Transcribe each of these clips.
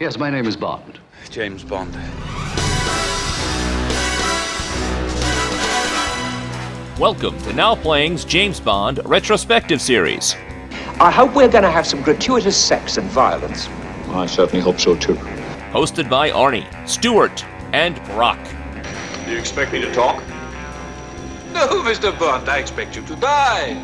Yes, my name is Bond. James Bond. Welcome to Now Playing's James Bond retrospective series. I hope we're going to have some gratuitous sex and violence. I certainly hope so too. Hosted by Arnie, Stewart, and Brock. Do you expect me to talk? No, Mr. Bond, I expect you to die.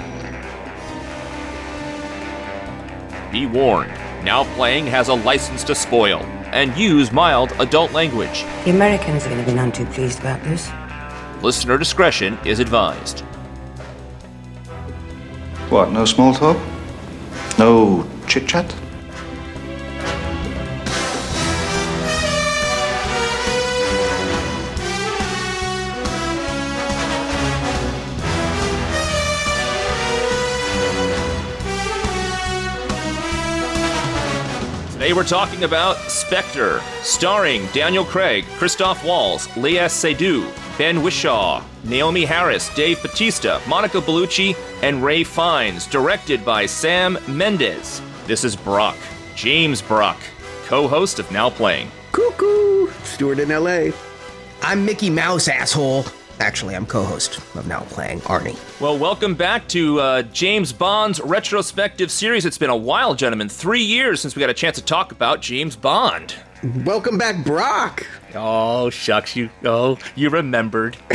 Be warned, Now Playing has a license to spoil and use mild adult language. The Americans are going to be none too pleased about this. Listener discretion is advised. What, no small talk? No chit chat? Today we're talking about Spectre, starring Daniel Craig, Christoph Waltz, Léa Seydoux, Ben Whishaw, Naomie Harris, Dave Bautista, Monica Bellucci, and Ray Fiennes, directed by Sam Mendes. This is Brock, James Brock, co-host of Now Playing. Cuckoo! Stewart in LA. I'm Mickey Mouse, asshole. Actually, I'm co host of Now Playing Arnie. Well, welcome back to uh, James Bond's retrospective series. It's been a while, gentlemen. Three years since we got a chance to talk about James Bond. Welcome back, Brock. Oh, shucks, you. Oh, you remembered.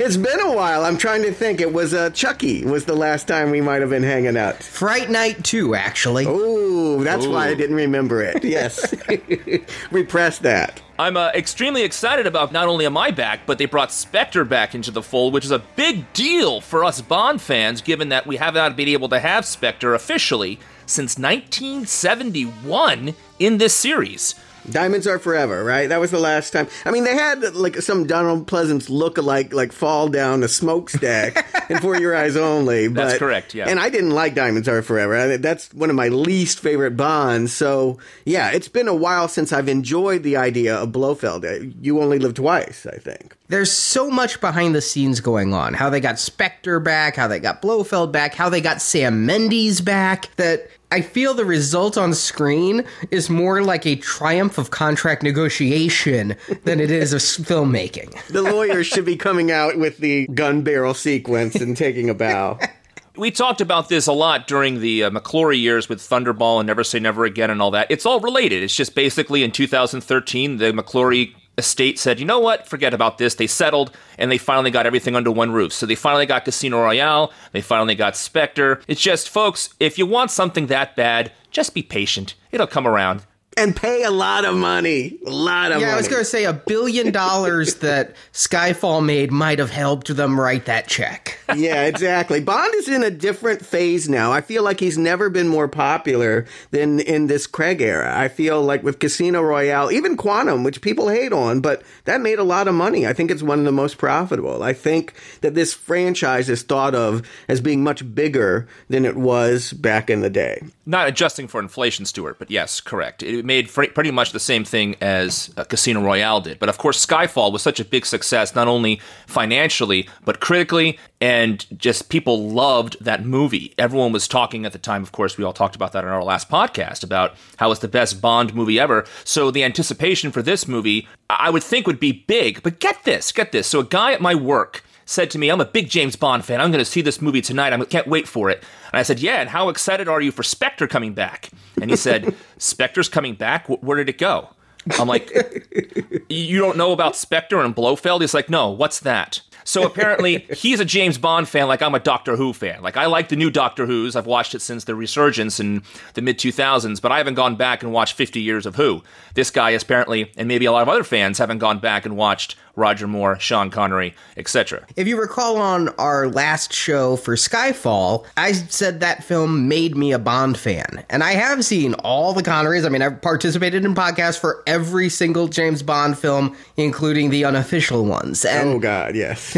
It's been a while. I'm trying to think. It was uh, Chucky was the last time we might have been hanging out. Fright Night 2, actually. Oh, that's why I didn't remember it. Yes. Repress that. I'm uh, extremely excited about not only am I back, but they brought Spectre back into the fold, which is a big deal for us Bond fans, given that we have not been able to have Spectre officially since 1971 in this series. Diamonds are forever, right? That was the last time. I mean, they had like some Donald Pleasence look-alike, like fall down a smokestack and For Your Eyes Only. But, That's correct, yeah. And I didn't like Diamonds Are Forever. I- That's one of my least favorite Bonds. So yeah, it's been a while since I've enjoyed the idea of Blofeld. Uh, You only live twice, I think. There's so much behind the scenes going on. How they got Spectre back, how they got Blofeld back, how they got Sam Mendes back, that I feel the result on screen is more like a triumph of contract negotiation than it is of filmmaking. The lawyers should be coming out with the gun barrel sequence and taking a bow. We talked about this a lot during the uh, McClory years with Thunderball and Never Say Never Again and all that. It's all related. It's just basically in 2013, the McClory estate said, you know what, forget about this. They settled and they finally got everything under one roof. So they finally got Casino Royale. They finally got Spectre. It's just, folks, if you want something that bad, just be patient. It'll come around. And pay a lot of money. A lot of Yeah, money. I was going to say a billion dollars that Skyfall made might have helped them write that check. yeah, exactly. Bond is in a different phase now. I feel like he's never been more popular than in this Craig era. I feel like with Casino Royale, even Quantum, which people hate on, but that made a lot of money. I think it's one of the most profitable. I think that this franchise is thought of as being much bigger than it was back in the day. Not adjusting for inflation, Stuart, but yes, correct. It made fr- pretty much the same thing as uh, Casino Royale did. But of course, Skyfall was such a big success, not only financially, but critically, and just people loved that movie. Everyone was talking at the time, of course, we all talked about that in our last podcast about how it's the best Bond movie ever. So the anticipation for this movie, I would think, would be big. But get this, get this. So a guy at my work, said to me, I'm a big James Bond fan. I'm going to see this movie tonight. I can't wait for it. And I said, Yeah, and how excited are you for Spectre coming back? And he said, Spectre's coming back? Where did it go? I'm like, You don't know about Spectre and Blofeld? He's like, No, what's that? So apparently, he's a James Bond fan, like I'm a Doctor Who fan. Like I like the new Doctor Who's. I've watched it since the resurgence in the mid 2000s, but I haven't gone back and watched 50 years of Who. This guy apparently, and maybe a lot of other fans, haven't gone back and watched Roger Moore, Sean Connery, etc. If you recall on our last show for Skyfall, I said that film made me a Bond fan. And I have seen all the Connerys. I mean, I've participated in podcasts for every single James Bond film, including the unofficial ones. And Oh, God, yes.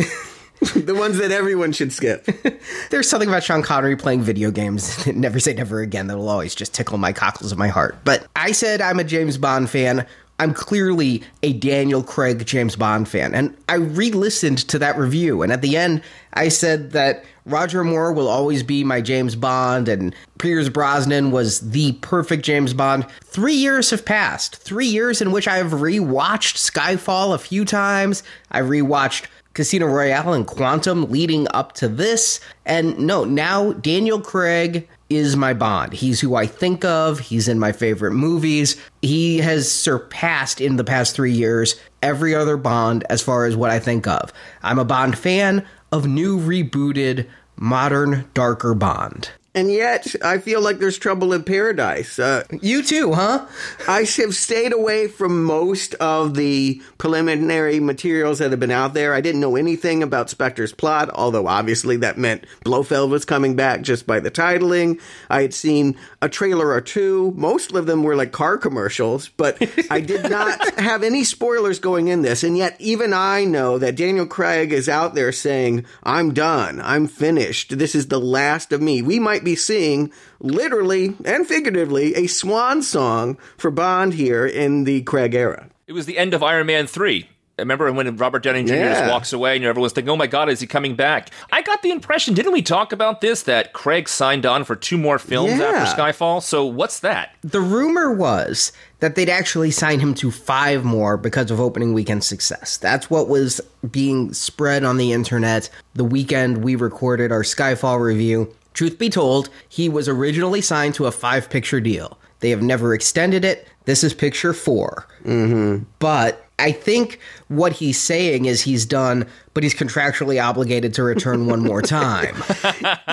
the ones that everyone should skip. there's something about Sean Connery playing video games, never say never again, that will always just tickle my cockles of my heart. But I said I'm a James Bond fan I'm clearly a Daniel Craig James Bond fan. And I re listened to that review, and at the end, I said that Roger Moore will always be my James Bond, and Pierce Brosnan was the perfect James Bond. Three years have passed. Three years in which I have rewatched Skyfall a few times. I rewatched Casino Royale and Quantum leading up to this. And no, now Daniel Craig is my Bond. He's who I think of. He's in my favorite movies. He has surpassed in the past three years every other Bond as far as what I think of. I'm a Bond fan of new, rebooted, modern, darker Bond. And yet, I feel like there's trouble in paradise. Uh, You too, huh? I have stayed away from most of the preliminary materials that have been out there. I didn't know anything about Spectre's plot, although obviously that meant Blofeld was coming back just by the titling. I had seen a trailer or two. Most of them were like car commercials, but I did not have any spoilers going in this. And yet, even I know that Daniel Craig is out there saying, I'm done. I'm finished. This is the last of me. We might be seeing literally and figuratively a swan song for Bond here in the Craig era. It was the end of Iron Man 3. Remember when Robert Downey Jr. Yeah. just walks away and everyone's thinking, oh my God, is he coming back? I got the impression, didn't we talk about this, that Craig signed on for two more films Yeah. after Skyfall? So what's that? The rumor was that they'd actually sign him to five more because of opening weekend success. That's what was being spread on the internet the weekend we recorded our Skyfall review. Truth be told, he was originally signed to a five picture deal. They have never extended it. This is picture 4 Mm-hmm. But I think what he's saying is he's done, but he's contractually obligated to return one more time.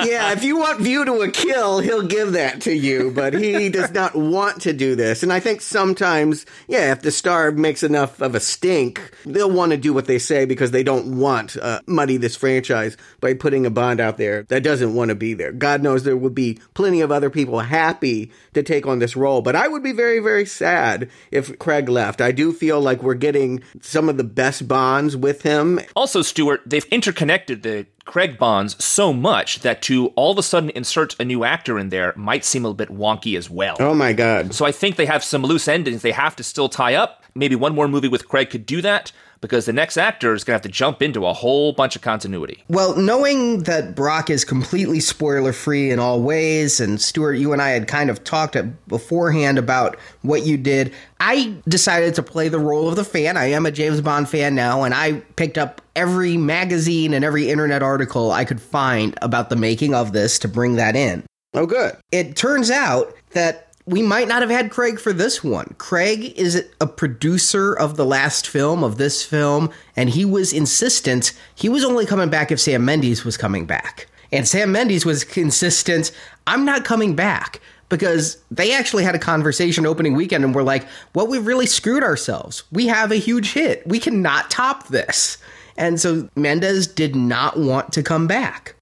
yeah, if you want View to a kill, he'll give that to you, but he does not want to do this. And I think sometimes, yeah, if the star makes enough of a stink, they'll want to do what they say because they don't want uh, muddy this franchise by putting a Bond out there that doesn't want to be there. God knows there would be plenty of other people happy to take on this role, but I would be very, very sad if Craig left. I do feel like we're getting some of the best Bonds with him. Also, Stuart, they've interconnected the Craig Bonds so much that to all of a sudden insert a new actor in there might seem a little bit wonky as well. Oh my God. So I think they have some loose endings they have to still tie up. Maybe one more movie with Craig could do that because the next actor is going to have to jump into a whole bunch of continuity. Well, knowing that Brock is completely spoiler free in all ways, and Stuart, you and I had kind of talked beforehand about what you did, I decided to play the role of the fan. I am a James Bond fan now, and I picked up every magazine and every internet article I could find about the making of this to bring that in. Oh, good. It turns out that we might not have had Craig for this one. Craig is a producer of the last film, of this film, and he was insistent he was only coming back if Sam Mendes was coming back. And Sam Mendes was consistent, I'm not coming back. Because they actually had a conversation opening weekend and were like, well, we've really screwed ourselves. We have a huge hit. We cannot top this. And so Mendes did not want to come back.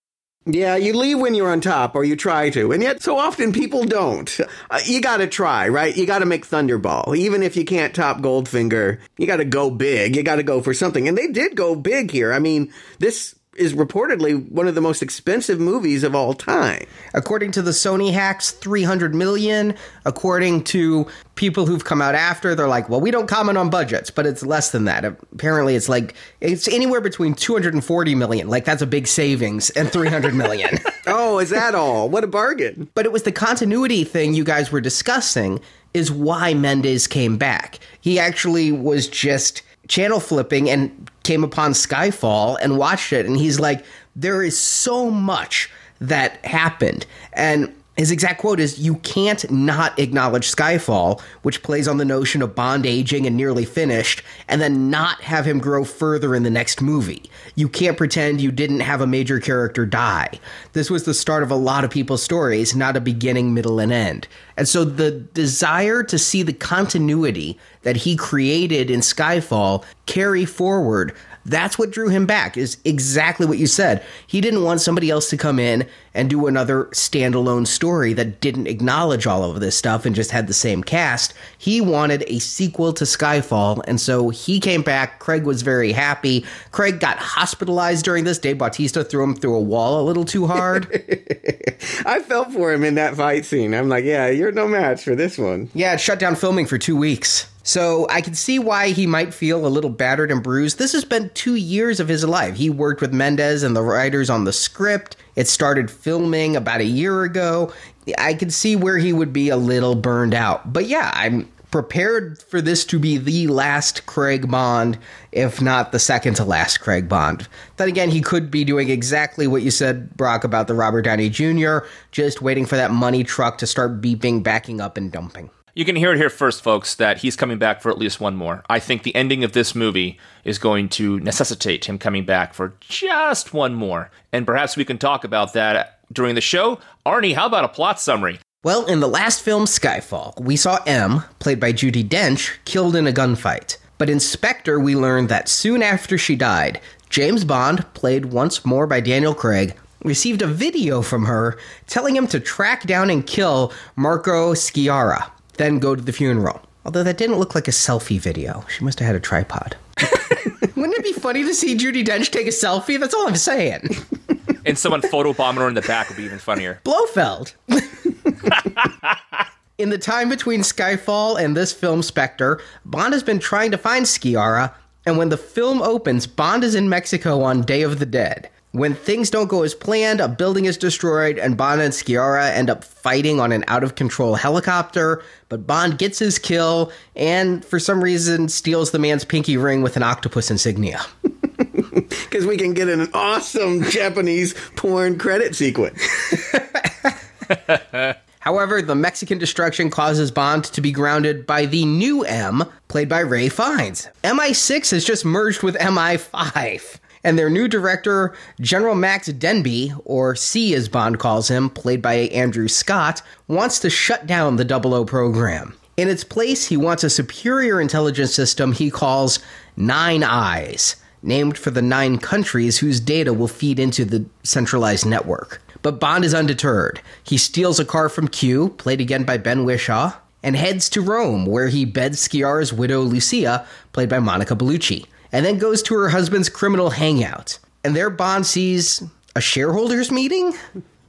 Yeah, you leave when you're on top, or you try to, and yet so often people don't. Uh, you gotta try, right? You gotta make Thunderball. Even if you can't top Goldfinger, you gotta go big. You gotta go for something. And they did go big here. I mean, this is reportedly one of the most expensive movies of all time. According to the Sony hacks, 300 million. According to people who've come out after, they're like, well, we don't comment on budgets, but it's less than that. Apparently, it's like, it's anywhere between 240 million. Like, that's a big savings, and 300 million. Oh, is that all? What a bargain. but it was the continuity thing you guys were discussing, is why Mendes came back. He actually was just channel flipping and came upon Skyfall and watched it, and he's like, there is so much that happened. And his exact quote is You can't not acknowledge Skyfall, which plays on the notion of Bond aging and nearly finished, and then not have him grow further in the next movie. You can't pretend you didn't have a major character die. This was the start of a lot of people's stories, not a beginning, middle, and end. And so the desire to see the continuity that he created in Skyfall carry forward that's what drew him back is exactly what you said. He didn't want somebody else to come in and do another standalone story that didn't acknowledge all of this stuff and just had the same cast. He wanted a sequel to skyfall and so he came back. Craig was very happy. Craig got hospitalized during this. Dave Bautista threw him through a wall a little too hard. I felt for him in that fight scene. I'm like, yeah, you're no match for this one. yeah it shut down filming for two weeks So I can see why he might feel a little battered and bruised. This has been two years of his life. He worked with Mendes and the writers on the script. It started filming about a year ago. I can see where he would be a little burned out. But yeah, I'm prepared for this to be the last Craig Bond, if not the second to last Craig Bond. Then again, he could be doing exactly what you said, Brock, about the Robert Downey Jr., just waiting for that money truck to start beeping, backing up, and dumping. You can hear it here first, folks, that he's coming back for at least one more. I think the ending of this movie is going to necessitate him coming back for just one more. And perhaps we can talk about that during the show. Arnie, how about a plot summary? Well, in the last film, Skyfall, we saw M, played by Judi Dench, killed in a gunfight. But in Spectre, we learned that soon after she died, James Bond, played once more by Daniel Craig, received a video from her telling him to track down and kill Marco Sciarra then go to the funeral. Although that didn't look like a selfie video. She must have had a tripod. Wouldn't it be funny to see Judi Dench take a selfie? That's all I'm saying. and someone photobomb her in the back would be even funnier. Blofeld. in the time between Skyfall and this film Spectre, Bond has been trying to find Sciarra, and when the film opens, Bond is in Mexico on Day of the Dead. When things don't go as planned, a building is destroyed, and Bond and Sciarra end up fighting on an out of control helicopter. But Bond gets his kill and, for some reason, steals the man's pinky ring with an octopus insignia. Because we can get an awesome Japanese porn credit sequence. However, the Mexican destruction causes Bond to be grounded by the new M, played by Ray Fiennes. MI6 has just merged with MI5 and their new director, General Max Denbigh, or C as Bond calls him, played by Andrew Scott, wants to shut down the 00 program. In its place, he wants a superior intelligence system he calls Nine Eyes, named for the nine countries whose data will feed into the centralized network. But Bond is undeterred. He steals a car from Q, played again by Ben Whishaw, and heads to Rome, where he beds Sciarra's widow Lucia, played by Monica Bellucci and then goes to her husband's criminal hangout. And there Bond sees a shareholders meeting?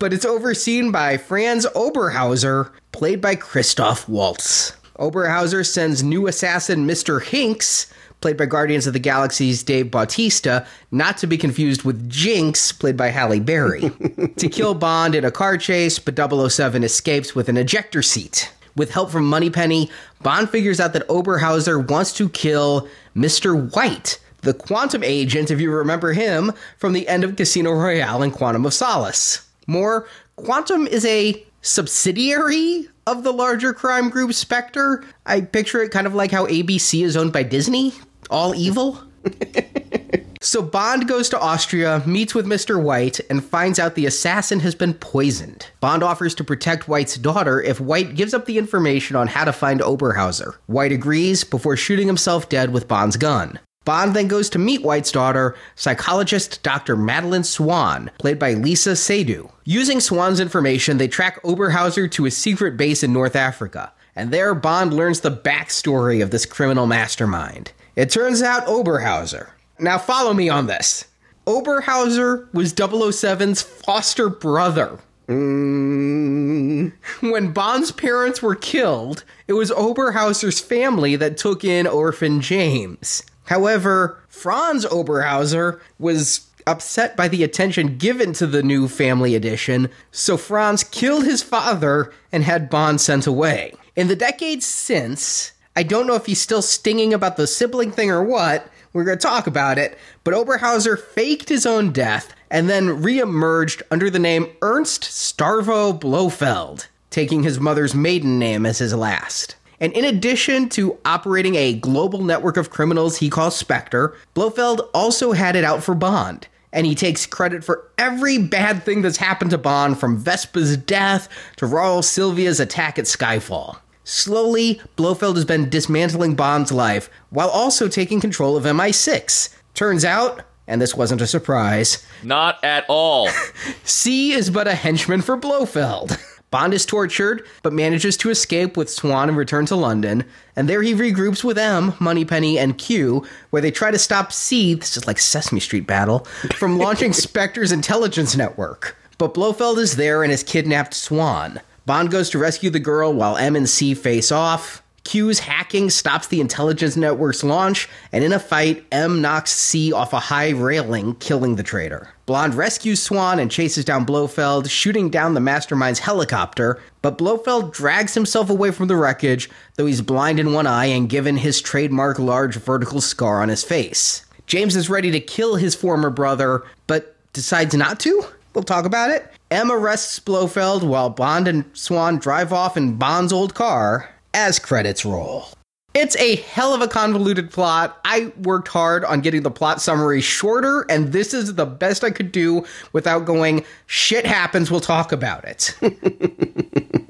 but it's overseen by Franz Oberhauser, played by Christoph Waltz. Oberhauser sends new assassin Mr. Hinx, played by Guardians of the Galaxy's Dave Bautista, not to be confused with Jinx, played by Halle Berry, to kill Bond in a car chase, but 007 escapes with an ejector seat. With help from Moneypenny, Bond figures out that Oberhauser wants to kill Mr. White, the quantum agent, if you remember him, from the end of Casino Royale and Quantum of Solace. More, Quantum is a subsidiary of the larger crime group Spectre. I picture it kind of like how ABC is owned by Disney, all evil. So Bond goes to Austria, meets with Mr. White, and finds out the assassin has been poisoned. Bond offers to protect White's daughter if White gives up the information on how to find Oberhauser. White agrees before shooting himself dead with Bond's gun. Bond then goes to meet White's daughter, psychologist Dr. Madeleine Swann, played by Lisa Seydoux. Using Swann's information, they track Oberhauser to a secret base in North Africa, and there Bond learns the backstory of this criminal mastermind. It turns out Oberhauser, now follow me on this. Oberhauser was 007's foster brother. Mm. When Bond's parents were killed, it was Oberhauser's family that took in orphan James. However, Franz Oberhauser was upset by the attention given to the new family addition, so Franz killed his father and had Bond sent away. In the decades since, I don't know if he's still stinging about the sibling thing or what, we're going to talk about it, but Oberhauser faked his own death and then re-emerged under the name Ernst Stavro Blofeld, taking his mother's maiden name as his last. And in addition to operating a global network of criminals he calls Spectre, Blofeld also had it out for Bond. And he takes credit for every bad thing that's happened to Bond from Vesper's death to Raoul Silva's attack at Skyfall. Slowly, Blofeld has been dismantling Bond's life while also taking control of MI6. Turns out, and this wasn't a surprise, not at all. C is but a henchman for Blofeld. Bond is tortured, but manages to escape with Swann and return to London. And there he regroups with M, Moneypenny, and Q, where they try to stop C, this is like Sesame Street battle, from launching Spectre's intelligence network. But Blofeld is there and has kidnapped Swann. Bond goes to rescue the girl while M and C face off. Q's hacking stops the intelligence network's launch, and in a fight, M knocks C off a high railing, killing the traitor. Bond rescues Swann and chases down Blofeld, shooting down the mastermind's helicopter, but Blofeld drags himself away from the wreckage, though he's blind in one eye and given his trademark large vertical scar on his face. James is ready to kill his former brother, but decides not to? We'll talk about it. M arrests Blofeld while Bond and Swann drive off in Bond's old car as credits roll. It's a hell of a convoluted plot. I worked hard on getting the plot summary shorter, and this is the best I could do without going, shit happens, we'll talk about it.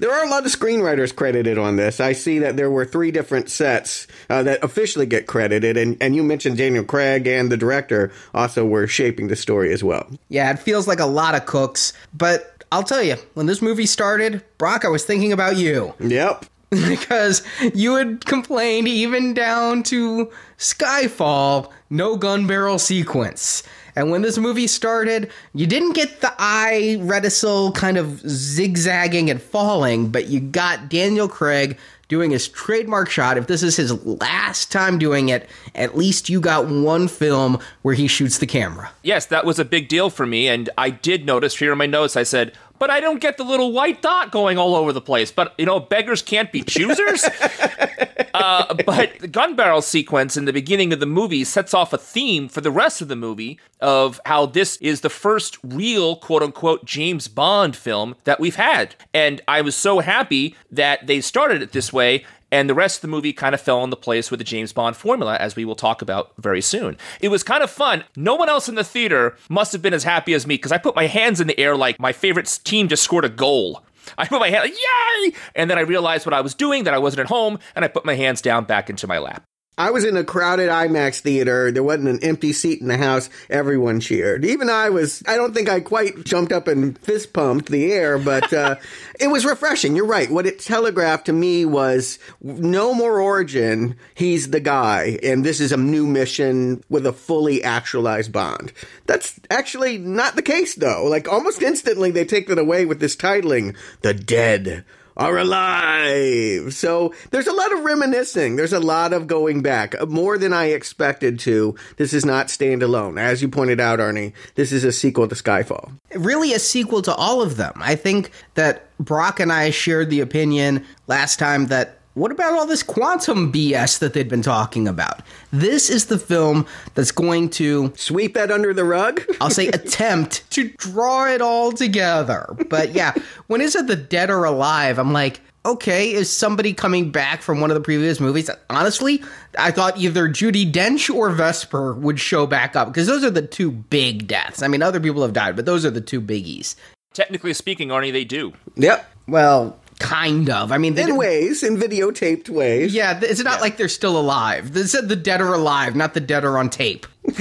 There are a lot of screenwriters credited on this. I see that there were three different sets uh, that officially get credited, and, and you mentioned Daniel Craig and the director also were shaping the story as well. yeah, it feels like a lot of cooks, but I'll tell you, when this movie started, Brock, I was thinking about you. Yep. because you had complained even down to Skyfall, no gun barrel sequence. And when this movie started, you didn't get the eye reticule kind of zigzagging and falling, but you got Daniel Craig doing his trademark shot. If this is his last time doing it, at least you got one film where he shoots the camera. Yes, that was a big deal for me, and I did notice here in my notes. I said, "But I don't get the little white dot going all over the place." But you know, beggars can't be choosers. uh, but the gun barrel sequence in the beginning of the movie sets off a theme for the rest of the movie of how this is the first real quote unquote James Bond film that we've had, and I was so happy that they started it this way. And the rest of the movie kind of fell into place with the James Bond formula, as we will talk about very soon. It was kind of fun. No one else in the theater must have been as happy as me because I put my hands in the air like my favorite team just scored a goal. I put my hand, yay! And then I realized what I was doing, that I wasn't at home, and I put my hands down back into my lap. I was in a crowded IMAX theater. There wasn't an empty seat in the house. Everyone cheered. Even I was, I don't think I quite jumped up and fist pumped the air, but uh, it was refreshing. You're right. What it telegraphed to me was no more origin. He's the guy. And this is a new mission with a fully actualized Bond. That's actually not the case, though. Like almost instantly, they take that away with this titling The Dead are alive. So there's a lot of reminiscing. There's a lot of going back, uh, more than I expected to. This is not standalone. As you pointed out, Arnie, this is a sequel to Skyfall. really a sequel to all of them. I think that Brock and I shared the opinion last time that what about all this quantum BS that they'd been talking about? This is the film that's going to, Sweep that under the rug? I'll say, attempt to draw it all together. But yeah, when is it the dead or alive, I'm like, okay, is somebody coming back from one of the previous movies? Honestly, I thought either Judi Dench or Vesper would show back up because those are the two big deaths. I mean, other people have died, but those are the two biggies. Technically speaking, Arnie, they do. Yep. Well, kind of. I mean, they In ways, in videotaped ways. Yeah, it's not like they're still alive. They said the dead are alive, not the dead are on tape.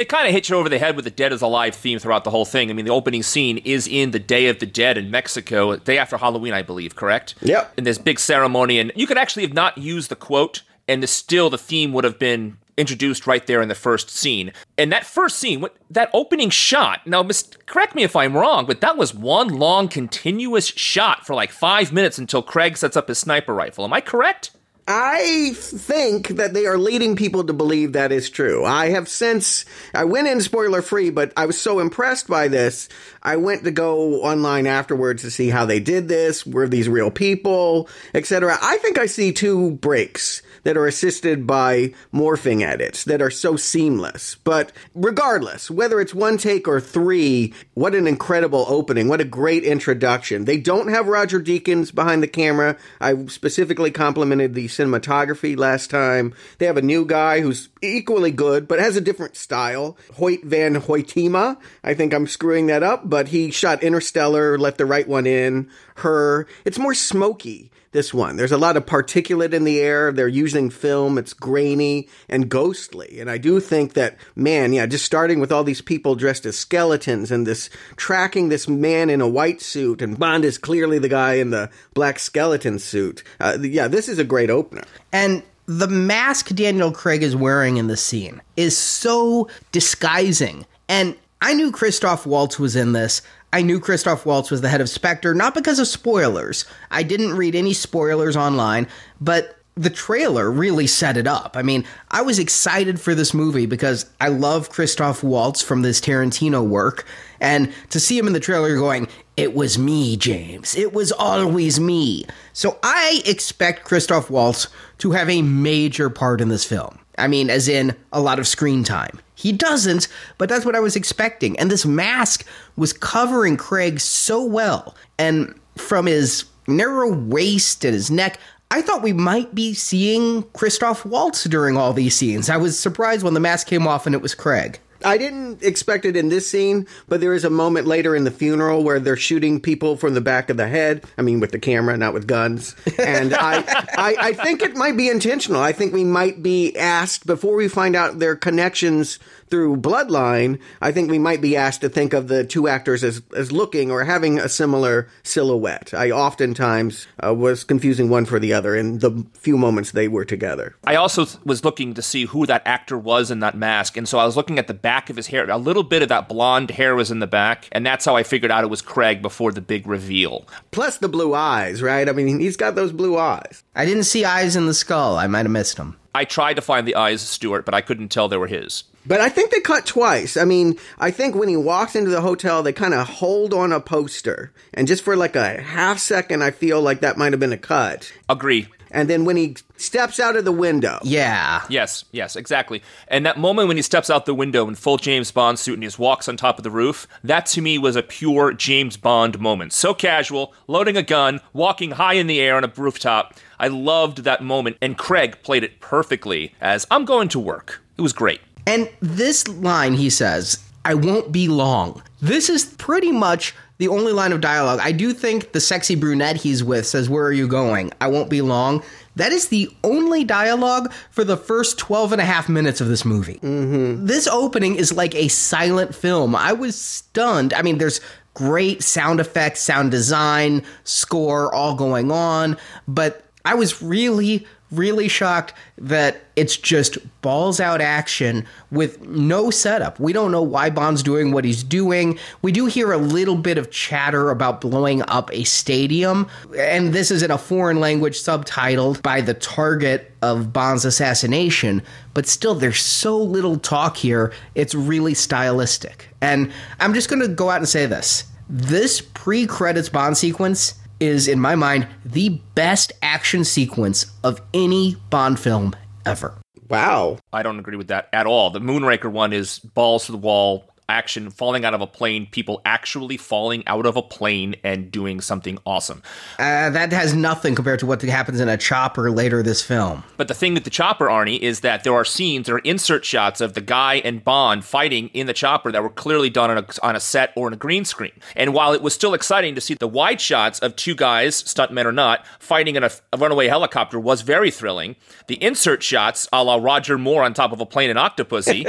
They kind of hit you over the head with the Dead is Alive theme throughout the whole thing. I mean, the opening scene is in the Day of the Dead in Mexico, day after Halloween, I believe, correct? Yep. In this big ceremony, and you could actually have not used the quote, and the, still the theme would have been introduced right there in the first scene. And that first scene, that opening shot, now, mis- correct me if I'm wrong, but that was one long continuous shot for like five minutes until Craig sets up his sniper rifle. Am I correct? I think that they are leading people to believe that is true. I have since, I went in spoiler free, but I was so impressed by this. I went to go online afterwards to see how they did this. Were these real people, etc. I think I see two breaks that are assisted by morphing edits that are so seamless. But regardless, whether it's one take or three, what an incredible opening. What a great introduction. They don't have Roger Deakins behind the camera. I specifically complimented the cinematography last time. They have a new guy who's equally good, but has a different style. Hoyte Van Hoytema. I think I'm screwing that up, but he shot Interstellar, Let the Right One In, Her. It's more smoky this one. There's a lot of particulate in the air. They're using film. It's grainy and ghostly. And I do think that, man, yeah, just starting with all these people dressed as skeletons and this tracking this man in a white suit, and Bond is clearly the guy in the black skeleton suit. Uh, yeah, this is a great opener. And the mask Daniel Craig is wearing in the scene is so disguising. And I knew Christoph Waltz was in this. I knew Christoph Waltz was the head of Spectre, not because of spoilers. I didn't read any spoilers online, but the trailer really set it up. I mean, I was excited for this movie because I love Christoph Waltz from this Tarantino work, and to see him in the trailer going, it was me, James. It was always me. So I expect Christoph Waltz to have a major part in this film. I mean, as in a lot of screen time. He doesn't, but that's what I was expecting. And this mask was covering Craig so well. And from his narrow waist and his neck, I thought we might be seeing Christoph Waltz during all these scenes. I was surprised when the mask came off and it was Craig. I didn't expect it in this scene, but there is a moment later in the funeral where they're shooting people from the back of the head. I mean, with the camera, not with guns. And I, I, I think it might be intentional. I think we might be asked before we find out their connections through bloodline. I think we might be asked to think of the two actors as as looking or having a similar silhouette. I oftentimes uh, was confusing one for the other in the few moments they were together. I also was looking to see who that actor was in that mask, and so I was looking at the back of his hair. A little bit of that blonde hair was in the back, and that's how I figured out it was Craig before the big reveal. Plus the blue eyes, right? I mean, he's got those blue eyes. I didn't see eyes in the skull. I might have missed them. I tried to find the eyes of Stewart, but I couldn't tell they were his. But I think they cut twice. I mean, I think when he walks into the hotel, they kind of hold on a poster. And just for like a half second, I feel like that might have been a cut. Agree. And then when he steps out of the window. Yeah. Yes, yes, exactly. And that moment when he steps out the window in full James Bond suit and he just walks on top of the roof, that to me was a pure James Bond moment. So casual, loading a gun, walking high in the air on a rooftop. I loved that moment, and Craig played it perfectly as I'm going to work. It was great. And this line he says, I won't be long. This is pretty much the only line of dialogue. I do think the sexy brunette he's with says, Where are you going? I won't be long. That is the only dialogue for the first 12 and a half minutes of this movie. Mm-hmm. This opening is like a silent film. I was stunned. I mean, there's great sound effects, sound design, score all going on, but I was really, really shocked that it's just balls out action with no setup. We don't know why Bond's doing what he's doing. We do hear a little bit of chatter about blowing up a stadium, and this is in a foreign language subtitled by the target of Bond's assassination, but still there's so little talk here. It's really stylistic. And I'm just going to go out and say this. This pre-credits Bond sequence is, in my mind, the best action sequence of any Bond film ever. Wow. I don't agree with that at all. The Moonraker one is balls to the wall action, falling out of a plane, people actually falling out of a plane and doing something awesome. Uh, that has nothing compared to what happens in a chopper later this film. But the thing with the chopper, Arnie, is that there are scenes, there are insert shots of the guy and Bond fighting in the chopper that were clearly done on a, on a set or in a green screen. And while it was still exciting to see the wide shots of two guys, stuntmen or not, fighting in a, a runaway helicopter was very thrilling, the insert shots, a la Roger Moore on top of a plane in Octopussy,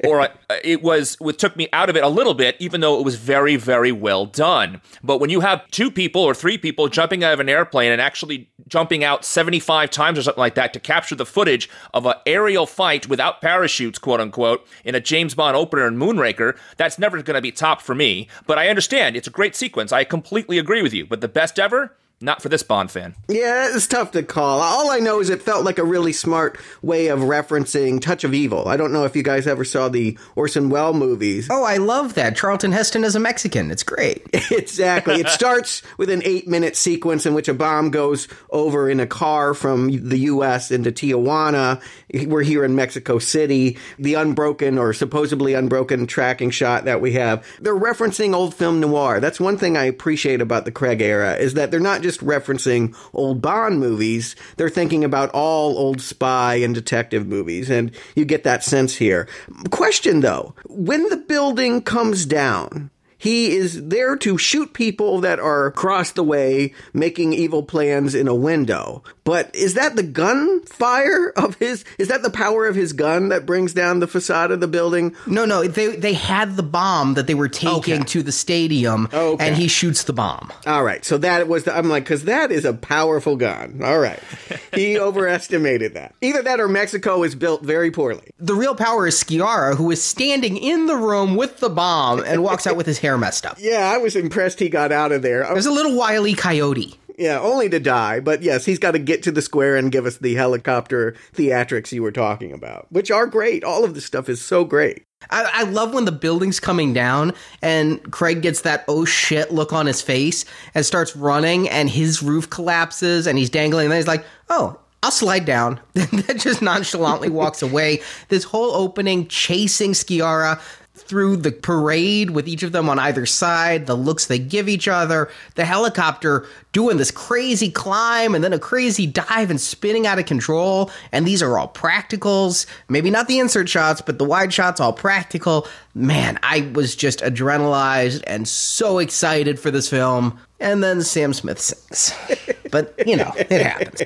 or uh, it was with took me out of it a little bit, even though it was very, very well done. But when you have two people or three people jumping out of an airplane and actually jumping out 75 times or something like that to capture the footage of an aerial fight without parachutes, quote unquote, in a James Bond opener in Moonraker, that's never going to be top for me. But I understand. It's a great sequence. I completely agree with you. But the best ever? Not for this Bond fan. Yeah, it's tough to call. All I know is it felt like a really smart way of referencing Touch of Evil. I don't know if you guys ever saw the Orson Welles movies. Oh, I love that. Charlton Heston is a Mexican. It's great. exactly. It starts with an eight minute sequence in which a bomb goes over in a car from the U.S. into Tijuana. We're here in Mexico City. The unbroken or supposedly unbroken tracking shot that we have. They're referencing old film noir. That's one thing I appreciate about the Craig era is that they're not just referencing old Bond movies. They're thinking about all old spy and detective movies, and you get that sense here. Question though, when the building comes down, he is there to shoot people that are across the way making evil plans in a window. But is that the gunfire of his? Is that the power of his gun that brings down the facade of the building? No, no. They they had the bomb that they were taking Okay. to the stadium, Okay. and he shoots the bomb. All right, so that was the, I'm like, because that is a powerful gun. All right, he overestimated that. Either that or Mexico is built very poorly. The real power is Sciarra, who is standing in the room with the bomb and walks out with his hair messed up. Yeah, I was impressed he got out of there. There's a little wily coyote. Yeah, only to die. But yes, he's got to get to the square and give us the helicopter theatrics you were talking about, which are great. All of this stuff is so great. I, I, love when the building's coming down and Craig gets that oh shit look on his face and starts running and his roof collapses and he's dangling and then he's like, oh, I'll slide down. that just nonchalantly walks away. This whole opening chasing Sciarra through the parade with each of them on either side, the looks they give each other, the helicopter doing this crazy climb and then a crazy dive and spinning out of control. And these are all practicals. Maybe not the insert shots, but the wide shots, all practical. Man, I was just adrenalized and so excited for this film. And then Sam Smith sings. but, you know, it happens.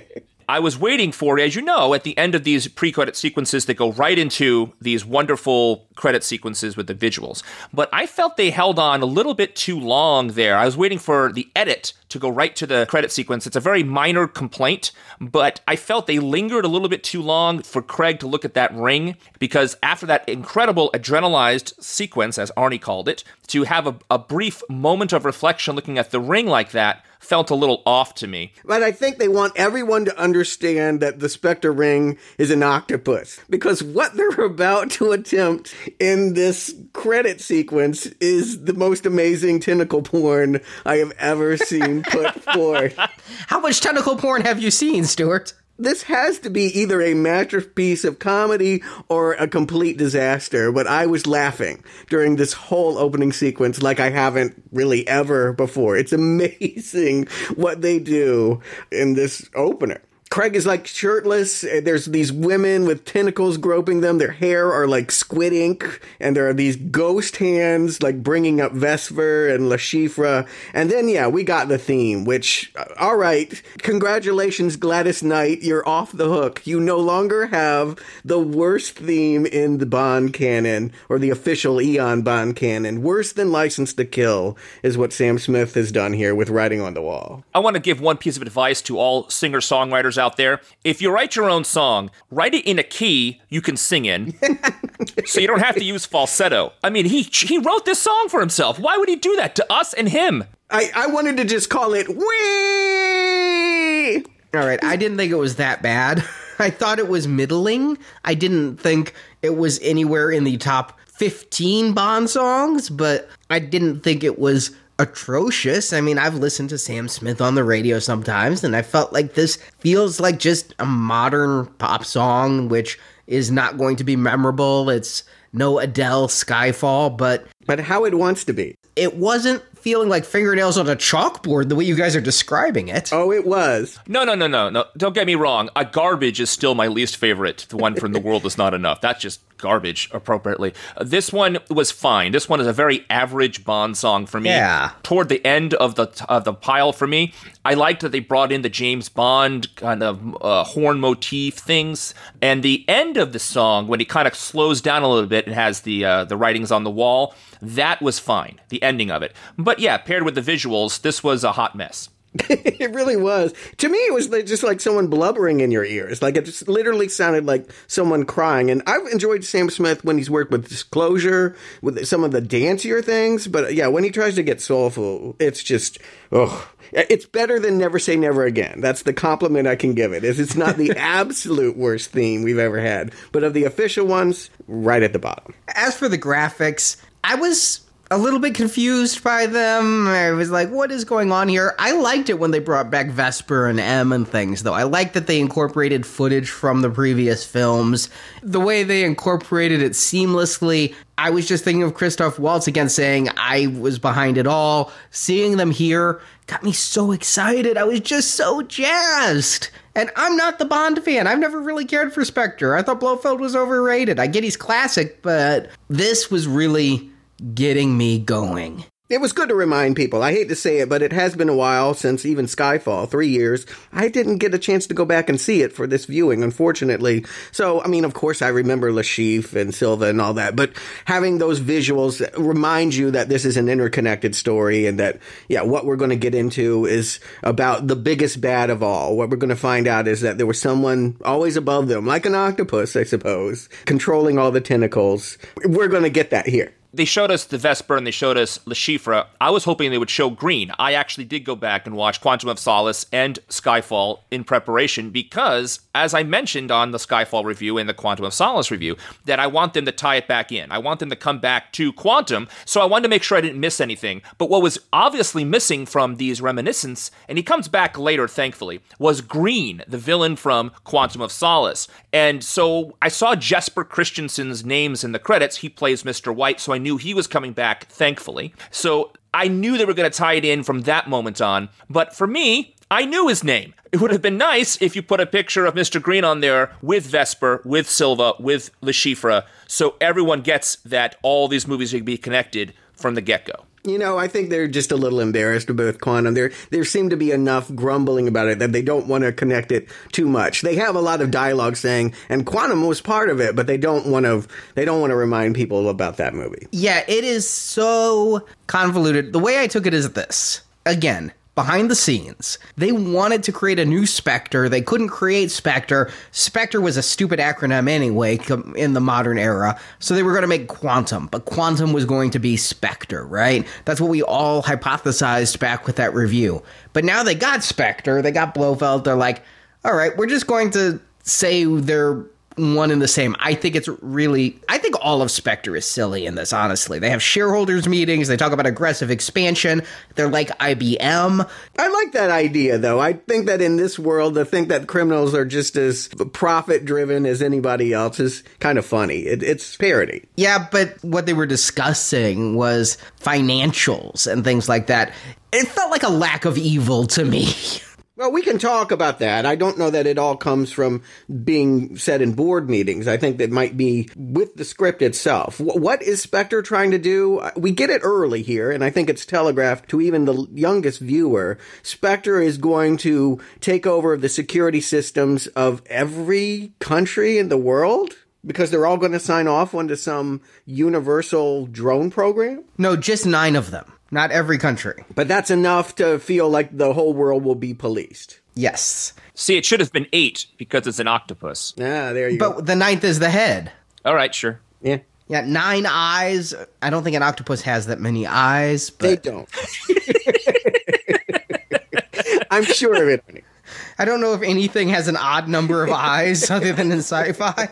I was waiting for, as you know, at the end of these pre credit sequences that go right into these wonderful credit sequences with the visuals. But I felt they held on a little bit too long there. I was waiting for the edit to go right to the credit sequence. It's a very minor complaint, but I felt they lingered a little bit too long for Craig to look at that ring because after that incredible adrenalized sequence, as Arnie called it, to have a, a brief moment of reflection looking at the ring like that felt a little off to me. But I think they want everyone to understand that the Spectre ring is an octopus because what they're about to attempt in this credit sequence is the most amazing tentacle porn I have ever seen put forth. How much tentacle porn have you seen, Stuart? This has to be either a masterpiece of comedy or a complete disaster. But I was laughing during this whole opening sequence like I haven't really ever before. It's amazing what they do in this opener. Craig is like shirtless. There's these women with tentacles groping them. Their hair are like squid ink. And there are these ghost hands like bringing up Vesper and Le Chiffre. And then, yeah, we got the theme, which, uh, all right. Congratulations, Gladys Knight. You're off the hook. You no longer have the worst theme in the Bond canon or the official Eon Bond canon. Worse than License to Kill is what Sam Smith has done here with Writing on the Wall. I want to give one piece of advice to all singer songwriters out there. If you write your own song, write it in a key you can sing in, so you don't have to use falsetto. I mean, he he wrote this song for himself. Why would he do that to us and him? I, I wanted to just call it Wee. All right, I didn't think it was that bad. I thought it was middling. I didn't think it was anywhere in the top 15 Bond songs, but I didn't think it was atrocious. I mean, I've listened to Sam Smith on the radio sometimes, and I felt like this feels like just a modern pop song, which is not going to be memorable. It's no Adele Skyfall, but but how it wants to be. It wasn't feeling like fingernails on a chalkboard the way you guys are describing it. Oh, it was. No, no, no, no, no. Don't get me wrong. A garbage is still my least favorite. The one from The World Is Not Enough. That's just garbage, appropriately. Uh, this one was fine. This one is a very average Bond song for me. Yeah. Toward the end of the of the pile for me, I liked that they brought in the James Bond kind of uh, horn motif things, and the end of the song when it kind of slows down a little bit and has the uh, the writings on the wall. That was fine. The ending of it, but yeah, paired with the visuals, this was a hot mess. it really was. To me, it was just like someone blubbering in your ears. Like it just literally sounded like someone crying. And I've enjoyed Sam Smith when he's worked with Disclosure, with some of the dancier things. But yeah, when he tries to get soulful, it's just, oh, it's better than Never Say Never Again. That's the compliment I can give it. Is it's not the absolute worst theme we've ever had, but of the official ones, right at the bottom. As for the graphics, I was a little bit confused by them. I was like, what is going on here? I liked it when they brought back Vesper and M and things, though. I liked that they incorporated footage from the previous films. The way they incorporated it seamlessly. I was just thinking of Christoph Waltz again saying I was behind it all. Seeing them here got me so excited. I was just so jazzed. And I'm not the Bond fan. I've never really cared for Spectre. I thought Blofeld was overrated. I get he's classic, but this was really getting me going. It was good to remind people. I hate to say it, but it has been a while since even Skyfall, three years. I didn't get a chance to go back and see it for this viewing, unfortunately. So, I mean, of course, I remember Chiffre and Silva and all that, but having those visuals remind you that this is an interconnected story and that, yeah, what we're going to get into is about the biggest bad of all. What we're going to find out is that there was someone always above them, like an octopus, I suppose, controlling all the tentacles. We're going to get that here they showed us the Vesper and they showed us Le Chiffre. I was hoping they would show Green. I actually did go back and watch Quantum of Solace and Skyfall in preparation because, as I mentioned on the Skyfall review and the Quantum of Solace review, that I want them to tie it back in. I want them to come back to Quantum, so I wanted to make sure I didn't miss anything. But what was obviously missing from these reminiscences, and he comes back later, thankfully, was Green, the villain from Quantum of Solace. And so I saw Jesper Christensen's names in the credits. He plays Mr. White, so I knew he was coming back, thankfully. So I knew they were going to tie it in from that moment on. But for me, I knew his name. It would have been nice if you put a picture of Mr. Green on there with Vesper, with Silva, with Le so everyone gets that all these movies can be connected from the get go. You know, I think they're just a little embarrassed about Quantum. There, there seem to be enough grumbling about it that they don't want to connect it too much. They have a lot of dialogue saying, and Quantum was part of it, but they don't want to. They don't want to remind people about that movie. Yeah, it is so convoluted. The way I took it is this. Again, behind the scenes. They wanted to create a new Spectre. They couldn't create Spectre. Spectre was a stupid acronym anyway in the modern era. So they were going to make Quantum, but Quantum was going to be Spectre, right? That's what we all hypothesized back with that review. But now they got Spectre, they got Blofeld. They're like, all right, we're just going to say they're one and the same. I think it's really, I think all of Spectre is silly in this, honestly. They have shareholders meetings, they talk about aggressive expansion, they're like IBM. I like that idea, though. I think that in this world, to think that criminals are just as profit driven as anybody else is kind of funny. It, it's parody. Yeah, but what they were discussing was financials and things like that. It felt like a lack of evil to me. Well, we can talk about that. I don't know that it all comes from being said in board meetings. I think that might be with the script itself. What is Spectre trying to do? Uh, we get it early here, and I think it's telegraphed to even the youngest viewer. Spectre is going to take over the security systems of every country in the world because they're all going to sign off onto some universal drone program? No, just nine of them. Not every country. But that's enough to feel like the whole world will be policed. Yes. See, it should have been eight because it's an octopus. Ah, there you but go. But the ninth is the head. All right, sure. Yeah. Yeah, nine eyes. I don't think an octopus has that many eyes. But... They don't. I'm sure of it. I don't know if anything has an odd number of eyes other than in sci-fi.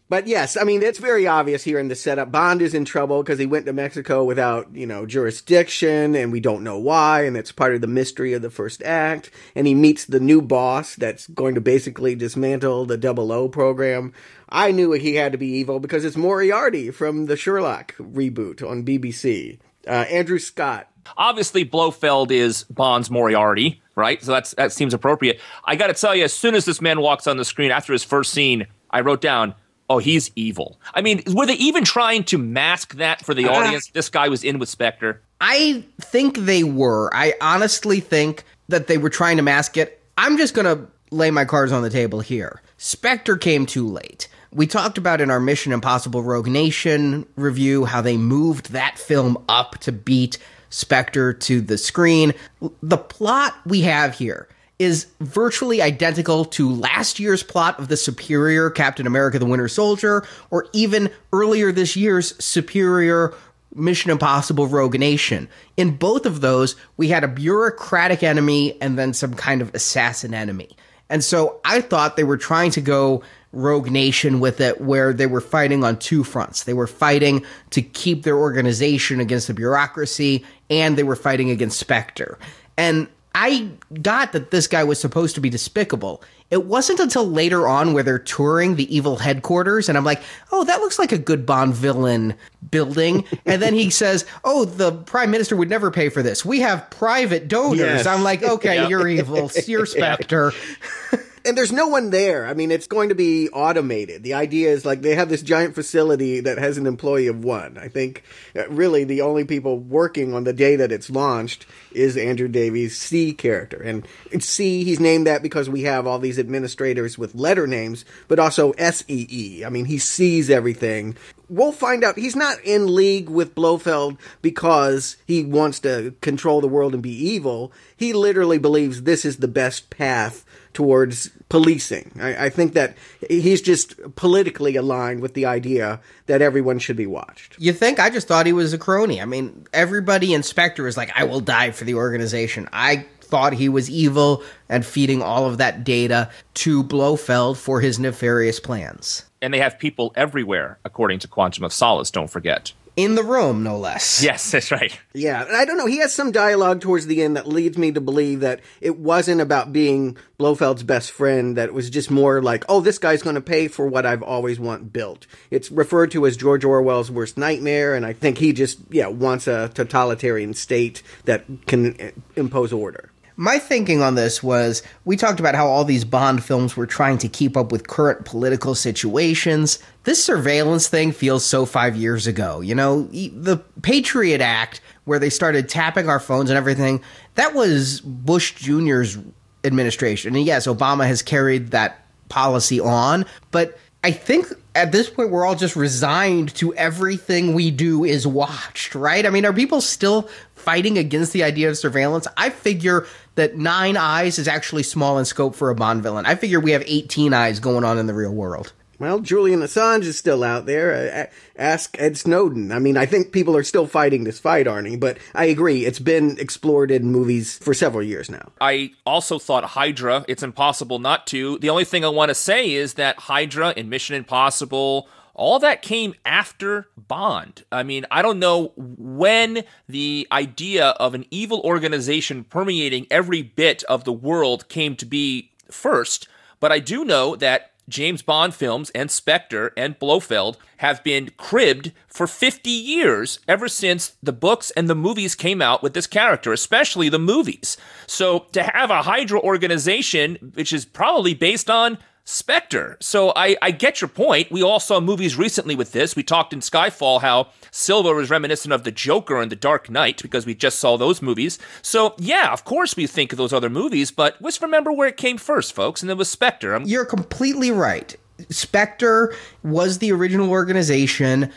But yes, I mean, it's very obvious here in the setup. Bond is in trouble because he went to Mexico without, you know, jurisdiction and we don't know why. And it's part of the mystery of the first act. And he meets the new boss that's going to basically dismantle the double O program. I knew he had to be evil because it's Moriarty from the Sherlock reboot on BBC. Uh, Andrew Scott. Obviously, Blofeld is Bond's Moriarty, right? So that's that seems appropriate. I got to tell you, as soon as this man walks on the screen after his first scene, I wrote down oh, he's evil. I mean, were they even trying to mask that for the uh, audience? This guy was in with Spectre. I think they were. I honestly think that they were trying to mask it. I'm just going to lay my cards on the table here. Spectre came too late. We talked about in our Mission Impossible Rogue Nation review how they moved that film up to beat Spectre to the screen. The plot we have here is virtually identical to last year's plot of the superior Captain America the Winter Soldier, or even earlier this year's superior Mission Impossible Rogue Nation. In both of those, we had a bureaucratic enemy and then some kind of assassin enemy. And so I thought they were trying to go Rogue Nation with it, where they were fighting on two fronts. They were fighting to keep their organization against the bureaucracy, and they were fighting against Spectre. And I got that this guy was supposed to be despicable. It wasn't until later on where they're touring the evil headquarters, and I'm like, oh, that looks like a good Bond villain building. and then he says, oh, the prime minister would never pay for this. We have private donors. Yes. I'm like, okay, you're evil. You're Spectre. and there's no one there. I mean, it's going to be automated. The idea is like they have this giant facility that has an employee of one. I think uh, really the only people working on the day that it's launched is Andrew Davies' C character. And C, he's named that because we have all these administrators with letter names, but also SEE. I mean, he sees everything. We'll find out he's not in league with Blofeld because he wants to control the world and be evil. He literally believes this is the best path towards policing. I, I, think that he's just politically aligned with the idea that everyone should be watched. You think? I just thought he was a crony. I mean, everybody in Spectre is like, I will die for the organization. I thought he was evil and feeding all of that data to Blofeld for his nefarious plans. And they have people everywhere, according to Quantum of Solace, don't forget in the room, no less. Yes, that's right. Yeah, I don't know. He has some dialogue towards the end that leads me to believe that it wasn't about being Blofeld's best friend. That it was just more like, oh, this guy's going to pay for what I've always want built. It's referred to as George Orwell's worst nightmare, and I think he just yeah wants a totalitarian state that can impose order my thinking on this was we talked about how all these Bond films were trying to keep up with current political situations. This surveillance thing feels so five years ago. You know, the Patriot Act, where they started tapping our phones and everything, that was Bush Jr.'s administration. And yes, Obama has carried that policy on, but I think at this point we're all just resigned to everything we do is watched, right? I mean, are people still fighting against the idea of surveillance? I figure that nine eyes is actually small in scope for a Bond villain. I figure we have 18 eyes going on in the real world. Well, Julian Assange is still out there. Uh, ask Ed Snowden. I mean, I think people are still fighting this fight, Arnie, but I agree. It's been explored in movies for several years now. I also thought Hydra, it's impossible not to. The only thing I want to say is that Hydra in Mission Impossible, all that came after Bond. I mean, I don't know when the idea of an evil organization permeating every bit of the world came to be first, but I do know that James Bond films and Spectre and Blofeld have been cribbed for 50 years ever since the books and the movies came out with this character, especially the movies. So to have a Hydra organization, which is probably based on Spectre. So I, I get your point. We all saw movies recently with this. We talked in Skyfall how Silva was reminiscent of the Joker and the Dark Knight because we just saw those movies. So yeah, of course we think of those other movies, but let's remember where it came first, folks, and it was Spectre. I'm- You're completely right. Spectre was the original organization.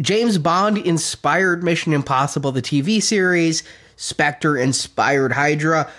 James Bond inspired Mission Impossible, the TV series. Spectre inspired Hydra.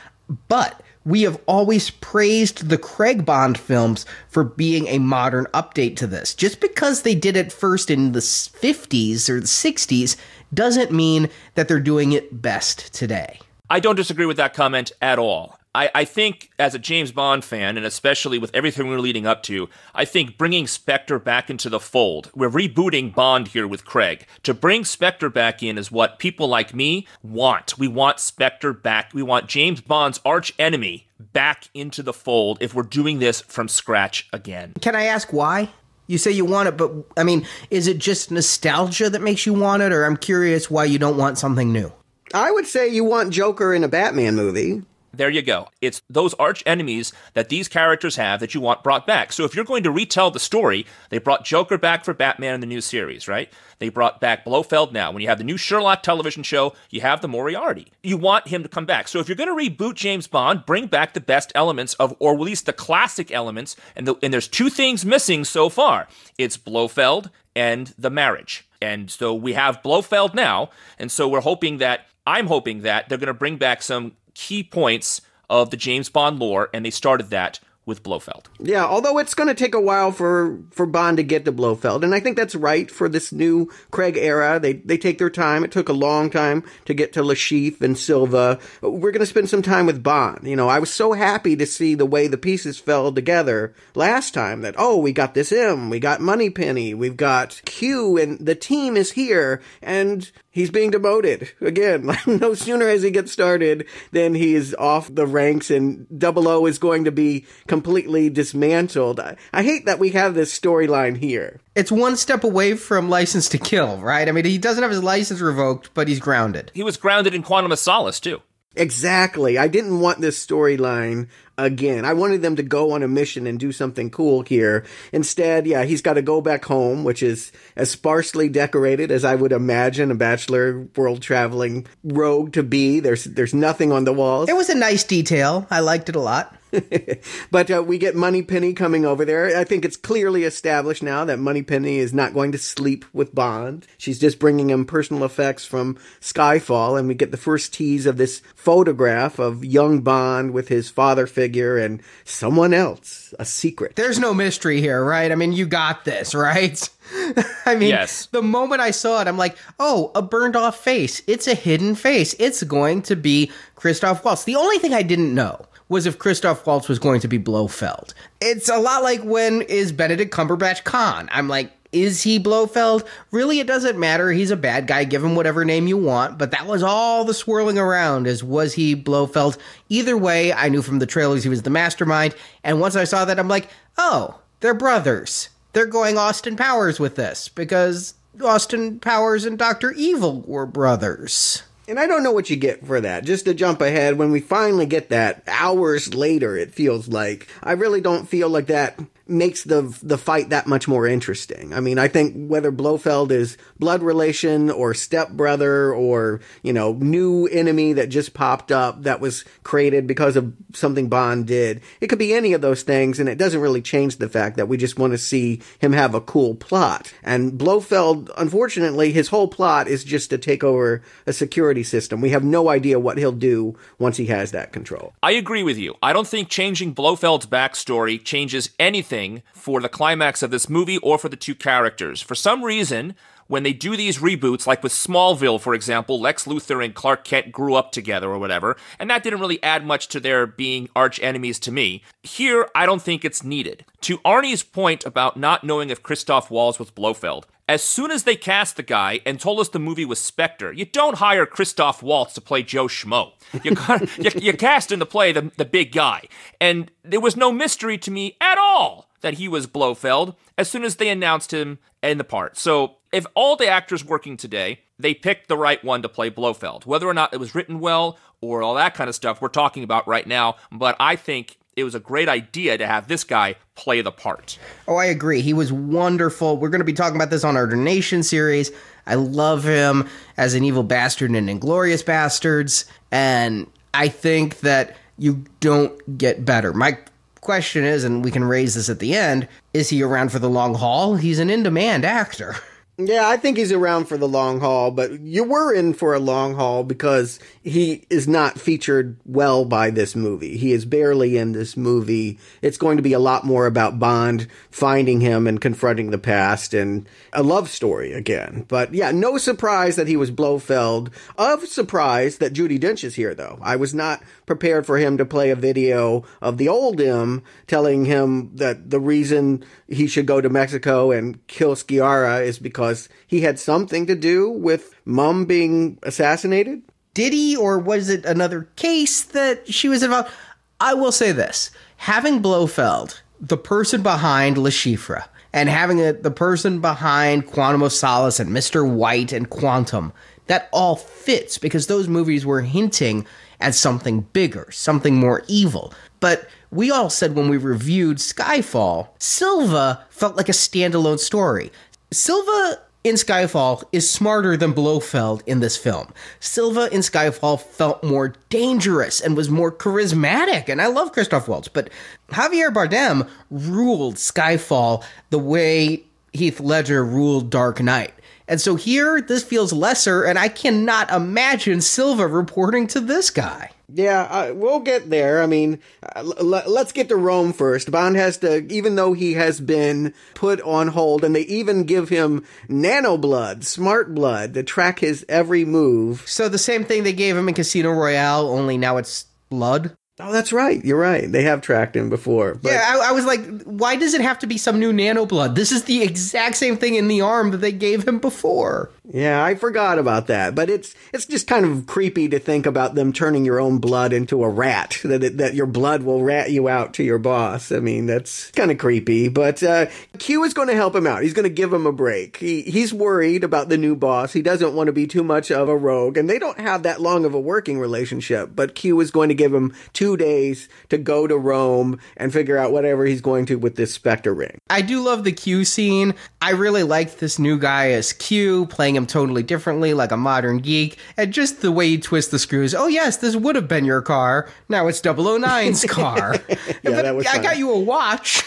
But we have always praised the Craig Bond films for being a modern update to this. Just because they did it first in the 50s or the 60s doesn't mean that they're doing it best today. I don't disagree with that comment at all. I, I think, as a James Bond fan, and especially with everything we're leading up to, I think bringing Spectre back into the fold, we're rebooting Bond here with Craig. To bring Spectre back in is what people like me want. We want Spectre back. We want James Bond's arch enemy back into the fold if we're doing this from scratch again. Can I ask why? You say you want it, but I mean, is it just nostalgia that makes you want it, or I'm curious why you don't want something new? I would say you want Joker in a Batman movie. There you go. It's those arch enemies that these characters have that you want brought back. So if you're going to retell the story, they brought Joker back for Batman in the new series, right? They brought back Blofeld now. When you have the new Sherlock television show, you have the Moriarty. You want him to come back. So if you're going to reboot James Bond, bring back the best elements of, or at least the classic elements. And, the, and there's two things missing so far. It's Blofeld and the marriage. And so we have Blofeld now. And so we're hoping that I'm hoping that they're going to bring back some key points of the James Bond lore, and they started that with Blofeld. Yeah, although it's going to take a while for for Bond to get to Blofeld, and I think that's right for this new Craig era. They they take their time. It took a long time to get to Chiffre and Silva. We're going to spend some time with Bond. You know, I was so happy to see the way the pieces fell together last time. That oh, we got this M, we got Moneypenny, we've got Q, and the team is here, and he's being demoted again. no sooner as he gets started than he is off the ranks, and Double O is going to be completely dismantled. I, I hate that we have this storyline here. It's one step away from license to kill, right? I mean, he doesn't have his license revoked, but he's grounded. He was grounded in Quantum of Solace too. Exactly. I didn't want this storyline again. I wanted them to go on a mission and do something cool here. Instead, yeah, he's got to go back home, which is as sparsely decorated as I would imagine a bachelor world traveling rogue to be. There's there's nothing on the walls. It was a nice detail. I liked it a lot. but uh, we get Moneypenny coming over there. I think it's clearly established now that Moneypenny is not going to sleep with Bond. She's just bringing him personal effects from Skyfall, and we get the first tease of this photograph of young Bond with his father figure and someone else, a secret. There's no mystery here, right? I mean, you got this, right? I mean, Yes. the moment I saw it, I'm like, oh, a burned off face. It's a hidden face. It's going to be Christoph Waltz. The only thing I didn't know was if Christoph Waltz was going to be Blofeld. It's a lot like when is Benedict Cumberbatch Khan? I'm like, is he Blofeld? Really, it doesn't matter. He's a bad guy. Give him whatever name you want. But that was all the swirling around is was he Blofeld? Either way, I knew from the trailers he was the mastermind. And once I saw that, I'm like, oh, they're brothers. They're going Austin Powers with this because Austin Powers and Dr. Evil were brothers. And I don't know what you get for that. Just to jump ahead, when we finally get that, hours later, it feels like. I really don't feel like that makes the the fight that much more interesting. I mean, I think whether Blofeld is blood relation or stepbrother or, you know, new enemy that just popped up that was created because of something Bond did, it could be any of those things and it doesn't really change the fact that we just want to see him have a cool plot. And Blofeld, unfortunately, his whole plot is just to take over a security system. We have no idea what he'll do once he has that control. I agree with you. I don't think changing Blofeld's backstory changes anything for the climax of this movie or for the two characters. For some reason, when they do these reboots, like with Smallville, for example, Lex Luthor and Clark Kent grew up together or whatever, and that didn't really add much to their being arch enemies to me. Here, I don't think it's needed. To Arnie's point about not knowing if Christoph Waltz was Blofeld, as soon as they cast the guy and told us the movie was Spectre, you don't hire Christoph Waltz to play Joe Schmo. You, you, you cast him to play the, the big guy. And there was no mystery to me at all that he was Blofeld as soon as they announced him in the part. So if all the actors working today, they picked the right one to play Blofeld, whether or not it was written well or all that kind of stuff we're talking about right now, but I think it was a great idea to have this guy play the part. Oh, I agree. He was wonderful. We're going to be talking about this on our donation series. I love him as an evil bastard in Inglourious Basterds, and I think that you don't get better. My question is, and we can raise this at the end, is he around for the long haul? He's an in demand actor. Yeah, I think he's around for the long haul, but you were in for a long haul because he is not featured well by this movie. He is barely in this movie. It's going to be a lot more about Bond finding him and confronting the past and a love story again. But yeah, no surprise that he was Blofeld. Of surprise that Judi Dench is here though. I was not prepared for him to play a video of the old him telling him that the reason he should go to Mexico and kill Sciarra is because he had something to do with mom being assassinated. Did he, or was it another case that she was involved? I will say this having Blofeld, the person behind Le Chiffre, and having a, the person behind Quantum of Solace and Mr. White and Quantum, that all fits because those movies were hinting at something bigger, something more evil. But we all said when we reviewed Skyfall, Silva felt like a standalone story. Silva in Skyfall is smarter than Blofeld in this film. Silva in Skyfall felt more dangerous and was more charismatic, and I love Christoph Waltz, but Javier Bardem ruled Skyfall the way Heath Ledger ruled Dark Knight. And so here, this feels lesser, and I cannot imagine Silva reporting to this guy. Yeah, uh, we'll get there. I mean, uh, l- let's get to Rome first. Bond has to, even though he has been put on hold, and they even give him nano blood, smart blood, to track his every move. So the same thing they gave him in Casino Royale, only now it's blood. Oh, that's right. You're right. They have tracked him before. But Yeah, I, I was like, why does it have to be some new nano blood? This is the exact same thing in the arm that they gave him before. Yeah, I forgot about that, but it's it's just kind of creepy to think about them turning your own blood into a rat. That it, that your blood will rat you out to your boss. I mean, that's kind of creepy. But uh, Q is going to help him out. He's going to give him a break. He he's worried about the new boss. He doesn't want to be too much of a rogue, and they don't have that long of a working relationship. But Q is going to give him two days to go to Rome and figure out whatever he's going to with this Spectre ring. I do love the Q scene. I really liked this new guy as Q, playing him totally differently, like a modern geek, and just the way you twist the screws. Oh, yes, this would have been your car. Now it's 009's car. Yeah, But that was I fun. got you a watch.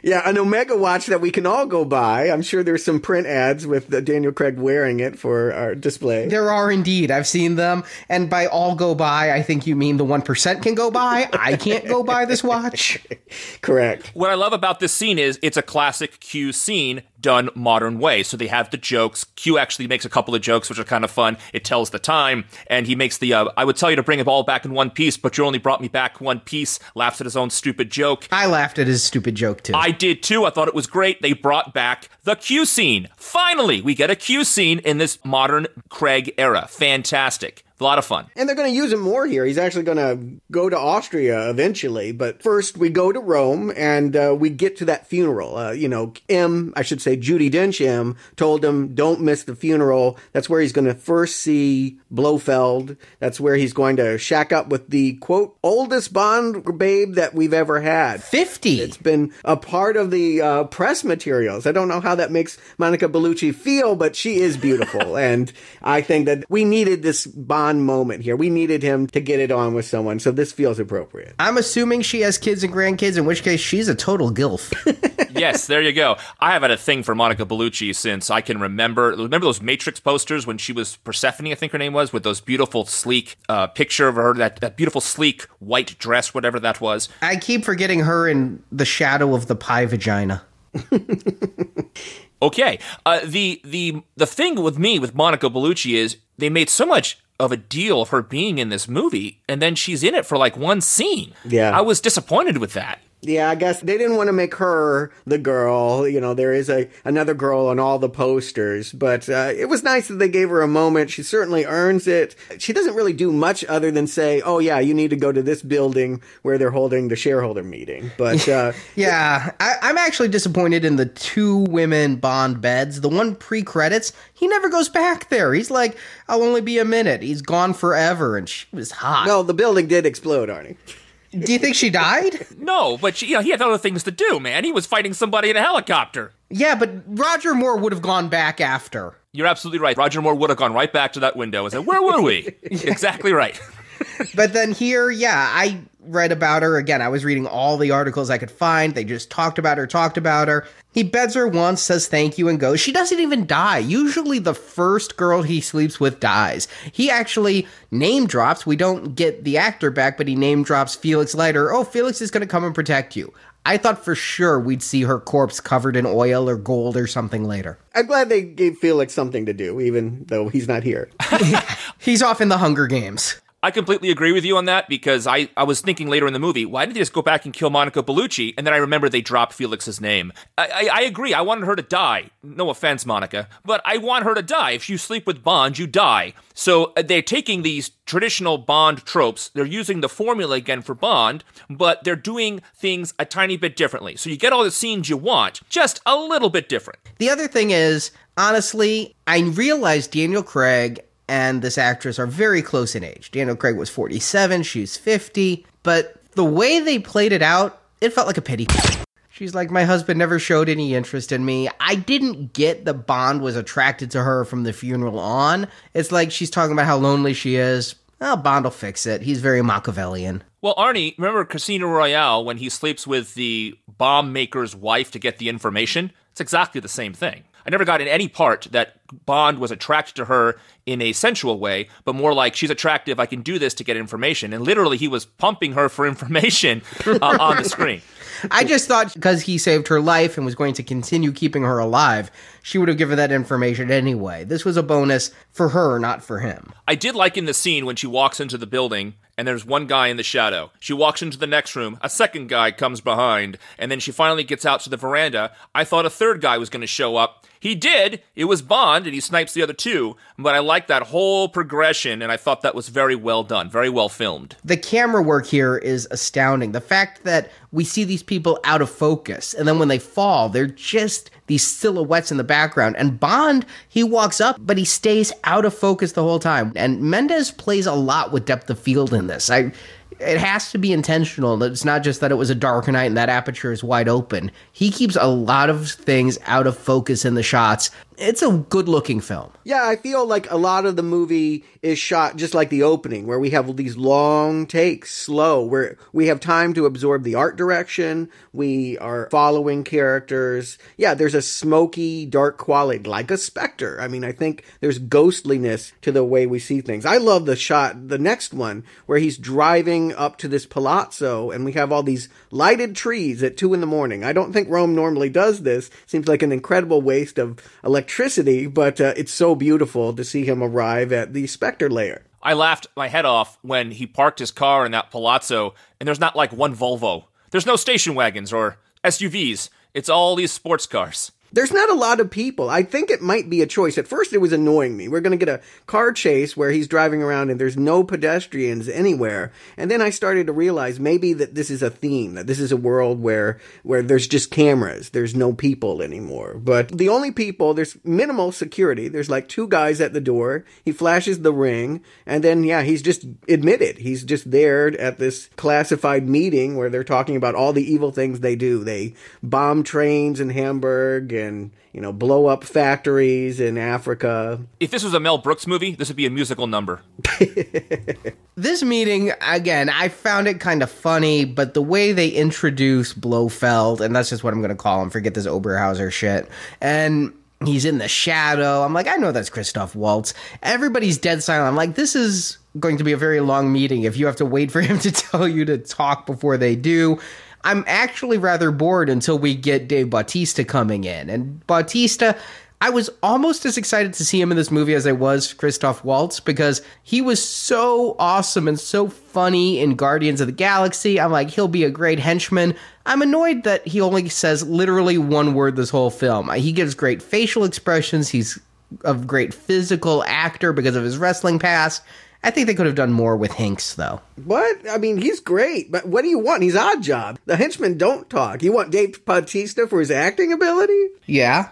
Yeah, an Omega watch that we can all go buy. I'm sure there's some print ads with Daniel Craig wearing it for our display. there are indeed. I've seen them. And by all go by, I think you mean the 1% can go by. I can't go buy this watch. Correct. What I love about this scene is it's a classic Q scene done modern way. So they have the jokes. Q actually makes a couple of jokes, which are kind of fun. It tells the time, and he makes the uh, I would tell you to bring it all back in one piece, but you only brought me back one piece, laughs at his own stupid joke. I laughed at his stupid joke, too. I did too. I thought it was great. They brought back the Q scene. Finally, we get a Q scene in this modern Craig era. Fantastic. A lot of fun. And they're going to use him more here. He's actually going to go to Austria eventually. But first, we go to Rome and uh, we get to that funeral. Uh, you know, M, I should say, Judi Dench M, told him, don't miss the funeral. That's where he's going to first see Blofeld. That's where he's going to shack up with the, quote, oldest Bond babe that we've ever had. 50. It's been a part of the uh, press materials. I don't know how that makes Monica Bellucci feel, but she is beautiful. and I think that we needed this Bond moment here. We needed him to get it on with someone. So this feels appropriate. I'm assuming she has kids and grandkids, in which case she's a total gilf. yes, there you go. I have had a thing for Monica Bellucci since I can remember. Remember those Matrix posters when she was Persephone, I think her name was, with those beautiful, sleek uh, picture of her, that, that beautiful, sleek white dress, whatever that was. I keep forgetting her in the shadow of the pie vagina. Okay, uh, the the the thing with me with Monica Bellucci is they made so much of a deal of her being in this movie, and then she's in it for like one scene. Yeah. I was disappointed with that. Yeah, I guess they didn't want to make her the girl. You know, there is a another girl on all the posters, but uh, it was nice that they gave her a moment. She certainly earns it. She doesn't really do much other than say, "Oh yeah, you need to go to this building where they're holding the shareholder meeting." But uh, Yeah, I, I'm actually disappointed in the two women Bond beds. The one pre credits, he never goes back there. He's like, I'll only be a minute. He's gone forever, and she was hot. well, the building did explode, Arnie. Do you think she died? No, but she, you know, he had other things to do, man. He was fighting somebody in a helicopter. yeah, but Roger Moore would have gone back after. You're absolutely right. Roger Moore would have gone right back to that window and said, "Where were we?" exactly right. But then here, yeah, I read about her again. I was reading all the articles I could find. They just talked about her, talked about her. He beds her once, says thank you, and goes. She doesn't even die. Usually, the first girl he sleeps with dies. He actually name drops. We don't get the actor back, but he name drops Felix Leiter. Oh, Felix is going to come and protect you. I thought for sure we'd see her corpse covered in oil or gold or something later. I'm glad they gave Felix something to do, even though he's not here. He's off in the Hunger Games. I completely agree with you on that because I, I was thinking later in the movie, why did they just go back and kill Monica Bellucci? And then I remember they dropped Felix's name. I, I, I agree. I wanted her to die. No offense, Monica, but I want her to die. If you sleep with Bond, you die. So uh, they're taking these traditional Bond tropes, they're using the formula again for Bond, but they're doing things a tiny bit differently. So you get all the scenes you want, just a little bit different. The other thing is, honestly, I realized Daniel Craig and this actress are very close in age. Daniel Craig was 47, she's 50, but the way they played it out, it felt like a pity. She's like, my husband never showed any interest in me. I didn't get the Bond was attracted to her from the funeral on. It's like she's talking about how lonely she is. Oh, Bond will fix it. He's very Machiavellian. Well, Arnie, remember Casino Royale when he sleeps with the bomb maker's wife to get the information? It's exactly the same thing. I never got in any part that Bond was attracted to her in a sensual way, but more like she's attractive. I can do this to get information, and literally he was pumping her for information uh, on the screen. I just thought because he saved her life and was going to continue keeping her alive, she would have given that information anyway. This was a bonus for her, not for him. I did like in the scene when she walks into the building and there's one guy in the shadow. She walks into the next room, a second guy comes behind, and then she finally gets out to the veranda. I thought a third guy was going to show up. He did. It was Bond, and he snipes the other two. But I like that whole progression, and I thought that was very well done, very well filmed. The camera work here is astounding. The fact that we see these people out of focus, and then when they fall, they're just these silhouettes in the background. And Bond, he walks up, but he stays out of focus the whole time. And Mendes plays a lot with depth of field in this. I it has to be intentional. It's not just that it was a dark night and that aperture is wide open. He keeps a lot of things out of focus in the shots. It's a good looking film. Yeah, I feel like a lot of the movie is shot just like the opening, where we have these long takes, slow, where we have time to absorb the art direction. We are following characters. Yeah, there's a smoky, dark quality, like a Spectre. I mean, I think there's ghostliness to the way we see things. I love the shot, the next one, where he's driving up to this palazzo and we have all these lighted trees at two in the morning. I don't think Rome normally does this. Seems like an incredible waste of electricity, but uh, it's so beautiful to see him arrive at the Spectre layer. I laughed my head off when he parked his car in that palazzo, and there's not like one Volvo. There's no station wagons or SUVs. It's all these sports cars. There's not a lot of people. I think it might be a choice. At first, it was annoying me. We're going to get a car chase where he's driving around and there's no pedestrians anywhere. And then I started to realize maybe that this is a theme, that this is a world where, where there's just cameras. There's no people anymore. But the only people, there's minimal security. There's like two guys at the door. He flashes the ring and then, yeah, he's just admitted. He's just there at this classified meeting where they're talking about all the evil things they do. They bomb trains in Hamburg and you know blow up factories in Africa. If this was a Mel Brooks movie, this would be a musical number. This meeting, again, I found it kind of funny, but the way they introduce Blofeld, and that's just what I'm going to call him, forget this Oberhauser shit, and he's in the shadow. I'm like, I know that's Christoph Waltz. Everybody's dead silent. I'm like, this is going to be a very long meeting if you have to wait for him to tell you to talk before they do. I'm actually rather bored until we get Dave Bautista coming in. And Bautista, I was almost as excited to see him in this movie as I was Christoph Waltz because he was so awesome and so funny in Guardians of the Galaxy. I'm like, he'll be a great henchman. I'm annoyed that he only says literally one word this whole film. He gives great facial expressions. He's a great physical actor because of his wrestling past. I think they could have done more with Hinx, though. What? I mean, he's great, but what do you want? He's Oddjob. The henchmen don't talk. You want Dave Bautista for his acting ability? Yeah.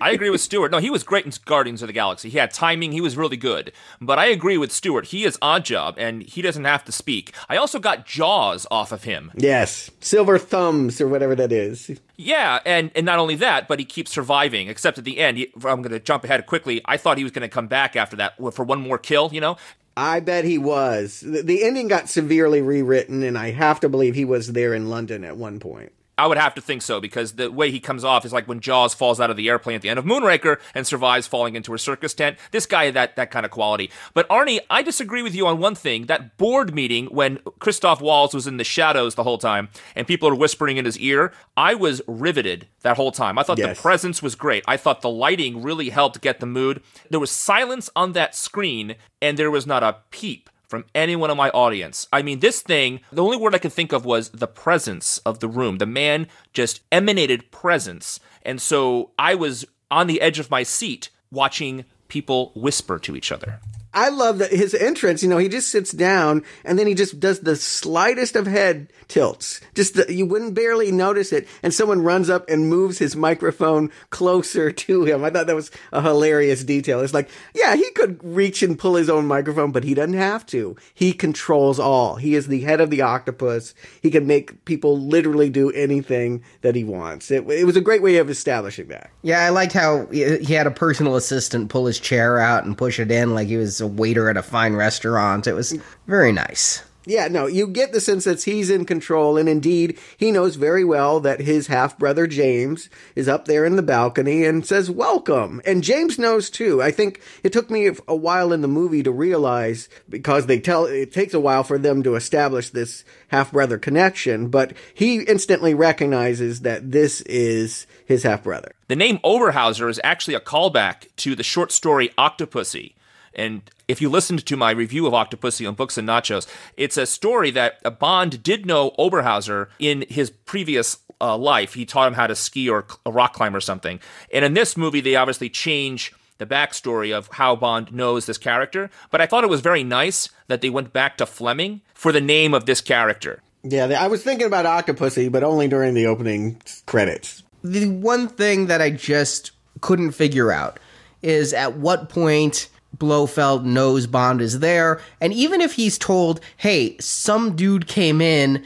I agree with Stewart. No, he was great in Guardians of the Galaxy. He had timing. He was really good. But I agree with Stewart. He is Oddjob, and he doesn't have to speak. I also got Jaws off of him. Yes. Silver thumbs or whatever that is. Yeah, and, and not only that, but he keeps surviving. Except at the end, he, I'm going to jump ahead quickly. I thought he was going to come back after that for one more kill. You know, I bet he was. The, the ending got severely rewritten, and I have to believe he was there in London at one point. I would have to think so because the way he comes off is like when Jaws falls out of the airplane at the end of Moonraker and survives falling into a circus tent. This guy had that that kind of quality. But Arnie, I disagree with you on one thing. That board meeting when Christoph Waltz was in the shadows the whole time and people are whispering in his ear, I was riveted that whole time. I thought Yes. the presence was great. I thought the lighting really helped get the mood. There was silence on that screen and there was not a peep from anyone in my audience. I mean, this thing, the only word I could think of was the presence of the room. The man just emanated presence. And so I was on the edge of my seat watching people whisper to each other. I love that his entrance, you know, he just sits down and then he just does the slightest of head tilts. Just the, you wouldn't barely notice it. And someone runs up and moves his microphone closer to him. I thought that was a hilarious detail. It's like, yeah, he could reach and pull his own microphone, but he doesn't have to. He controls all. He is the head of the octopus. He can make people literally do anything that he wants. It, it was a great way of establishing that. Yeah, I liked how he he had a personal assistant pull his chair out and push it in like he was a waiter at a fine restaurant. It was very nice. Yeah, no, you get the sense that he's in control, and indeed, he knows very well that his half brother James is up there in the balcony and says, Welcome. And James knows too. I think it took me a while in the movie to realize, because they tell, it takes a while for them to establish this half brother connection, but he instantly recognizes that this is his half brother. The name Oberhauser is actually a callback to the short story Octopussy. And if you listened to my review of Octopussy on Books and Nachos, it's a story that uh, Bond did know Oberhauser in his previous uh, life. He taught him how to ski or a rock climb or something. And in this movie, they obviously change the backstory of how Bond knows this character. But I thought it was very nice that they went back to Fleming for the name of this character. Yeah, I was thinking about Octopussy, but only during the opening credits. The one thing that I just couldn't figure out is at what point Blofeld knows Bond is there, and even if he's told, "Hey, some dude came in,"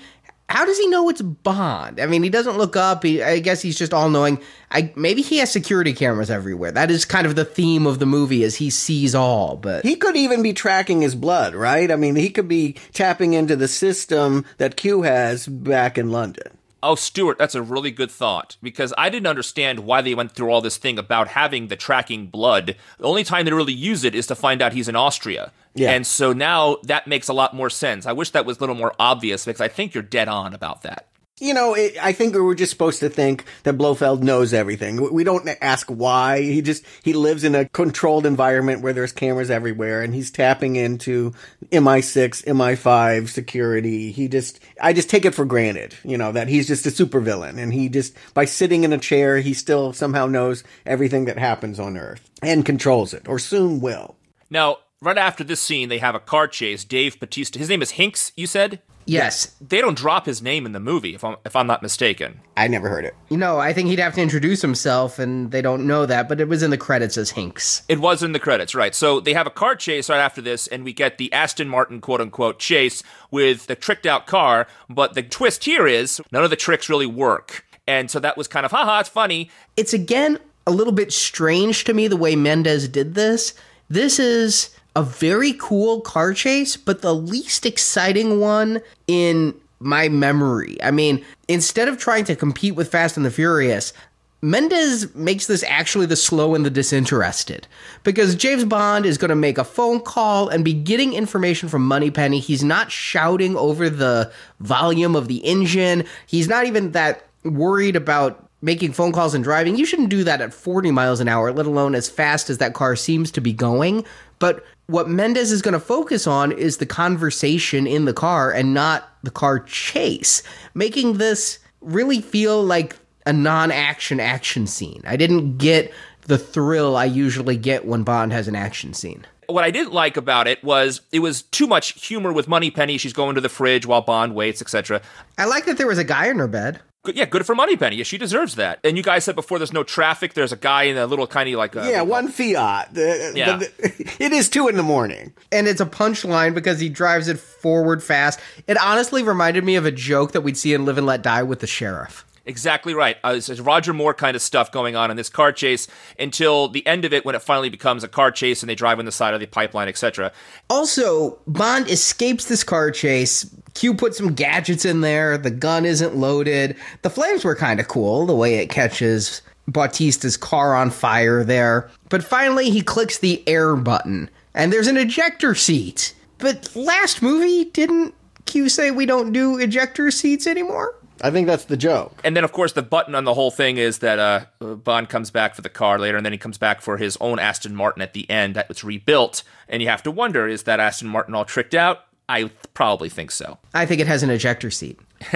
how does he know it's Bond? I mean, he doesn't look up. He, I guess he's just all knowing. I maybe he has security cameras everywhere. That is kind of the theme of the movie, is he sees all. But He could even be tracking his blood, right? I mean, he could be tapping into the system that Q has back in London. Oh, Stuart, that's a really good thought because I didn't understand why they went through all this thing about having the tracking blood. The only time they really use it is to find out he's in Austria. Yeah. And so now that makes a lot more sense. I wish that was a little more obvious because I think you're dead on about that. You know, it, I think we were just supposed to think that Blofeld knows everything. We- don't ask why. He just he lives in a controlled environment where there's cameras everywhere, and he's tapping into MI6, MI5 security. He just, I just take it for granted, you know, that he's just a supervillain, and he just by sitting in a chair, he still somehow knows everything that happens on Earth and controls it, or soon will. Now, right after this scene, they have a car chase. Dave Bautista, his name is Hinx, you said? Yes, They don't drop his name in the movie, if I'm, if I'm not mistaken. I never heard it. you know, I think he'd have to introduce himself, and they don't know that. But it was in the credits as Hinx. It was in the credits, right? So they have a car chase right after this, and we get the Aston Martin quote unquote chase with the tricked out car. But the twist here is none of the tricks really work. And so that was kind of, haha, it's funny. it's again a little bit strange to me the way Mendes did this. This is a very cool car chase, but the least exciting one in my memory. I mean, instead of trying to compete with Fast and the Furious, Mendes makes this actually the slow and the disinterested because James Bond is going to make a phone call and be getting information from Moneypenny. He's not shouting over the volume of the engine. He's not even that worried about making phone calls and driving. You shouldn't do that at 40 miles an hour, let alone as fast as that car seems to be going. But what Mendes is going to focus on is the conversation in the car and not the car chase, making this really feel like a non action action scene. I didn't get the thrill I usually get when Bond has an action scene. What I didn't like about it was it was too much humor with Moneypenny. She's going to the fridge while Bond waits, etc. I like that there was a guy in her bed. Good, yeah, good for Moneypenny. Yeah, she deserves that. And you guys said before there's no traffic. There's a guy in a little kind of like a, Yeah, one Fiat. The- Yeah. the- it is two in the morning. and it's a punchline because he drives it forward fast. It honestly reminded me of a joke that we'd see in Live and Let Die with the sheriff. Exactly right. Uh, Roger Moore kind of stuff going on in this car chase until the end of it when it finally becomes a car chase and they drive on the side of the pipeline, etc. Also, Bond escapes this car chase. Q put some gadgets in there. The gun isn't loaded. The flames were kind of cool, the way it catches Bautista's car on fire there. But finally, he clicks the air button, and there's an ejector seat. But last movie, didn't Q say we don't do ejector seats anymore? I think that's the joke. And then, of course, the button on the whole thing is that uh, Bond comes back for the car later, and then he comes back for his own Aston Martin at the end that was rebuilt. And you have to wonder is that Aston Martin all tricked out? I probably think so. I think it has an ejector seat.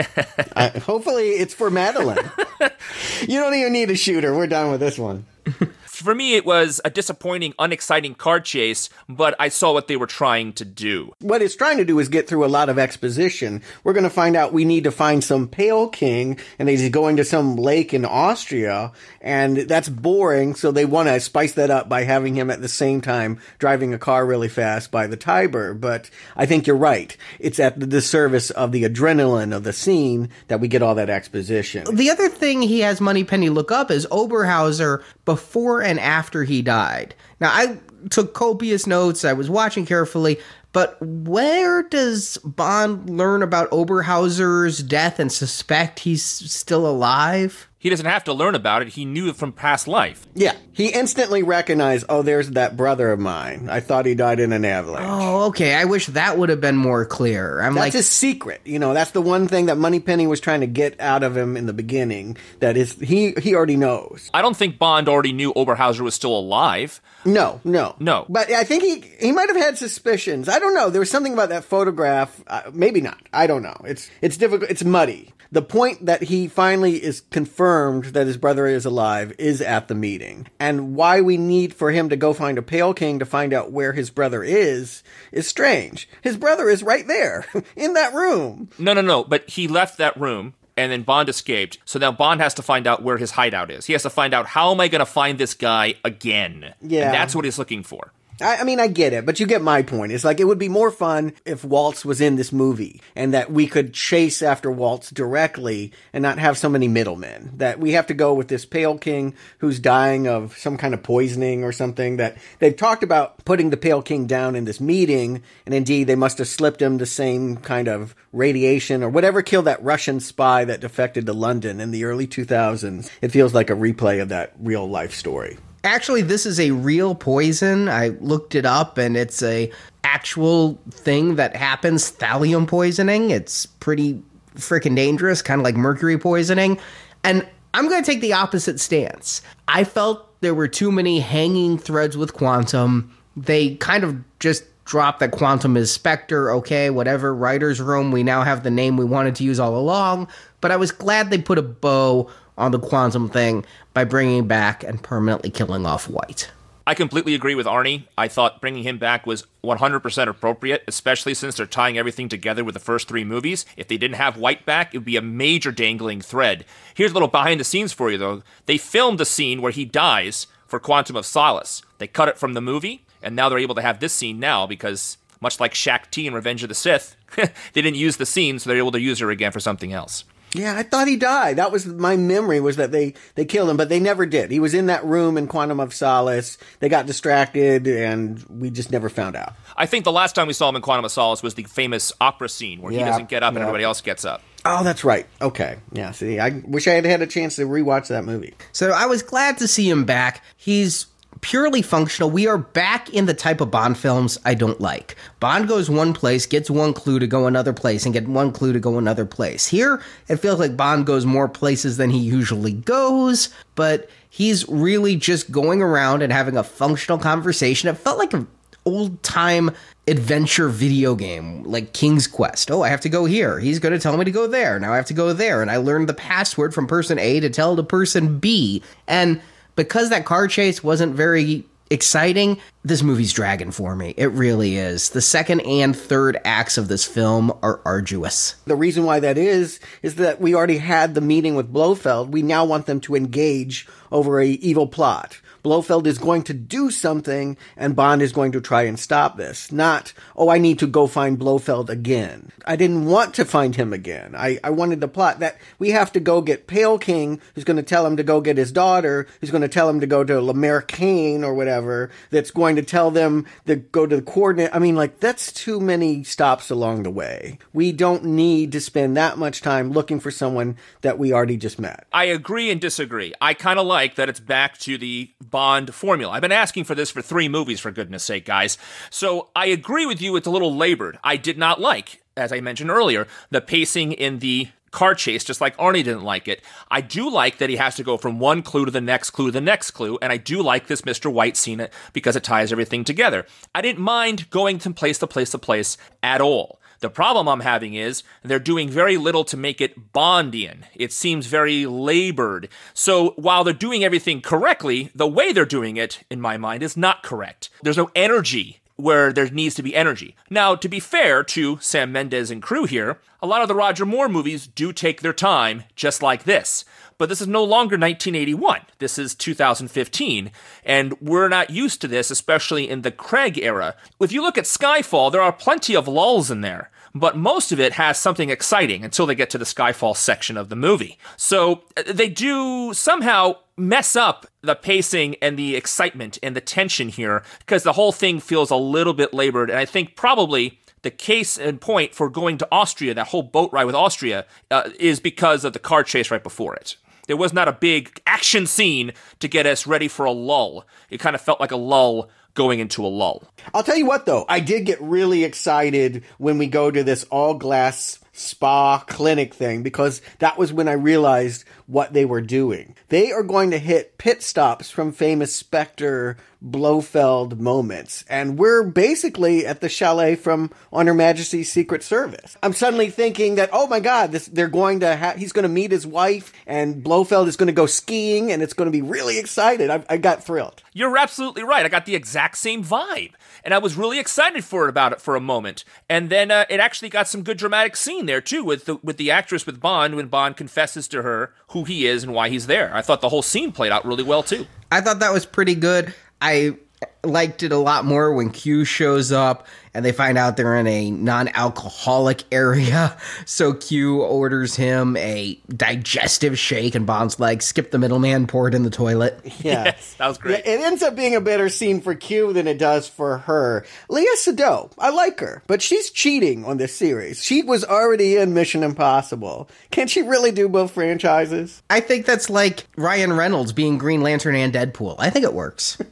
I, hopefully, it's for Madeleine. you don't even need a shooter. We're done with this one. For me, it was a disappointing, unexciting car chase, but I saw what they were trying to do. What it's trying to do is get through a lot of exposition. We're going to find out we need to find some Pale King, and he's going to some lake in Austria, and that's boring, so they want to spice that up by having him at the same time driving a car really fast by the Tiber. But I think you're right. It's at the disservice of the adrenaline of the scene that we get all that exposition. The other thing he has Moneypenny look up is Oberhauser before and after he died. Now, I took copious notes, I was watching carefully, but where does Bond learn about Oberhauser's death and suspect he's still alive? He doesn't have to learn about it. He knew it from past life. Yeah, he instantly recognized, oh, there's that brother of mine. I thought he died in an avalanche. Oh, okay. I wish that would have been more clear. I'm That's like, his secret. You know, that's the one thing that Moneypenny was trying to get out of him in the beginning. That is, he he already knows. I don't think Bond already knew Oberhauser was still alive. No, no, No. But I think he he might have had suspicions. I don't know. There was something about that photograph. Uh, maybe not. I don't know. It's it's difficult. It's muddy. The point that he finally is confirmed that his brother is alive is at the meeting, and why we need for him to go find a Pale King to find out where his brother is is strange. His brother is right there in that room. No, no, no. But he left that room and then Bond escaped. So now Bond has to find out where his hideout is. He has to find out how am I going to find this guy again? Yeah. And that's what he's looking for. I, I mean, I get it, but you get my point. It's like it would be more fun if Waltz was in this movie and that we could chase after Waltz directly and not have so many middlemen. That we have to go with this Pale King who's dying of some kind of poisoning or something. That they've talked about putting the Pale King down in this meeting, and indeed they must have slipped him the same kind of radiation or whatever killed that Russian spy that defected to London in the early 2000s. It feels like a replay of that real life story. Actually, this is a real poison. I looked it up, and it's a actual thing that happens. Thallium poisoning. It's pretty freaking dangerous, kind of like mercury poisoning. And I'm going to take the opposite stance. I felt there were too many hanging threads with Quantum. They kind of just dropped that Quantum is Spectre. Okay, whatever. Writer's room. We now have the name we wanted to use all along. But I was glad they put a bow on the Quantum thing by bringing back and permanently killing off White. I completely agree with Arnie. I thought bringing him back was 100% appropriate, especially since they're tying everything together with the first three movies. If they didn't have White back, it would be a major dangling thread. Here's a little behind the scenes for you, though. They filmed the scene where he dies for Quantum of Solace. They cut it from the movie, and now they're able to have this scene now because, much like Shaak Ti in Revenge of the Sith, they didn't use the scene, so they're able to use her again for something else. Yeah, I thought he died. That was my memory was that they they killed him, but they never did. He was in that room in Quantum of Solace. They got distracted, and we just never found out. I think the last time we saw him in Quantum of Solace was the famous opera scene where he doesn't get up and everybody else gets up. Oh, that's right. Okay, yeah. See, I wish I had had a chance to rewatch that movie. So I was glad to see him back. He's purely functional. We are back in the type of Bond films I don't like. Bond goes one place, gets one clue to go another place, and get one clue to go another place. Here, it feels like Bond goes more places than he usually goes, but he's really just going around and having a functional conversation. It felt like an old time adventure video game like King's Quest. Oh, I have to go here. He's going to tell me to go there. Now I have to go there. And I learned the password from person A to tell to person B. And because that car chase wasn't very exciting, this movie's dragging for me. It really is. The second and third acts of this film are arduous. The reason why that is is that we already had the meeting with Blofeld. We now want them to engage over a evil plot. Blofeld is going to do something and Bond is going to try and stop this. Not, oh, I need to go find Blofeld again. I didn't want to find him again. I, I wanted the plot that we have to go get Pale King, who's going to tell him to go get his daughter, who's going to tell him to go to L'Americaine or whatever, that's going to tell them to go to the coordinate. I mean, like, that's too many stops along the way. We don't need to spend that much time looking for someone that we already just met. I agree and disagree. I kind of like that it's back to the Bond formula. I've been asking for this for three movies, for goodness sake, guys. So I agree with you, it's a little labored. I did not like, as I mentioned earlier, the pacing in the car chase, just like Arnie didn't like it. I do like that he has to go from one clue to the next clue to the next clue, and I do like this Mr. White scene because it ties everything together. I didn't mind going from place to place to place at all. The problem I'm having is they're doing very little to make it Bondian. It seems very labored. So while they're doing everything correctly, the way they're doing it, in my mind, is not correct. There's no energy where there needs to be energy. Now, to be fair to Sam Mendes and crew here, a lot of the Roger Moore movies do take their time, just like this. But this is no longer 1981. This is 2015, and we're not used to this, especially in the Craig era. If you look at Skyfall, there are plenty of lulls in there, but most of it has something exciting until they get to the Skyfall section of the movie. So uh, they do somehow mess up the pacing and the excitement and the tension here because the whole thing feels a little bit labored, and I think probably the case in point for going to Austria, that whole boat ride with Austria, uh, is because of the car chase right before it. There was not a big action scene to get us ready for a lull. It kind of felt like a lull going into a lull. I'll tell you what though, I did get really excited when we go to this all glass spa clinic thing because that was when I realized what they were doing. They are going to hit pit stops from famous Spectre Blofeld moments. And we're basically at the chalet from On Her Majesty's Secret Service. I'm suddenly thinking that, oh my God, this, they're going to have, he's going to meet his wife and Blofeld is going to go skiing and it's going to be really excited. I, I got thrilled. You're absolutely right. I got the exact same vibe. And I was really excited for it about it for a moment. And then uh, it actually got some good dramatic scene there too with the, with the actress with Bond when Bond confesses to her who he is and why he's there. I thought the whole scene played out really well too. I thought that was pretty good. I liked it a lot more when Q shows up and they find out they're in a non-alcoholic area. So Q orders him a digestive shake and Bond's like, skip the middleman, pour it in the toilet. Yeah. Yes, that was great. It ends up being a better scene for Q than it does for her. Léa Seydoux, I like her, but she's cheating on this series. She was already in Mission Impossible. Can she really do both franchises? I think that's like Ryan Reynolds being Green Lantern and Deadpool. I think it works.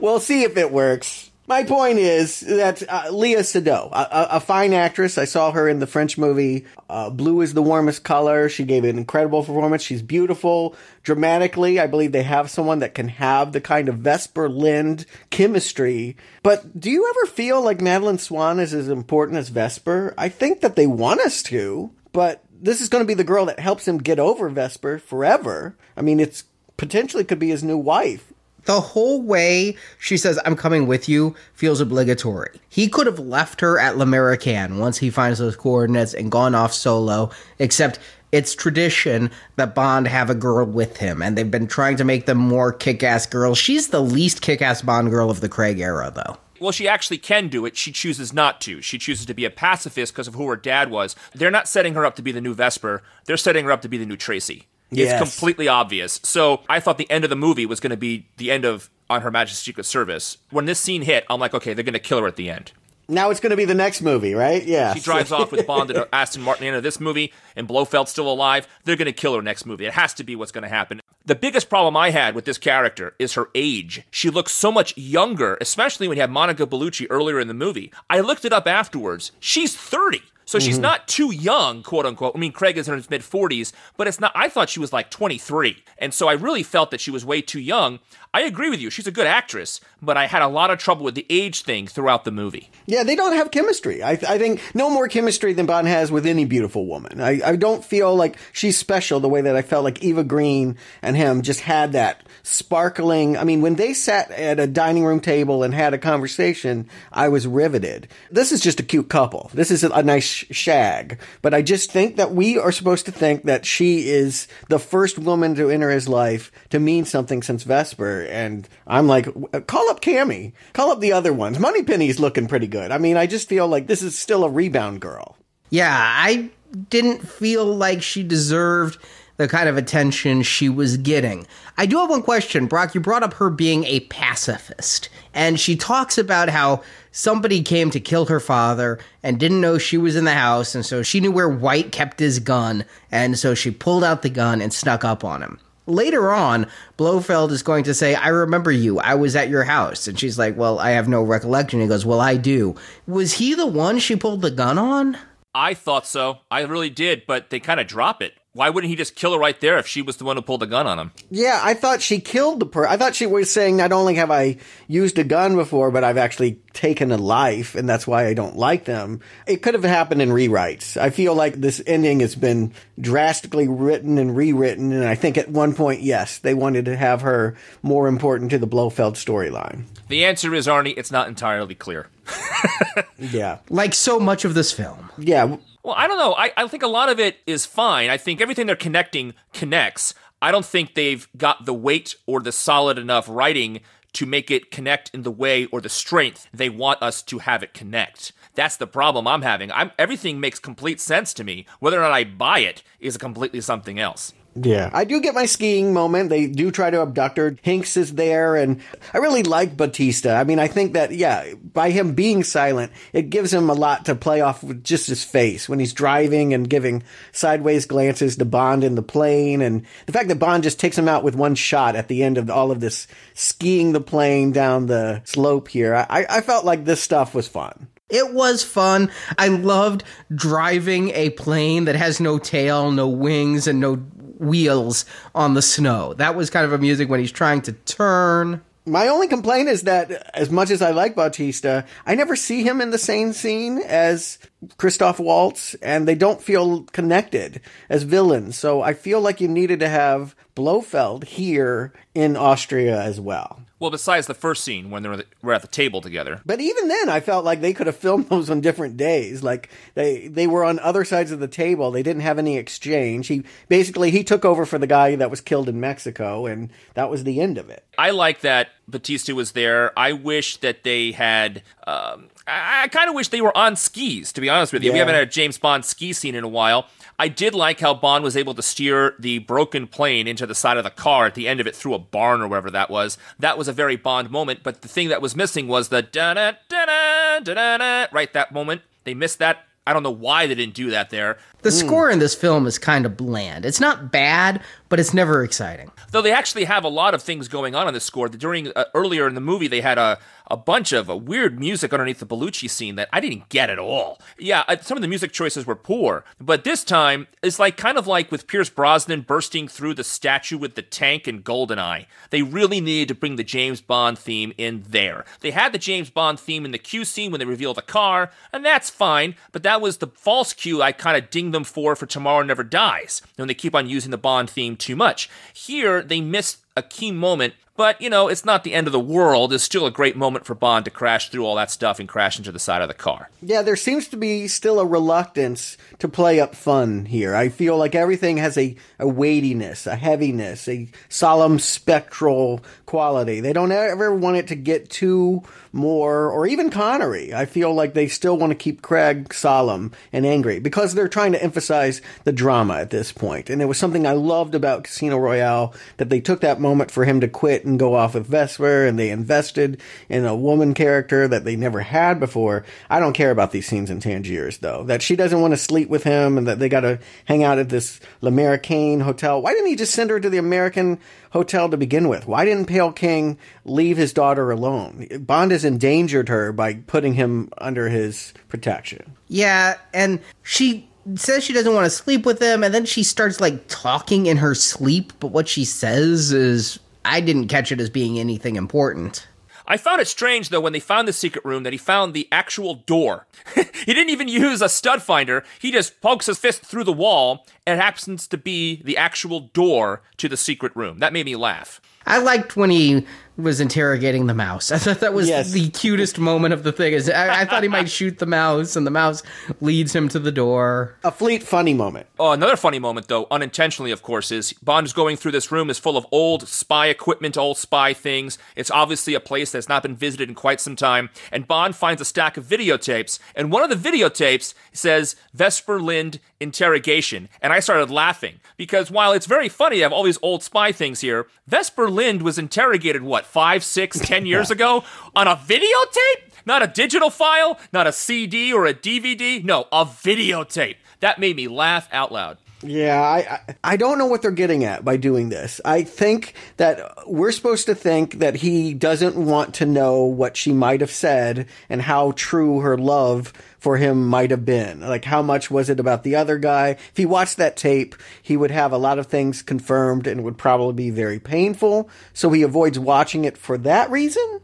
We'll see if it works. My point is that uh, Léa Seydoux, a, a, fine actress. I saw her in the French movie uh, Blue is the Warmest Color. She gave an incredible performance. She's beautiful. Dramatically, I believe they have someone that can have the kind of Vesper Lynd chemistry. But do you ever feel like Madeleine Swann is as important as Vesper? I think that they want us to, but this is going to be the girl that helps him get over Vesper forever. I mean, it's potentially could be his new wife. The whole way she says, I'm coming with you, feels obligatory. He could have left her at L'Americaine once he finds those coordinates and gone off solo, except it's tradition that Bond have a girl with him, and they've been trying to make them more kick ass girls. She's the least kick ass Bond girl of the Craig era, though. Well, she actually can do it. She chooses not to. She chooses to be a pacifist because of who her dad was. They're not setting her up to be the new Vesper. They're setting her up to be the new Tracy. Yes. It's completely obvious. So I thought the end of the movie was going to be the end of On Her Majesty's Secret Service. When this scene hit, I'm like, okay, they're going to kill her at the end. Now it's going to be the next movie, right? Yeah. She drives off with Bond and Aston Martin at the end of this movie, and Blofeld's still alive. They're going to kill her next movie. It has to be what's going to happen. The biggest problem I had with this character is her age. She looks so much younger, especially when you have Monica Bellucci earlier in the movie. I looked it up afterwards. She's 30. So she's mm-hmm. not too young, quote unquote. I mean, Craig is in his mid 40s, but it's not. I thought she was like 23. And so I really felt that she was way too young. I agree with you. She's a good actress, but I had a lot of trouble with the age thing throughout the movie. Yeah, they don't have chemistry. I, I think no more chemistry than Bond has with any beautiful woman. I, I don't feel like she's special the way that I felt like Eva Green and him just had that sparkling. I mean, when they sat at a dining room table and had a conversation, I was riveted. This is just a cute couple. This is a, nice shag. But I just think that we are supposed to think that she is the first woman to enter his life to mean something since Vesper. And I'm like, call up Cammy. Call up the other ones. Moneypenny's looking pretty good. I mean, I just feel like this is still a rebound girl. Yeah, I didn't feel like she deserved the kind of attention she was getting. I do have one question, Brock. You brought up her being a pacifist, and she talks about how somebody came to kill her father and didn't know she was in the house, and so she knew where White kept his gun, and so she pulled out the gun and snuck up on him. Later on, Blofeld is going to say, I remember you. I was at your house. And she's like, Well, I have no recollection. He goes, Well, I do. Was he the one she pulled the gun on? I thought so. I really did, but they kind of drop it. Why wouldn't he just kill her right there if she was the one who pulled the gun on him? Yeah, I thought she killed the person. I thought she was saying not only have I used a gun before, but I've actually taken a life, and that's why I don't like them. It could have happened in rewrites. I feel like this ending has been drastically written and rewritten, and I think at one point, yes, they wanted to have her more important to the Blofeld storyline. The answer is, Arnie, it's not entirely clear. Yeah, Like so much of this film. yeah. Well, I don't know. I, I think a lot of it is fine. I think everything they're connecting connects. I don't think they've got the weight or the solid enough writing to make it connect in the way or the strength they want us to have it connect. That's the problem I'm having. I'm everything makes complete sense to me. Whether or not I buy it is completely something else. Yeah. I do get my skiing moment. They do try to abduct her. Hinx is there, and I really like Bautista. I mean, I think that, yeah, by him being silent, it gives him a lot to play off with just his face when he's driving and giving sideways glances to Bond in the plane. And the fact that Bond just takes him out with one shot at the end of all of this skiing the plane down the slope here. I, I felt like this stuff was fun. It was fun. I loved driving a plane that has no tail, no wings, and no wheels on the snow. That was kind of amusing when he's trying to turn. My only complaint is that as much as I like Bautista, I never see him in the same scene as Christoph Waltz, and they don't feel connected as villains. So I feel like you needed to have Blofeld here in Austria as well. Well, besides the first scene when they were, were at the table together. But even then, I felt like they could have filmed those on different days. Like they they were on other sides of the table. They didn't have any exchange. He basically he took over for the guy that was killed in Mexico, and that was the end of it. I like that Bautista was there. I wish that they had. Um, I, I kind of wish they were on skis. To be honest with you, we haven't had a James Bond ski scene in a while. I did like how Bond was able to steer the broken plane into the side of the car at the end of it through a barn or wherever that was. That was a very Bond moment, but the thing that was missing was the da da da da da da right that moment. They missed that. I don't know why they didn't do that there. The score in this film is kind of bland. It's not bad, but it's never exciting. Though they actually have a lot of things going on in this score. During uh, earlier in the movie, they had a a bunch of uh, weird music underneath the Bellucci scene that I didn't get at all. Yeah, uh, some of the music choices were poor, but this time it's like kind of like with Pierce Brosnan bursting through the statue with the tank and Goldeneye. They really needed to bring the James Bond theme in there. They had the James Bond theme in the Q scene when they reveal the car, and that's fine. But that was the false cue I kind of dinged them for for Tomorrow Never Dies. When they keep on using the Bond theme too much. Here they missed a key moment. But, you know, it's not the end of the world. It's still a great moment for Bond to crash through all that stuff and crash into the side of the car. Yeah, there seems to be still a reluctance to play up fun here. I feel like everything has a, a weightiness, a heaviness, a solemn spectral quality. They don't ever want it to get too more, or even Connery. I feel like they still want to keep Craig solemn and angry because they're trying to emphasize the drama at this point. And it was something I loved about Casino Royale that they took that moment for him to quit and go off with Vesper and they invested in a woman character that they never had before. I don't care about these scenes in Tangiers though. That she doesn't want to sleep with him and that they got to hang out at this L'Americaine hotel. Why didn't he just send her to the American hotel to begin with? Why didn't Pale King leave his daughter alone? Bond has endangered her by putting him under his protection. Yeah, and she says she doesn't want to sleep with him, and then she starts like talking in her sleep, but what she says is I didn't catch it as being anything important. I found it strange, though, when they found the secret room that he found the actual door. he didn't even use a stud finder. He just pokes his fist through the wall, and it happens to be the actual door to the secret room. That made me laugh. I liked when he was interrogating the mouse. I thought that was Yes. the cutest moment of the thing. Is I, I thought he might shoot the mouse, and the mouse leads him to the door. A fleet funny moment. Oh, another funny moment, though, unintentionally, of course, is Bond is going through this room is full of old spy equipment, old spy things. It's obviously a place that's not been visited in quite some time. And Bond finds a stack of videotapes, and one of the videotapes says Vesper Lynd interrogation. And I started laughing because while it's very funny to have all these old spy things here, Vesper Lynd was interrogated, what, five, six, ten years ago on a videotape? Not a digital file, not a CD or a DVD. No, a videotape. That made me laugh out loud. Yeah, I, I don't know what they're getting at by doing this. I think that we're supposed to think that he doesn't want to know what she might have said and how true her love for him might have been. Like how much was it about the other guy? If he watched that tape, he would have a lot of things confirmed and would probably be very painful. So he avoids watching it for that reason.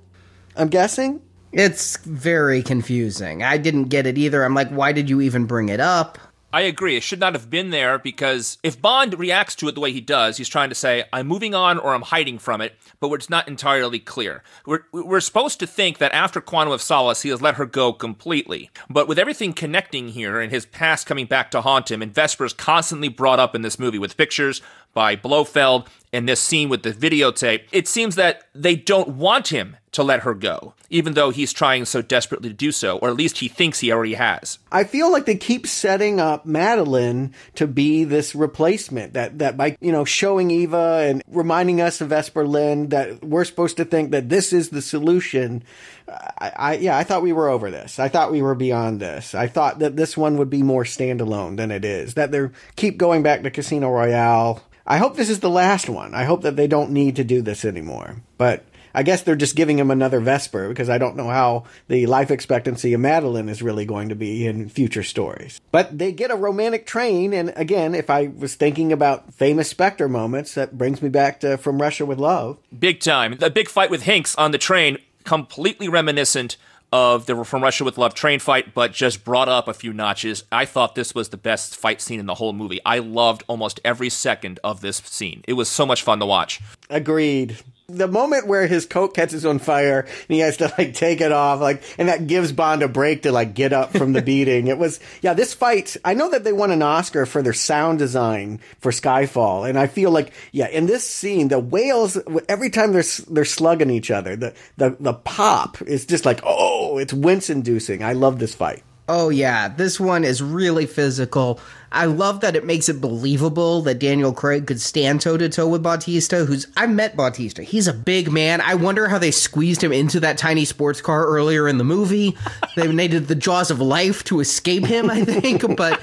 I'm guessing. It's very confusing. I didn't get it either. I'm like, why did you even bring it up? I agree. It should not have been there because if Bond reacts to it the way he does, he's trying to say, I'm moving on or I'm hiding from it, but it's not entirely clear. We're, we're supposed to think that after Quantum of Solace, he has let her go completely. But with everything connecting here and his past coming back to haunt him, and Vesper's constantly brought up in this movie with pictures by Blofeld and this scene with the videotape, it seems that they don't want him to let her go, even though he's trying so desperately to do so, or at least he thinks he already has. I feel like they keep setting up Madeleine to be this replacement that, that by, you know, showing Eva and reminding us of Vesper Lynd that we're supposed to think that this is the solution. I, I, yeah, I thought we were over this. I thought we were beyond this. I thought that this one would be more standalone than it is. That they keep going back to Casino Royale. I hope this is the last one. I hope that they don't need to do this anymore. But I guess they're just giving him another Vesper because I don't know how the life expectancy of Madeleine is really going to be in future stories. But they get a romantic train, and again, if I was thinking about famous Spectre moments, that brings me back to From Russia with Love. Big time. The big fight with Hinx on the train, completely reminiscent of the From Russia with Love train fight, but just brought up a few notches. I thought this was the best fight scene in the whole movie. I loved almost every second of this scene. It was so much fun to watch. Agreed the moment where his coat catches on fire and he has to like take it off, like, and that gives Bond a break to like get up from the beating. It was, yeah, this fight, I know that they won an Oscar for their sound design for Skyfall. And I feel like, yeah, in this scene, the whales, every time they're, they're slugging each other, the, the, the pop is just like, oh, it's wince inducing. I love this fight. Oh, yeah. This one is really physical. I love that it makes it believable that Daniel Craig could stand toe to toe with Bautista, who's. I met Bautista. He's a big man. I wonder how they squeezed him into that tiny sports car earlier in the movie. they needed the jaws of life to escape him, I think. but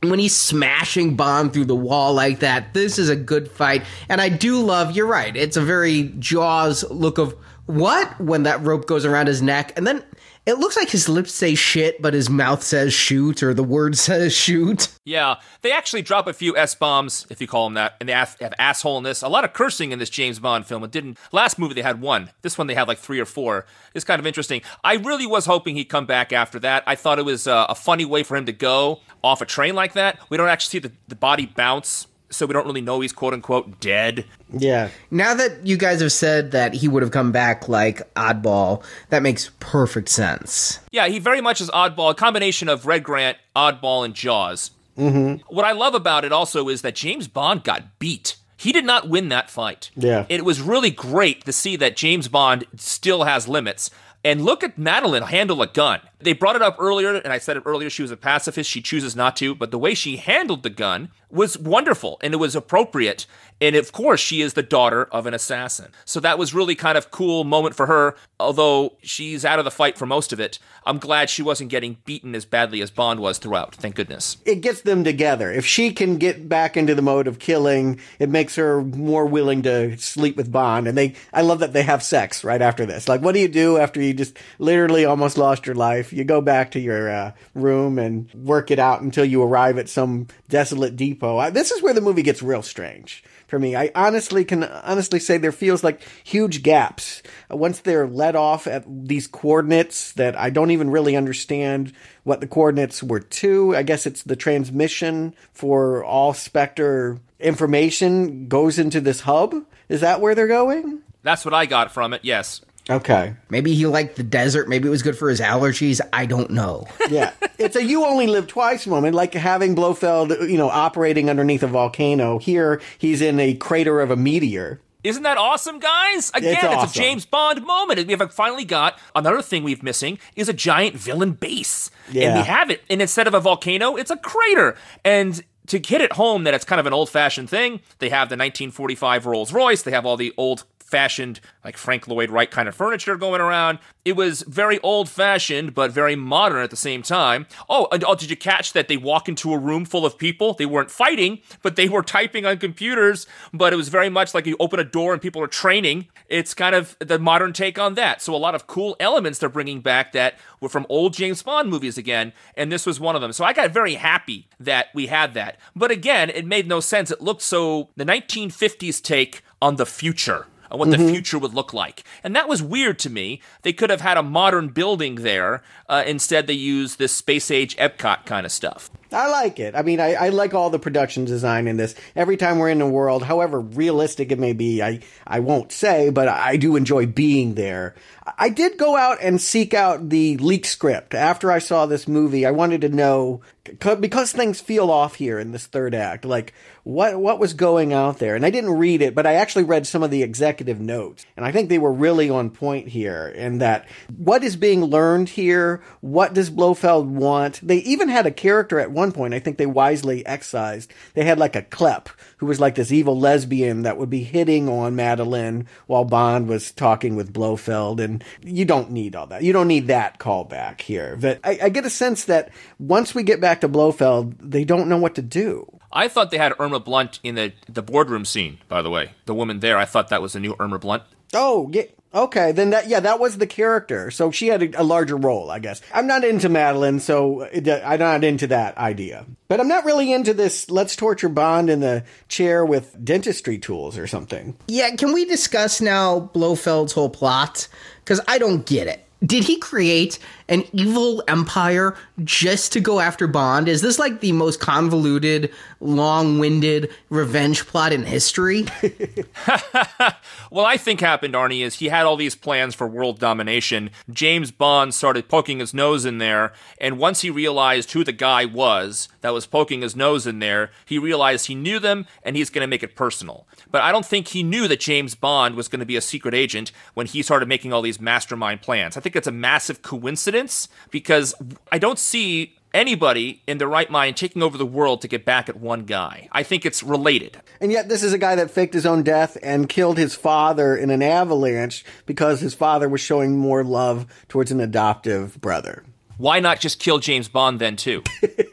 when he's smashing Bond through the wall like that, this is a good fight. And I do love, you're right, it's a very Jaws look of what when that rope goes around his neck. And then it looks like his lips say shit, but his mouth says shoot, or the word says shoot. Yeah, they actually drop a few s bombs, if you call them that, and they have, have asshole in this. A lot of cursing in this James Bond film. It didn't. Last movie they had one. This one they had like three or four. It's kind of interesting. I really was hoping he'd come back after that. I thought it was uh, a funny way for him to go off a train like that. We don't actually see the, the body bounce so we don't really know he's quote unquote dead. Yeah. Now that you guys have said that he would have come back like Oddjob, that makes perfect sense. Yeah, he very much is Oddjob, a combination of Red Grant, Oddjob, and Jaws. Mm-hmm. What I love about it also is that James Bond got beat. He did not win that fight. Yeah. It was really great to see that James Bond still has limits. And look at Madeleine handle a gun. They brought it up earlier, and I said it earlier, she was a pacifist. She chooses not to, but the way she handled the gun was wonderful and it was appropriate. And of course, she is the daughter of an assassin. So that was really kind of cool moment for her. Although she's out of the fight for most of it, I'm glad she wasn't getting beaten as badly as Bond was throughout. Thank goodness. It gets them together. If she can get back into the mode of killing, it makes her more willing to sleep with Bond. And they, I love that they have sex right after this. Like, what do you do after you just literally almost lost your life? You go back to your uh, room and work it out until you arrive at some desolate depot. I, this is where the movie gets real strange for me. I honestly can honestly say there feels like huge gaps uh, once they're let off at these coordinates that I don't even really understand what the coordinates were to. I guess it's the transmission for all Spectre information goes into this hub. Is that where they're going? That's what I got from it. Yes. Okay. Maybe he liked the desert. Maybe it was good for his allergies. I don't know. yeah. It's a you only live twice moment, like having Blofeld, you know, operating underneath a volcano. Here, he's in a crater of a meteor. Isn't that awesome, guys? Again, it's, it's a James Bond moment. We have finally got another thing we've missing is a giant villain base. Yeah. And we have it. And instead of a volcano, it's a crater. And to get it home that it's kind of an old fashioned thing, they have the 1945 Rolls Royce, they have all the old fashioned, like Frank Lloyd Wright kind of furniture going around. It was very old fashioned, but very modern at the same time. Oh, and, oh, did you catch that they walk into a room full of people? They weren't fighting, but they were typing on computers. But it was very much like you open a door and people are training. It's kind of the modern take on that. So a lot of cool elements they're bringing back that were from old James Bond movies again, and this was one of them. So I got very happy that we had that. But again, it made no sense. It looked so the 1950s take on the future and what mm-hmm. the future would look like. And that was weird to me. They could have had a modern building there. Uh, instead, they used this space age Epcot kind of stuff. I like it. I mean, I, I like all the production design in this. Every time we're in a world, however realistic it may be, I, I won't say, but I do enjoy being there. I did go out and seek out the leaked script. After I saw this movie, I wanted to know, because things feel off here in this third act, like, what, what was going out there? And I didn't read it, but I actually read some of the executive notes. And I think they were really on point here in that what is being learned here? What does Blofeld want? They even had a character at point, I think they wisely excised. They had like a Klep, who was like this evil lesbian that would be hitting on Madeleine while Bond was talking with Blofeld. And you don't need all that. You don't need that callback here. But I, I get a sense that once we get back to Blofeld, they don't know what to do. I thought they had Irma Bunt in the the boardroom scene. By the way, the woman there, I thought that was a new Irma Bunt. Oh, yeah. Okay, then that yeah, that was the character. So she had a, a larger role, I guess. I'm not into Madeleine, so it, uh, I'm not into that idea. But I'm not really into this. Let's torture Bond in the chair with dentistry tools or something. Yeah, can we discuss now Blofeld's whole plot? Because I don't get it. Did he create an evil empire just to go after Bond? Is this like the most convoluted, long winded revenge plot in history? well, I think happened, Arnie, is he had all these plans for world domination. James Bond started poking his nose in there, and once he realized who the guy was that was poking his nose in there, he realized he knew them and he's going to make it personal. But I don't think he knew that James Bond was going to be a secret agent when he started making all these mastermind plans. I think it's a massive coincidence because I don't see anybody in their right mind taking over the world to get back at one guy. I think it's related. And yet, this is a guy that faked his own death and killed his father in an avalanche because his father was showing more love towards an adoptive brother. Why not just kill James Bond then, too?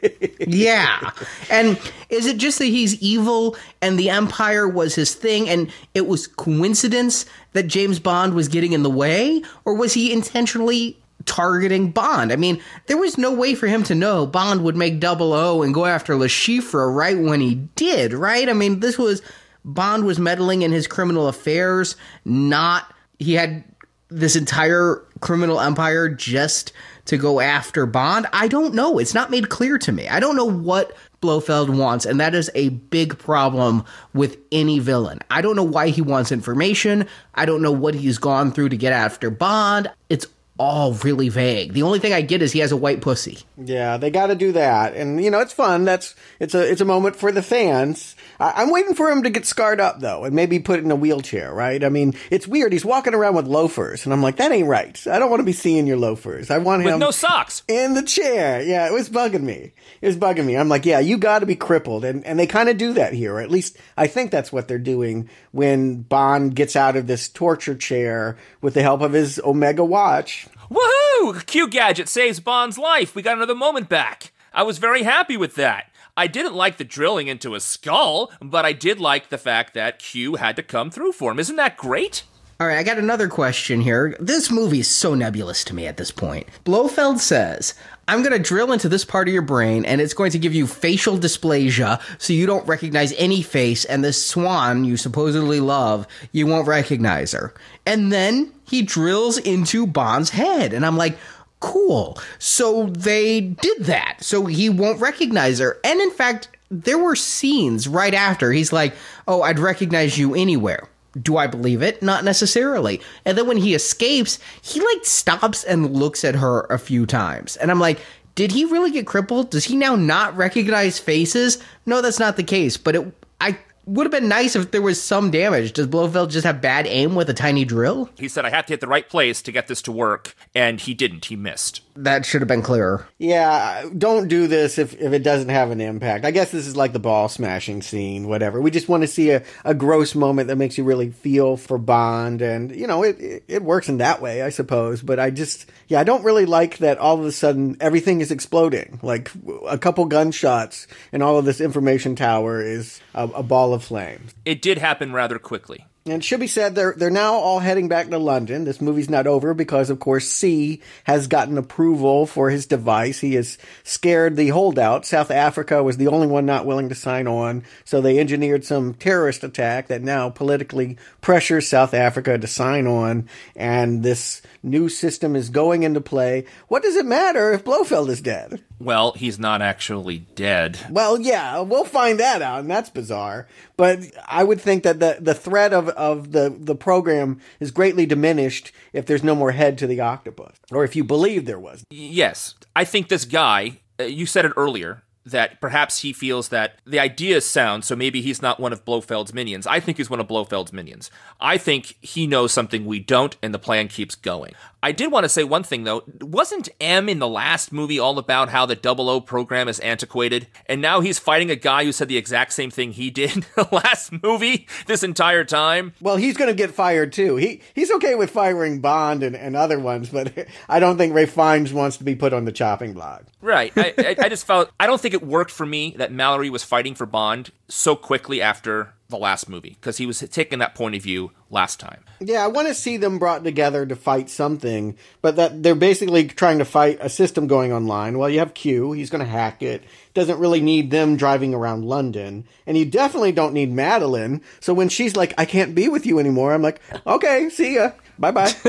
yeah. And is it just that he's evil and the Empire was his thing and it was coincidence that James Bond was getting in the way? Or was he intentionally targeting Bond. I mean, there was no way for him to know Bond would make double O and go after Le Chiffre right when he did, right? I mean, this was Bond was meddling in his criminal affairs, not he had this entire criminal empire just to go after Bond. I don't know. It's not made clear to me. I don't know what Blofeld wants, and that is a big problem with any villain. I don't know why he wants information. I don't know what he's gone through to get after Bond. It's all really vague. The only thing I get is he has a white pussy. Yeah, they got to do that, and you know it's fun. That's it's a it's a moment for the fans. I, am waiting for him to get scarred up though, and maybe put in a wheelchair. Right? I mean, it's weird. He's walking around with loafers, and I'm like, that ain't right. I don't want to be seeing your loafers. I want him with no socks in the chair. Yeah, it was bugging me. It was bugging me. I'm like, yeah, you got to be crippled, and and they kind of do that here, or at least I think that's what they're doing when Bond gets out of this torture chair with the help of his Omega watch. Woohoo! Q Gadget saves Bond's life. We got another moment back. I was very happy with that. I didn't like the drilling into his skull, but I did like the fact that Q had to come through for him. Isn't that great? All right, I got another question here. This movie is so nebulous to me at this point. Blofeld says, I'm going to drill into this part of your brain and it's going to give you facial dysplasia so you don't recognize any face and this Swann you supposedly love, you won't recognize her. And then he drills into Bond's head and I'm like, cool. So they did that. So he won't recognize her. And in fact, there were scenes right after he's like, "Oh, I'd recognize you anywhere." Do I believe it? Not necessarily. And then when he escapes, he like stops and looks at her a few times. And I'm like, did he really get crippled? Does he now not recognize faces? No, that's not the case. But it, I would have been nice if there was some damage. Does Blofeld just have bad aim with a tiny drill? He said, I have to hit the right place to get this to work, and he didn't. He missed. That should have been clearer. Yeah, don't do this if, if it doesn't have an impact. I guess this is like the ball smashing scene, whatever. We just want to see a, a gross moment that makes you really feel for Bond, and, you know, it, it, it works in that way, I suppose. But I just, yeah, I don't really like that all of a sudden everything is exploding. Like a couple gunshots, and all of this information tower is a, a ball of of flames. It did happen rather quickly. And it should be said they're they're now all heading back to London. This movie's not over because of course C has gotten approval for his device. He has scared the holdout. South Africa was the only one not willing to sign on, so they engineered some terrorist attack that now politically pressures South Africa to sign on and this new system is going into play. What does it matter if Blofeld is dead? Well, he's not actually dead. Well, yeah, we'll find that out, and that's bizarre. But I would think that the, the threat of, of the, the program is greatly diminished if there's no more head to the octopus, or if you believe there was. Yes, I think this guy, uh, you said it earlier, that perhaps he feels that the idea is sound, so maybe he's not one of Blofeld's minions. I think he's one of Blofeld's minions. I think he knows something we don't, and the plan keeps going. I did want to say one thing though. Wasn't M in the last movie all about how the Double O program is antiquated? And now he's fighting a guy who said the exact same thing he did the last movie this entire time? Well, he's going to get fired too. He he's okay with firing Bond and, and other ones, but I don't think Ralph Fiennes wants to be put on the chopping block. Right. I, I, I just felt I don't think it worked for me that Mallory was fighting for Bond so quickly after the last movie because he was taking that point of view last time. Yeah, I want to see them brought together to fight something, but that they're basically trying to fight a system going online. Well, you have Q, he's going to hack it. Doesn't really need them driving around London, and you definitely don't need Madeleine. So when she's like, "I can't be with you anymore," I'm like, "Okay, see ya." Bye bye.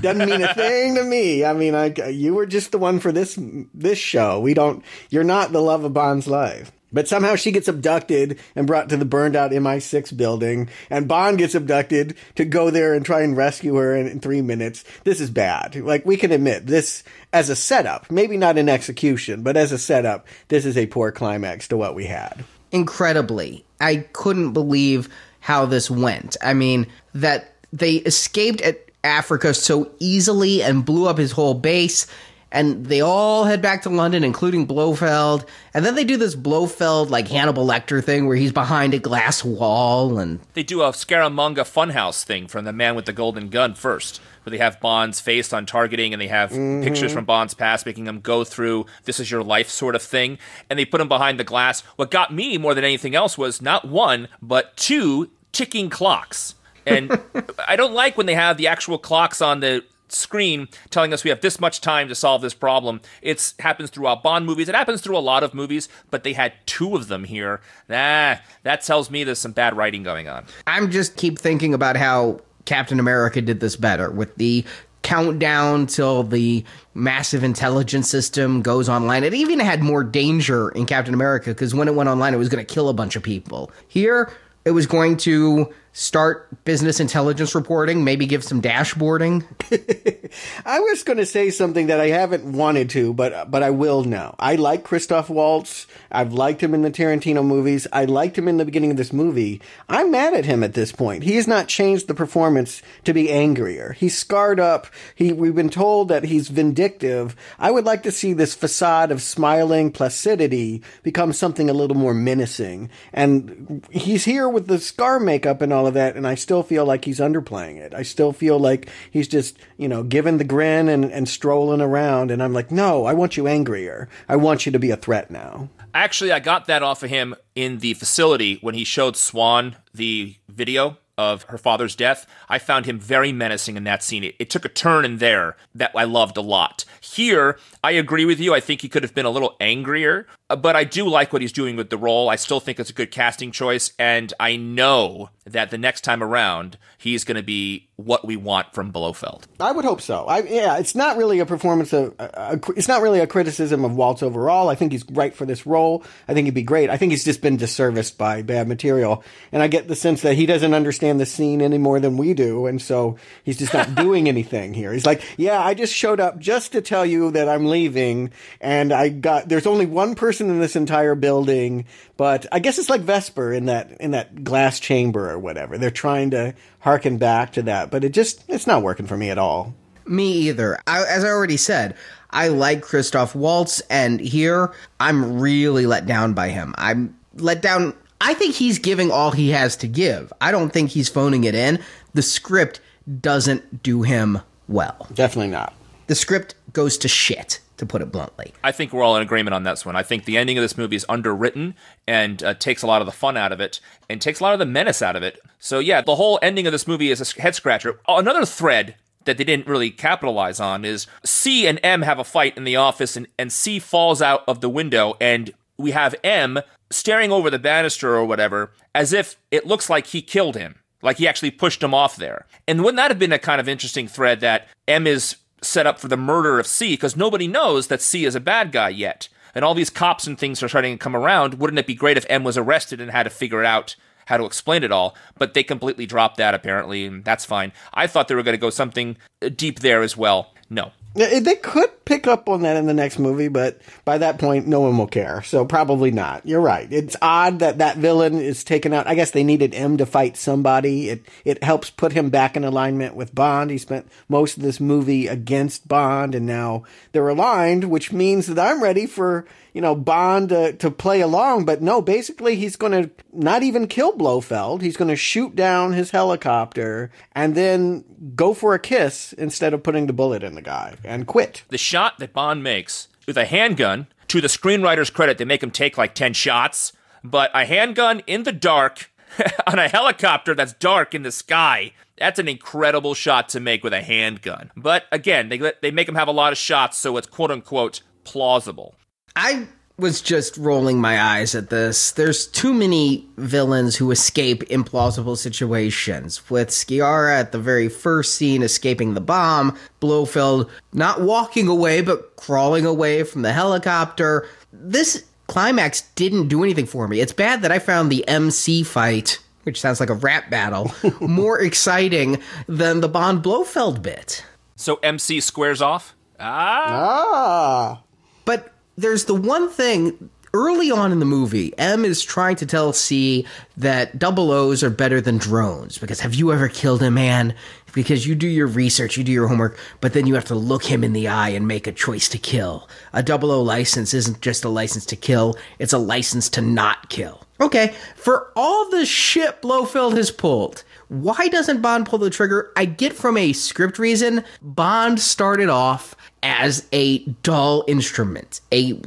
Doesn't mean a thing to me. I mean, I, you were just the one for this this show. We don't. You're not the love of Bond's life. But somehow she gets abducted and brought to the burned out MI6 building, and Bond gets abducted to go there and try and rescue her in, in, three minutes. This is bad. Like, we can admit this as a setup, maybe not an execution, but as a setup, this is a poor climax to what we had. Incredibly. I couldn't believe how this went. I mean, that they escaped at Africa so easily and blew up his whole base and they all head back to London, including Blofeld. And then they do this Blofeld like Hannibal Lecter thing where he's behind a glass wall, and they do a Scaramanga Funhouse thing from the Man with the Golden Gun first, where they have Bond's face on targeting, and they have mm-hmm. pictures from Bond's past, making him go through "This is your life" sort of thing, and they put him behind the glass. What got me more than anything else was not one but two ticking clocks. And I don't like when they have the actual clocks on the screen telling us we have this much time to solve this problem. It happens throughout Bond movies. It happens through a lot of movies, but they had two of them here. Ah, that tells me there's some bad writing going on. I'm just keep thinking about how Captain America did this better with the countdown till the massive intelligence system goes online. It even had more danger in Captain America because when it went online, it was going to kill a bunch of people. Here, it was going to start business intelligence reporting, maybe give some dashboarding. I was going to say something that I haven't wanted to, but but I will now. I like Christoph Waltz. I've liked him in the Tarantino movies. I liked him in the beginning of this movie. I'm mad at him at this point. He has not changed the performance to be angrier. He's scarred up. He we've been told that he's vindictive. I would like to see this facade of smiling placidity become something a little more menacing. And he's here with the scar makeup and all all of that, and I still feel like he's underplaying it. I still feel like he's just, you know, giving the grin and, and strolling around, and I'm like, no, I want you angrier. I want you to be a threat now. Actually, I got that off of him in the facility when he showed Swann the video of her father's death. I found him very menacing in that scene. It, it, took a turn in there that I loved a lot. Here, I agree with you. I think he could have been a little angrier, uh, but I do like what he's doing with the role. I still think it's a good casting choice, and I know that the next time around, he's going to be what we want from Blofeld. I would hope so. I, yeah, it's not really a performance of, a, a, it's not really a criticism of Waltz overall. I think he's right for this role. I think he'd be great. I think he's just been disserviced by bad material, and I get the sense that he doesn't understand the scene any more than we do, and so he's just not doing anything here. He's like, yeah, I just showed up just to tell you that I'm leaving, and I got there's only one person in this entire building, but I guess it's like Vesper in that in that glass chamber or whatever. They're trying to harken back to that, but it just it's not working for me at all. Me either. I, as I already said, I like Christoph Waltz, and here I'm really let down by him. I'm let down. I think he's giving all he has to give. I don't think he's phoning it in. The script doesn't do him well. Definitely not. The script goes to shit to put it bluntly. I think we're all in agreement on this one. I think the ending of this movie is underwritten and uh, takes a lot of the fun out of it and takes a lot of the menace out of it. So, yeah, the whole ending of this movie is a head scratcher. Another thread that they didn't really capitalize on is C and M have a fight in the office, and, and C falls out of the window, and we have M staring over the banister or whatever as if it looks like he killed him. Like he actually pushed him off there. And wouldn't that have been a kind of interesting thread that M is set up for the murder of C because nobody knows that C is a bad guy yet. And all these cops and things are starting to come around. Wouldn't it be great if M was arrested and had to figure out how to explain it all? But they completely dropped that apparently, and that's fine. I thought they were going to go something uh, deep there as well. No. Yeah, eh, They could pick up on that in the next movie, but by that point, no one will care. So probably not. You're right. It's odd that that villain is taken out. I guess they needed M to fight somebody. It it helps put him back in alignment with Bond. He spent most of this movie against Bond, and now they're aligned, which means that I'm ready for you know Bond to, to play along. But no, basically he's going to not even kill Blofeld. He's going to shoot down his helicopter and then go for a kiss instead of putting the bullet in the guy and quit. The shot that Bond makes with a handgun, to the screenwriter's credit, they make him take like 10 shots, but a handgun in the dark on a helicopter that's dark in the sky. That's an incredible shot to make with a handgun. But again, they they make him have a lot of shots, so it's quote unquote plausible. I was just rolling my eyes at this. There's too many villains who escape implausible situations. With Sciarra at the very first scene escaping the bomb, Blofeld not walking away but crawling away from the helicopter. This climax didn't do anything for me. It's bad that I found the MC fight, which sounds like a rap battle, more exciting than the Bond Blofeld bit. So MC squares off? Ah. Ah, But there's the one thing early on in the movie, M is trying to tell C that double O's are better than drones. Because have you ever killed a man? Because you do your research, you do your homework, but then you have to look him in the eye and make a choice to kill. A double O license isn't just a license to kill, it's a license to not kill. Okay, for all the shit Blofeld has pulled, why doesn't Bond pull the trigger? I get from a script reason, Bond started off as a dull instrument, a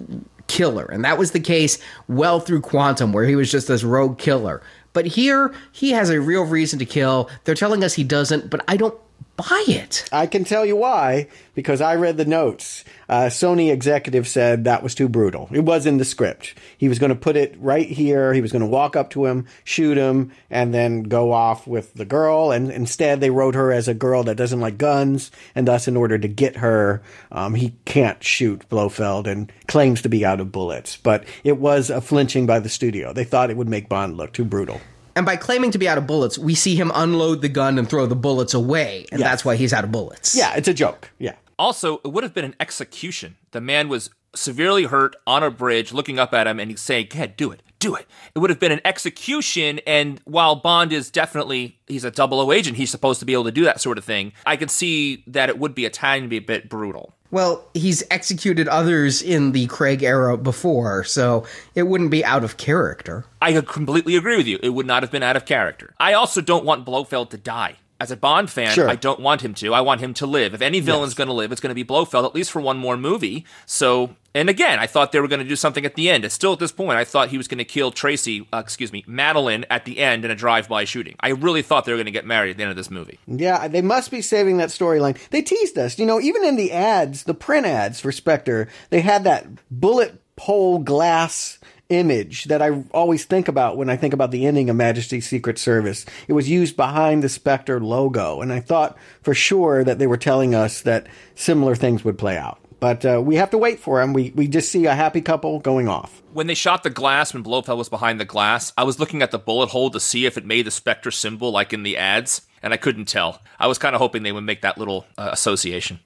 killer. And that was the case well through Quantum, where he was just this rogue killer. But here, he has a real reason to kill. They're telling us he doesn't, but I don't buy it. I can tell you why because I read the notes. Uh, Sony executive said that was too brutal. It was in the script. He was going to put it right here. He was going to walk up to him, shoot him, and then go off with the girl. And instead, they wrote her as a girl that doesn't like guns, and thus, in order to get her, um, he can't shoot Blofeld and claims to be out of bullets. But it was a flinching by the studio. They thought it would make Bond look too brutal. And by claiming to be out of bullets, we see him unload the gun and throw the bullets away. And Yes. that's why he's out of bullets. Yeah, it's a joke. Yeah. Also, it would have been an execution. The man was severely hurt on a bridge, looking up at him, and he's saying, "Go ahead, do it, do it." It would have been an execution. And while Bond is definitely he's a double O agent, he's supposed to be able to do that sort of thing. I could see that it would be a time to be a bit brutal. Well, he's executed others in the Craig era before, so it wouldn't be out of character. I completely agree with you. It would not have been out of character. I also don't want Blofeld to die. As a Bond fan, Sure. I don't want him to. I want him to live. If any villain's going to live, it's going to be Blofeld, at least for one more movie. So, and again, I thought they were going to do something at the end. And still at this point, I thought he was going to kill Tracy, uh, excuse me, Madeleine at the end in a drive-by shooting. I really thought they were going to get married at the end of this movie. Yeah, they must be saving that storyline. They teased us. You know, even in the ads, the print ads for Spectre, they had that bullet pole glass image that I always think about when I think about the ending of Majesty's Secret Service. It was used behind the Spectre logo, and I thought for sure that they were telling us that similar things would play out. But uh, we have to wait for them. We we just see a happy couple going off. When they shot the glass, when Blofeld was behind the glass, I was looking at the bullet hole to see if it made the Spectre symbol like in the ads, and I couldn't tell. I was kind of hoping they would make that little uh, association.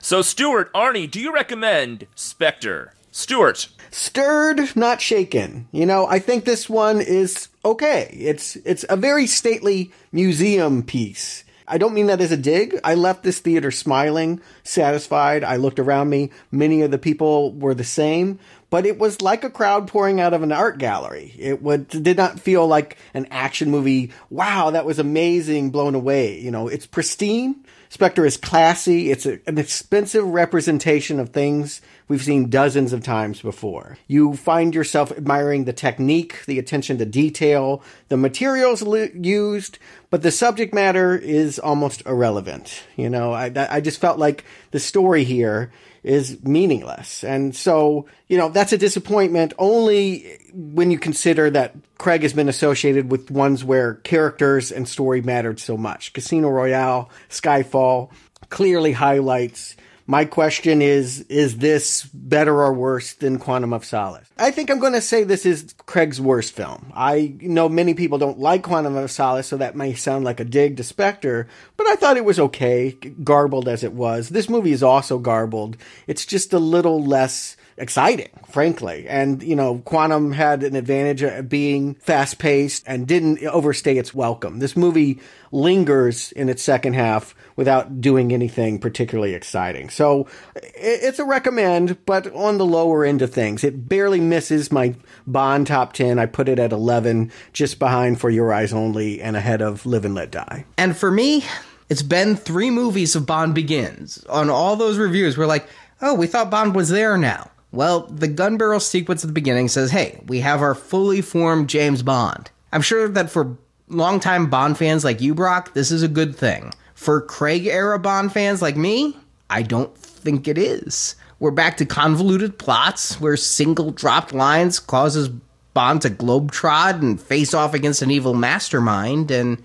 So, Stuart, Arnie, do you recommend Spectre? Stuart, stirred, not shaken. You know, I think this one is okay. It's it's a very stately museum piece. I don't mean that as a dig. I left this theater smiling, satisfied. I looked around me. Many of the people were the same, but it was like a crowd pouring out of an art gallery. It would did not feel like an action movie. Wow, that was amazing, blown away. You know, it's pristine. Spectre is classy. It's a, an expensive representation of things we've seen dozens of times before. You find yourself admiring the technique, the attention to detail, the materials li- used, but the subject matter is almost irrelevant. You know, I, I just felt like the story here is meaningless. And so, you know, that's a disappointment only when you consider that Craig has been associated with ones where characters and story mattered so much. Casino Royale, Skyfall. clearly highlights. My question is, is this better or worse than Quantum of Solace? I think I'm going to say this is Craig's worst film. I know many people don't like Quantum of Solace, so that may sound like a dig to Spectre, but I thought it was okay, garbled as it was. This movie is also garbled. It's just a little less exciting, frankly. And, you know, Quantum had an advantage of being fast paced and didn't overstay its welcome. This movie lingers in its second half without doing anything particularly exciting. So it's a recommend, but on the lower end of things. It barely misses my Bond top 10. I put it at 11, just behind For Your Eyes Only and ahead of Live and Let Die. And for me, it's been three movies of Bond Begins. On all those reviews, we're like, oh, we thought Bond was there now. Well, the gun barrel sequence at the beginning says, hey, we have our fully formed James Bond. I'm sure that for longtime Bond fans like you, Brock, this is a good thing. For Craig era Bond fans like me, I don't think it is. We're back to convoluted plots where single dropped lines causes Bond to globetrot and face off against an evil mastermind. And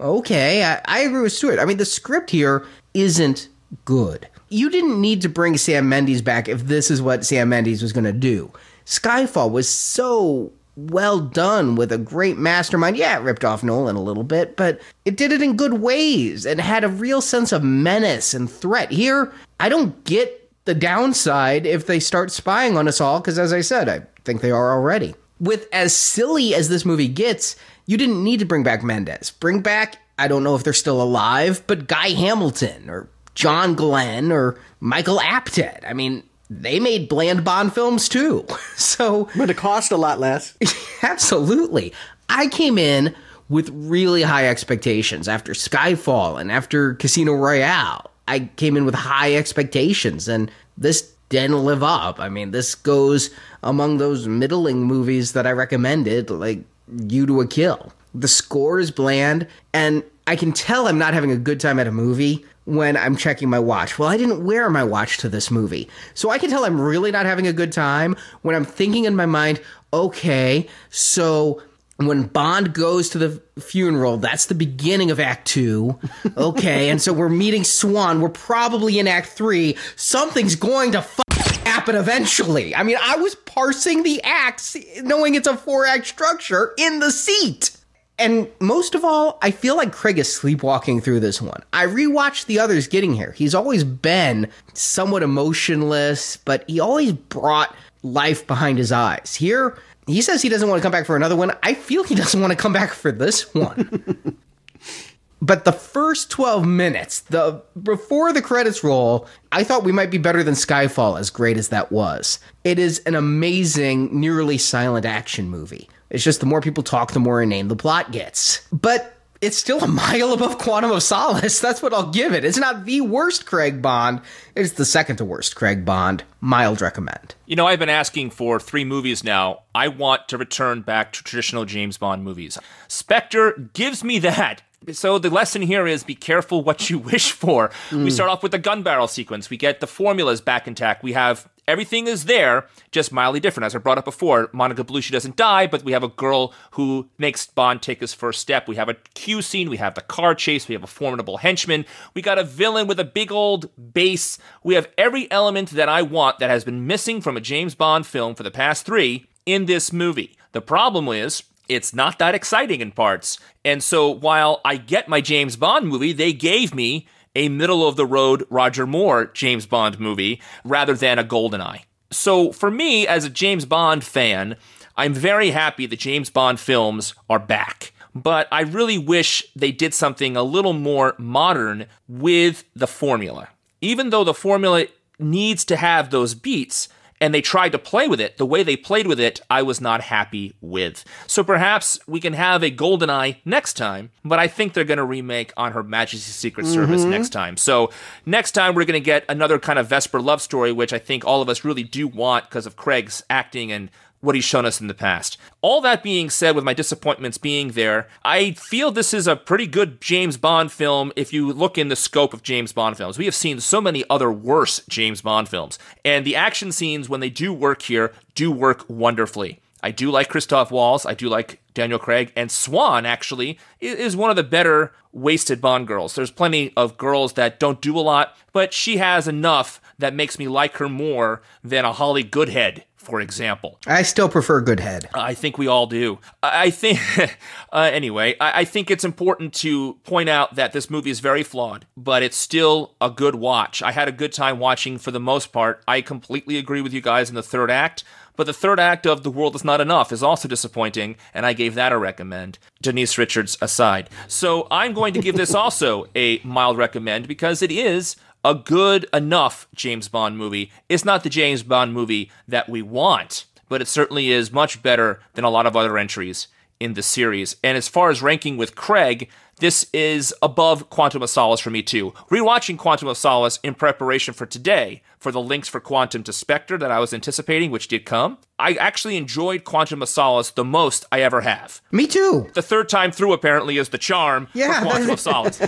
okay, I, I agree with Stuart. I mean, the script here isn't good. You didn't need to bring Sam Mendes back if this is what Sam Mendes was going to do. Skyfall was so well done with a great mastermind. Yeah, it ripped off Nolan a little bit, but it did it in good ways and had a real sense of menace and threat. Here, I don't get the downside if they start spying on us all, because as I said, I think they are already. With as silly as this movie gets, you didn't need to bring back Mendes. Bring back, I don't know if they're still alive, but Guy Hamilton or John Glenn or Michael Apted. I mean, they made bland Bond films too. So, but it cost a lot less. absolutely. I came in with really high expectations after Skyfall and after Casino Royale. I came in with high expectations, and this didn't live up. I mean, this goes among those middling movies that I recommended, like View to a Kill. The score is bland, and I can tell I'm not having a good time at a movie when I'm checking my watch. Well, I didn't wear my watch to this movie. So I can tell I'm really not having a good time when I'm thinking in my mind, okay, so when Bond goes to the funeral, that's the beginning of Act Two. Okay, and so we're meeting Swann. We're probably in Act Three. Something's going to f- happen eventually. I mean, I was parsing the acts, knowing it's a four act structure in the seat. And most of all, I feel like Craig is sleepwalking through this one. I rewatched the others getting here. He's always been somewhat emotionless, but he always brought life behind his eyes. Here, he says he doesn't want to come back for another one. I feel he doesn't want to come back for this one. but the first 12 minutes, the before the credits roll, I thought we might be better than Skyfall as great as that was. It is an amazing nearly silent action movie. It's just the more people talk, the more inane the plot gets. But it's still a mile above Quantum of Solace. That's what I'll give it. It's not the worst Craig Bond. It's the second to worst Craig Bond. Mild recommend. You know, I've been asking for three movies now. I want to return back to traditional James Bond movies. Spectre gives me that. So the lesson here is be careful what you wish for. Mm. We start off with the gun barrel sequence. We get the formulas back intact. We have everything is there, just mildly different. As I brought up before, Monica Bellucci doesn't die, but we have a girl who makes Bond take his first step. We have a Q scene, we have the car chase, we have a formidable henchman, we got a villain with a big old base. We have every element that I want that has been missing from a James Bond film for the past three in this movie. The problem is, it's not that exciting in parts. And so while I get my James Bond movie, they gave me a middle of the road Roger Moore James Bond movie rather than a GoldenEye. So for me, as a James Bond fan, I'm very happy that James Bond films are back. But I really wish they did something a little more modern with the formula. Even though the formula needs to have those beats, and they tried to play with it. The way they played with it, I was not happy with. So perhaps we can have a GoldenEye next time, but I think they're going to remake On Her Majesty's Secret Service mm-hmm. next time. So next time we're going to get another kind of Vesper love story, which I think all of us really do want because of Craig's acting and what he's shown us in the past. All that being said, with my disappointments being there, I feel this is a pretty good James Bond film if you look in the scope of James Bond films. We have seen so many other worse James Bond films, and the action scenes, when they do work here, do work wonderfully. I do like Christoph Waltz. I do like Daniel Craig. And Swann, actually, is one of the better wasted Bond girls. There's plenty of girls that don't do a lot, but she has enough that makes me like her more than a Holly Goodhead, for example. I still prefer Goodhead. I think we all do. I think, uh, anyway, I, I think it's important to point out that this movie is very flawed, but it's still a good watch. I had a good time watching for the most part. I completely agree with you guys in the third act, but the third act of The World Is Not Enough is also disappointing, and I gave that a recommend, Denise Richards aside. So I'm going to give this also a mild recommend because it is a good enough James Bond movie. It's not the James Bond movie that we want, but it certainly is much better than a lot of other entries in the series. And as far as ranking with Craig, this is above Quantum of Solace for me too. Rewatching Quantum of Solace in preparation for today, for the links for Quantum to Spectre that I was anticipating, which did come, I actually enjoyed Quantum of Solace the most I ever have. Me too. The third time through apparently is the charm Yeah, for Quantum of Solace.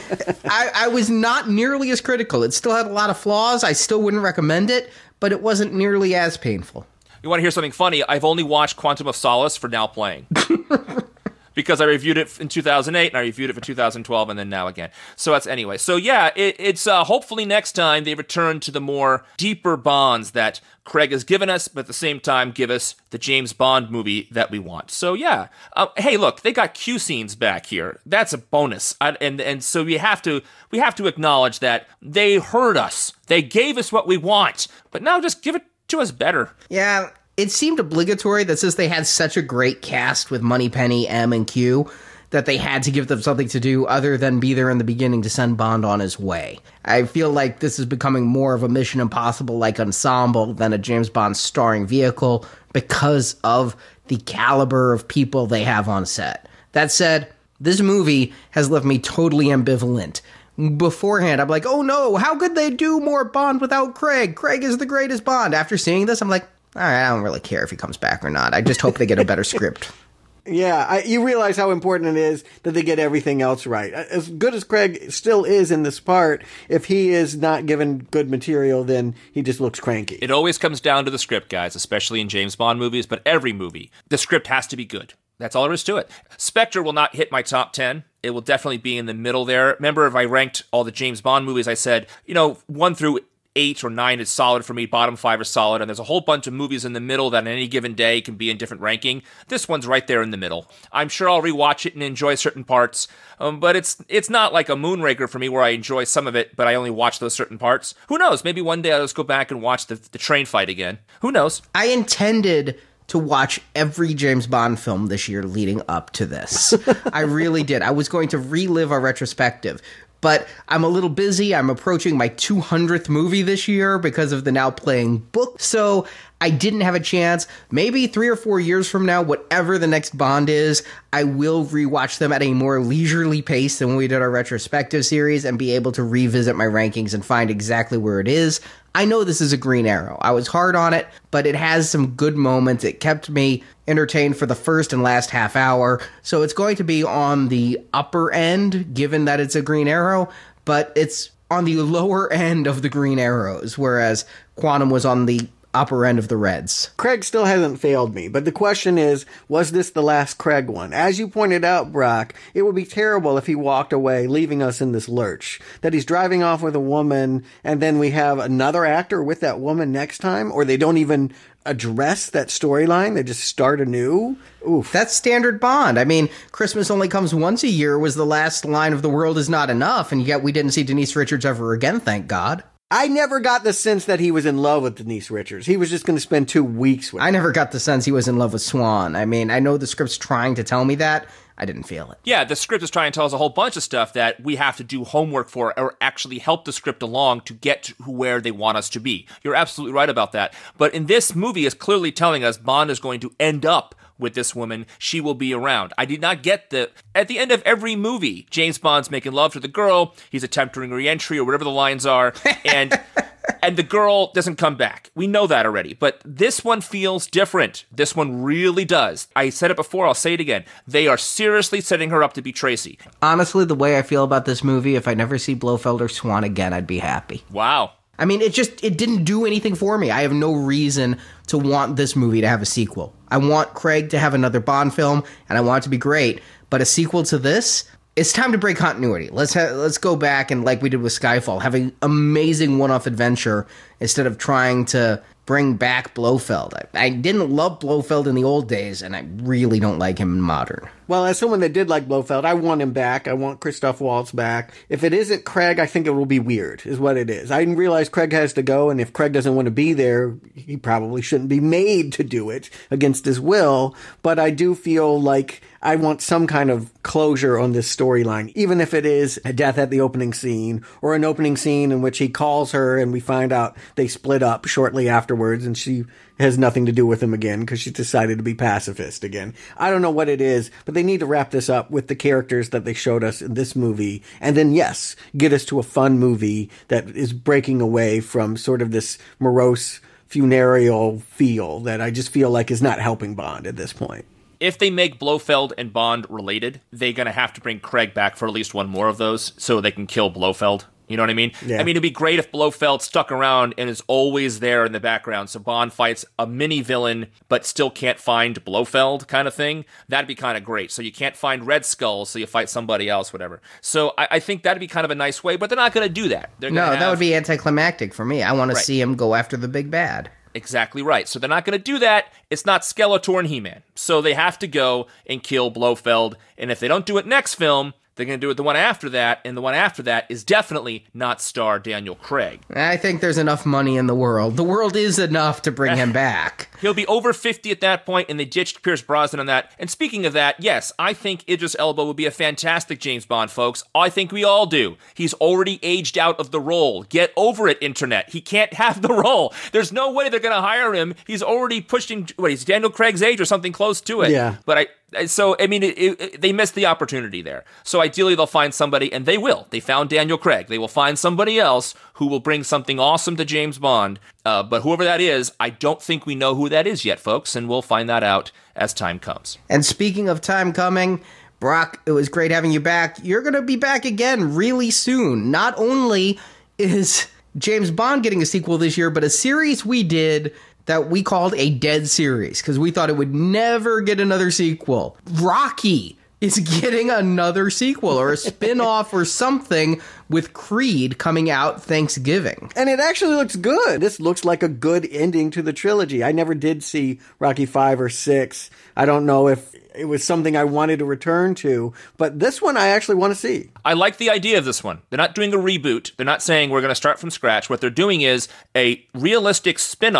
I, I was not nearly as critical. It still had a lot of flaws. I still wouldn't recommend it, but it wasn't nearly as painful. You want to hear something funny? I've only watched Quantum of Solace for now playing. because I reviewed it in 2008 and I reviewed it for 2012 and then now again. So that's anyway. So yeah, it, it's uh, hopefully next time they return to the more deeper bonds that Craig has given us, but at the same time give us the James Bond movie that we want. So yeah, uh, hey, look, they got Q scenes back here. That's a bonus, I, and and so we have to we have to acknowledge that they heard us. They gave us what we want, but now just give it to us better. Yeah, it seemed obligatory that since they had such a great cast with Moneypenny, M, and Q, that they had to give them something to do other than be there in the beginning to send Bond on his way. I feel like this is becoming more of a Mission Impossible like ensemble than a James Bond starring vehicle because of the caliber of people they have on set. That said, this movie has left me totally ambivalent. Beforehand, I'm like, oh no, how could they do more Bond without Craig? Craig is the greatest Bond. After seeing this, I'm like, I don't really care if he comes back or not. I just hope they get a better script. Yeah, I, you realize how important it is that they get everything else right. As good as Craig still is in this part, if he is not given good material, then he just looks cranky. It always comes down to the script, guys, especially in James Bond movies, but every movie. The script has to be good. That's all there is to it. Spectre will not hit my top 10. It will definitely be in the middle there. Remember, if I ranked all the James Bond movies, I said, you know, one through eight or nine is solid for me, bottom five is solid, and there's a whole bunch of movies in the middle that on any given day can be in different ranking. This one's right there in the middle. I'm sure I'll rewatch it and enjoy certain parts, um, but it's it's not like a Moonraker for me where I enjoy some of it, but I only watch those certain parts. Who knows? Maybe one day I'll just go back and watch the, the train fight again. Who knows? I intended to watch every James Bond film this year leading up to this. I really did. I was going to relive our retrospective. But I'm a little busy. I'm approaching my 200th movie this year because of the now playing book. So I didn't have a chance. Maybe three or four years from now, whatever the next Bond is, I will rewatch them at a more leisurely pace than when we did our retrospective series and be able to revisit my rankings and find exactly where it is. I know this is a Green Arrow. I was hard on it, but it has some good moments. It kept me entertained for the first and last half hour. So it's going to be on the upper end, given that it's a Green Arrow, but it's on the lower end of the Green Arrows, whereas Quantum was on the upper end of the Reds. Craig still hasn't failed me, but the question is, was this the last Craig one? As you pointed out, Brock, it would be terrible if he walked away, leaving us in this lurch. That he's driving off with a woman, and then we have another actor with that woman next time, or they don't even address that storyline. They just start anew. Oof. That's standard Bond. I mean, Christmas only comes once a year was the last line of The World is Not Enough, and yet we didn't see Denise Richards ever again, thank God. I never got the sense that he was in love with Denise Richards. He was just going to spend two weeks with her. I never got the sense he was in love with Swann. I mean, I know the script's trying to tell me that. I didn't feel it. Yeah, the script is trying to tell us a whole bunch of stuff that we have to do homework for or actually help the script along to get to where they want us to be. You're absolutely right about that. But in this movie is clearly telling us Bond is going to end up with this woman. She will be around. I did not get the at the end of every movie, James Bond's making love to the girl, he's attempting re-entry or whatever the lines are, and and the girl doesn't come back. We know that already. But this one feels different. This one really does. I said it before, I'll say it again. They are seriously setting her up to be Tracy. Honestly, the way I feel about this movie, if I never see Blofeld or Swann again, I'd be happy. Wow. I mean, it just it didn't do anything for me. I have no reason to want this movie to have a sequel. I want Craig to have another Bond film, and I want it to be great. But a sequel to this, it's time to break continuity. Let's ha- let's go back and like we did with Skyfall, have an amazing one-off adventure instead of trying to bring back Blofeld. I, I didn't love Blofeld in the old days, and I really don't like him in modern. Well, as someone that did like Blofeld, I want him back. I want Christoph Waltz back. If it isn't Craig, I think it will be weird, is what it is. I didn't realize Craig has to go, and if Craig doesn't want to be there, he probably shouldn't be made to do it against his will. But I do feel like I want some kind of closure on this storyline, even if it is a death at the opening scene or an opening scene in which he calls her and we find out they split up shortly afterwards and she has nothing to do with him again because she's decided to be pacifist again. I don't know what it is, but they need to wrap this up with the characters that they showed us in this movie. And then, yes, get us to a fun movie that is breaking away from sort of this morose funereal feel that I just feel like is not helping Bond at this point if they make Blofeld and Bond related, they're going to have to bring Craig back for at least one more of those so they can kill Blofeld. You know what I mean? Yeah. I mean, it'd be great if Blofeld stuck around and is always there in the background. So Bond fights a mini villain, but still can't find Blofeld, kind of thing. That'd be kind of great. So you can't find Red Skull, so you fight somebody else, whatever. So I, I think that'd be kind of a nice way, but they're not going to do that. They're No, gonna that would be anticlimactic for me. I want Right. to see him go after the big bad. Exactly right. So they're not going to do that. It's not Skeletor and He Man. So they have to go and kill Blofeld. And if they don't do it next film, they're going to do it the one after that. And the one after that is definitely not star Daniel Craig. I think there's enough money in the world. The world is enough to bring him back. He'll be over 50 at that point, and they ditched Pierce Brosnan on that. And speaking of that, yes, I think Idris Elba would be a fantastic James Bond, folks. I think we all do. He's already aged out of the role. Get over it, Internet. He can't have the role. There's no way they're going to hire him. He's already pushing, what, he's Daniel Craig's age or something close to it. Yeah. But I, I- so, I mean, it, it, they missed the opportunity there. So ideally, they'll find somebody, and they will. They found Daniel Craig. They will find somebody else who will bring something awesome to James Bond. Uh, but whoever that is, I don't think we know who that is yet, folks, and we'll find that out as time comes. And speaking of time coming, Brock, it was great having you back. You're going to be back again really soon. Not only is James Bond getting a sequel this year, but a series we did that we called a dead series because we thought it would never get another sequel. Rocky is getting another sequel or a spin-off or something with Creed coming out Thanksgiving. And it actually looks good. This looks like a good ending to the trilogy. I never did see Rocky 5 or 6. I don't know if it was something I wanted to return to, but this one I actually want to see. I like the idea of this one. They're not doing a reboot. They're not saying we're going to start from scratch. What they're doing is a realistic spin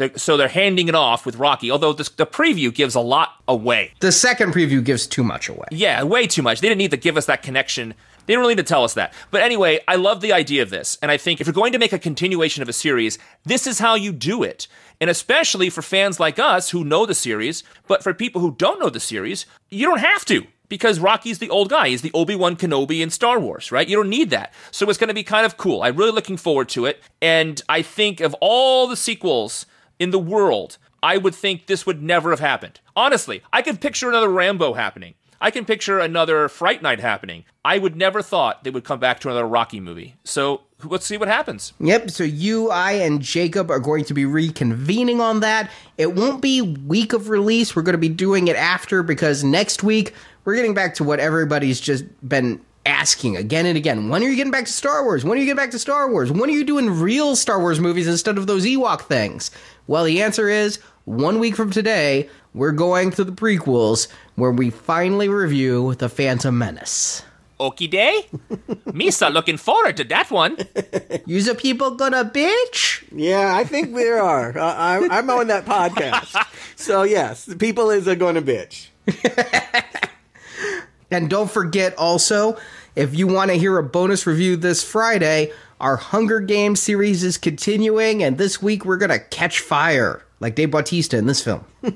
off. So they're handing it off with Rocky, although this, the preview gives a lot away. The second preview gives too much away. Yeah, way too much. They didn't need to give us that connection. They didn't really need to tell us that. But anyway, I love the idea of this. And I think if you're going to make a continuation of a series, this is how you do it. And especially for fans like us who know the series, but for people who don't know the series, you don't have to. Because Rocky's the old guy. He's the Obi Wan Kenobi in Star Wars, right? You don't need that. So it's going to be kind of cool. I'm really looking forward to it. And I think of all the sequels in the world, I would think this would never have happened. Honestly, I could picture another Rambo happening. I can picture another Fright Night happening. I would never thought they would come back to another Rocky movie. So let's see what happens. Yep, so you, I, and Jacob are going to be reconvening on that. It won't be week of release. We're going to be doing it after because next week we're getting back to what everybody's just been asking again and again. When are you getting back to Star Wars? When are you getting back to Star Wars? When are you doing real Star Wars movies instead of those Ewok things? Well, the answer is one week from today, we're going to the prequels where we finally review The Phantom Menace. Okie day? Misa looking forward to that one. Use a people gonna bitch? Yeah, I think there are. Uh, I, I'm on that podcast. So, yes, people is a going to bitch. And don't forget also, if you want to hear a bonus review this Friday, our Hunger Games series is continuing, and this week we're gonna catch fire like Dave Bautista in this film.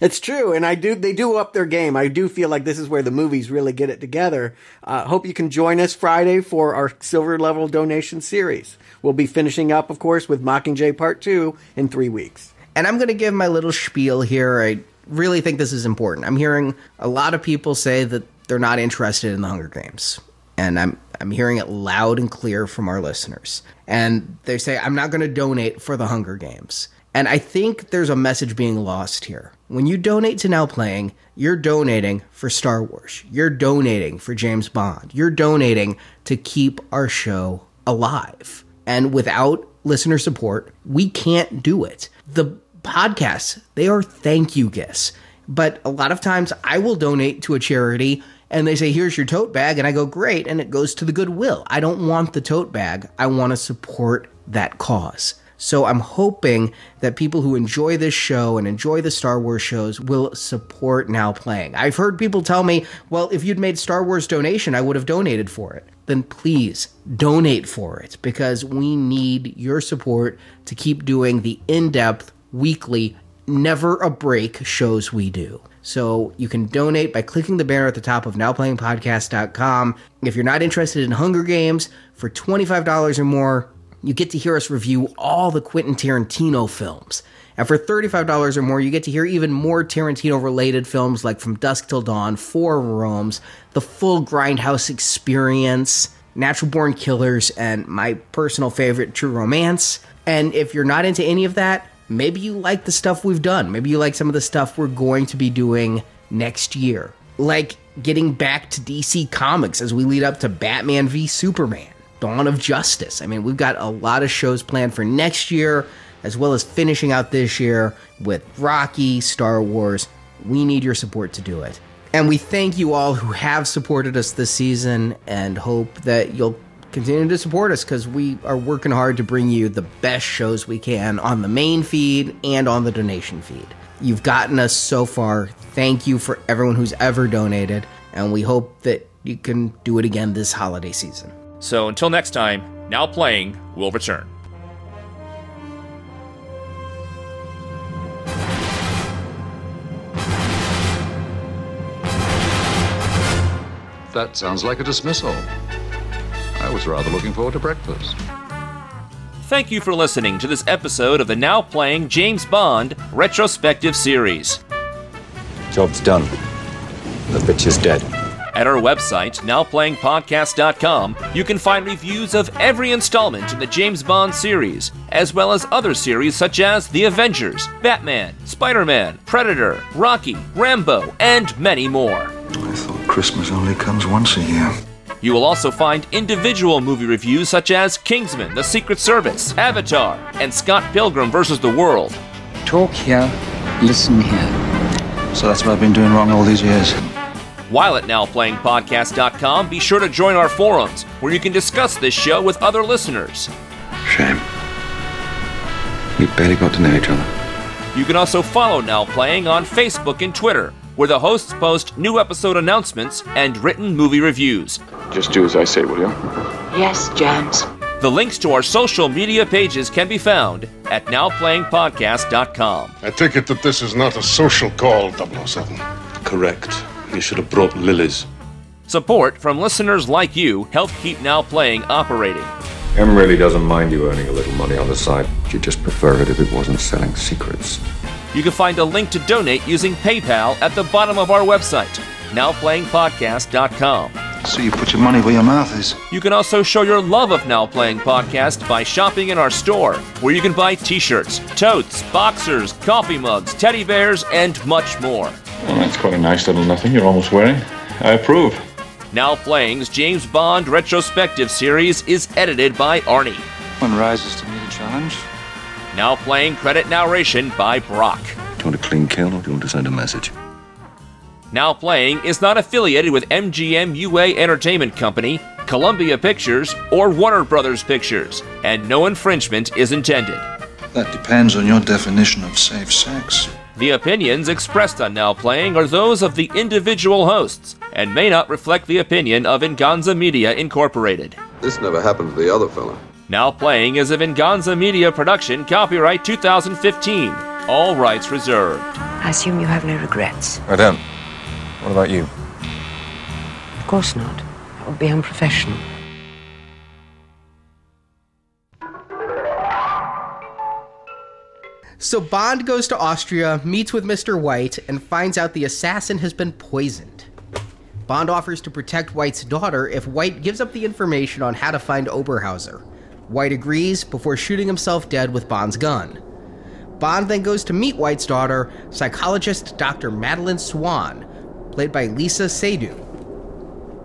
It's true, and I do. They do up their game. I do feel like this is where the movies really get it together. Uh, hope you can join us Friday for our silver level donation series. We'll be finishing up, of course, with Mockingjay Part Two in three weeks. And I'm gonna give my little spiel here. I really think this is important. I'm hearing a lot of people say that they're not interested in the Hunger Games. And I'm I'm hearing it loud and clear from our listeners. And they say I'm not going to donate for the Hunger Games. And I think there's a message being lost here. When you donate to Now Playing, you're donating for Star Wars. You're donating for James Bond. You're donating to keep our show alive. And without listener support, we can't do it. The podcasts, they are thank you gifts. But a lot of times I will donate to a charity and they say, here's your tote bag. And I go, great. And it goes to the Goodwill. I don't want the tote bag. I want to support that cause. So I'm hoping that people who enjoy this show and enjoy the Star Wars shows will support Now Playing. I've heard people tell me, well, if you'd made Star Wars donation, I would have donated for it. Then please donate for it because we need your support to keep doing the in depth, weekly, never a break shows we do. So you can donate by clicking the banner at the top of nowplayingpodcast.com. If you're not interested in Hunger Games, for $25 or more, you get to hear us review all the Quentin Tarantino films. And for $35 or more, you get to hear even more Tarantino related films like From Dusk Till Dawn, Four Rooms, The Full Grindhouse Experience, Natural Born Killers, and my personal favorite, True Romance. And if you're not into any of that, maybe you like the stuff we've done. Maybe you like some of the stuff we're going to be doing next year. Like getting back to DC Comics as we lead up to Batman v Superman. Dawn of Justice. I mean, we've got a lot of shows planned for next year, as well as finishing out this year with Rocky, Star Wars. We need your support to do it. And we thank you all who have supported us this season and hope that you'll continue to support us because we are working hard to bring you the best shows we can on the main feed and on the donation feed. You've gotten us so far. Thank you for everyone who's ever donated, and we hope that you can do it again this holiday season. So until next time, Now Playing will return. That sounds like a dismissal. I was rather looking forward to breakfast. Thank you for listening to this episode of the Now Playing James Bond retrospective series. Job's done. The bitch is dead. At our website, nowplayingpodcast.com, you can find reviews of every installment in the James Bond series, as well as other series such as The Avengers, Batman, Spider Man, Predator, Rocky, Rambo, and many more. I thought Christmas only comes once a year. You will also find individual movie reviews such as Kingsman, The Secret Service, Avatar, and Scott Pilgrim vs. the World. Talk here, listen here. So that's what I've been doing wrong all these years. While at nowplayingpodcast.com, be sure to join our forums where you can discuss this show with other listeners. Shame. We barely got to know each other. You can also follow Now Playing on Facebook and Twitter, where the hosts post new episode announcements and written movie reviews. Just do as I say, will you? Yes, James. The links to our social media pages can be found at nowplayingpodcast.com. I take it that this is not a social call, 007. Correct. You should have brought lilies. Support from listeners like you help keep Now Playing operating. Em really doesn't mind you earning a little money on the side. She'd just prefer it if it wasn't selling secrets. You can find a link to donate using PayPal at the bottom of our website, nowplayingpodcast.com. So you put your money where your mouth is. You can also show your love of Now Playing Podcast by shopping in our store, where you can buy t shirts, totes, boxers, coffee mugs, teddy bears, and much more. Well, that's quite a nice little nothing you're almost wearing. I approve. Now Playing's James Bond retrospective series is edited by Arnie. One rises to meet a challenge. Now Playing credit narration by Brock. Do you want a clean kill or do you want to send a message? Now Playing is not affiliated with MGM UA Entertainment Company, Columbia Pictures, or Warner Brothers Pictures, and no infringement is intended. That depends on your definition of safe sex. The opinions expressed on Now Playing are those of the individual hosts and may not reflect the opinion of Vinganza Media Incorporated. This never happened to the other fella. Now Playing is a Vinganza Media production, copyright 2015. All rights reserved. I assume you have no regrets. I don't. What about you? Of course not. That would be unprofessional. So Bond goes to Austria, meets with Mr. White, and finds out the assassin has been poisoned. Bond offers to protect White's daughter if White gives up the information on how to find Oberhauser. White agrees before shooting himself dead with Bond's gun. Bond then goes to meet White's daughter, psychologist Dr. Madeleine Swann, played by Léa Seydoux.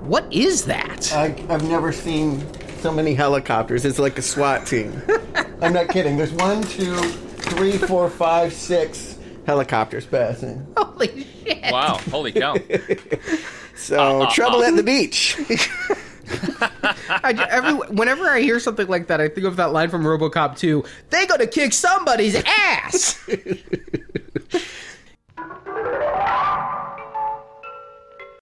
What is that? I, I've never seen so many helicopters. It's like a SWAT team. I'm not kidding. There's one, two, three, four, five, six helicopters passing. Holy shit. Wow, holy cow. So, uh, uh, trouble uh. at the beach. I, every, whenever I hear something like that, I think of that line from RoboCop 2. They gonna kick somebody's ass.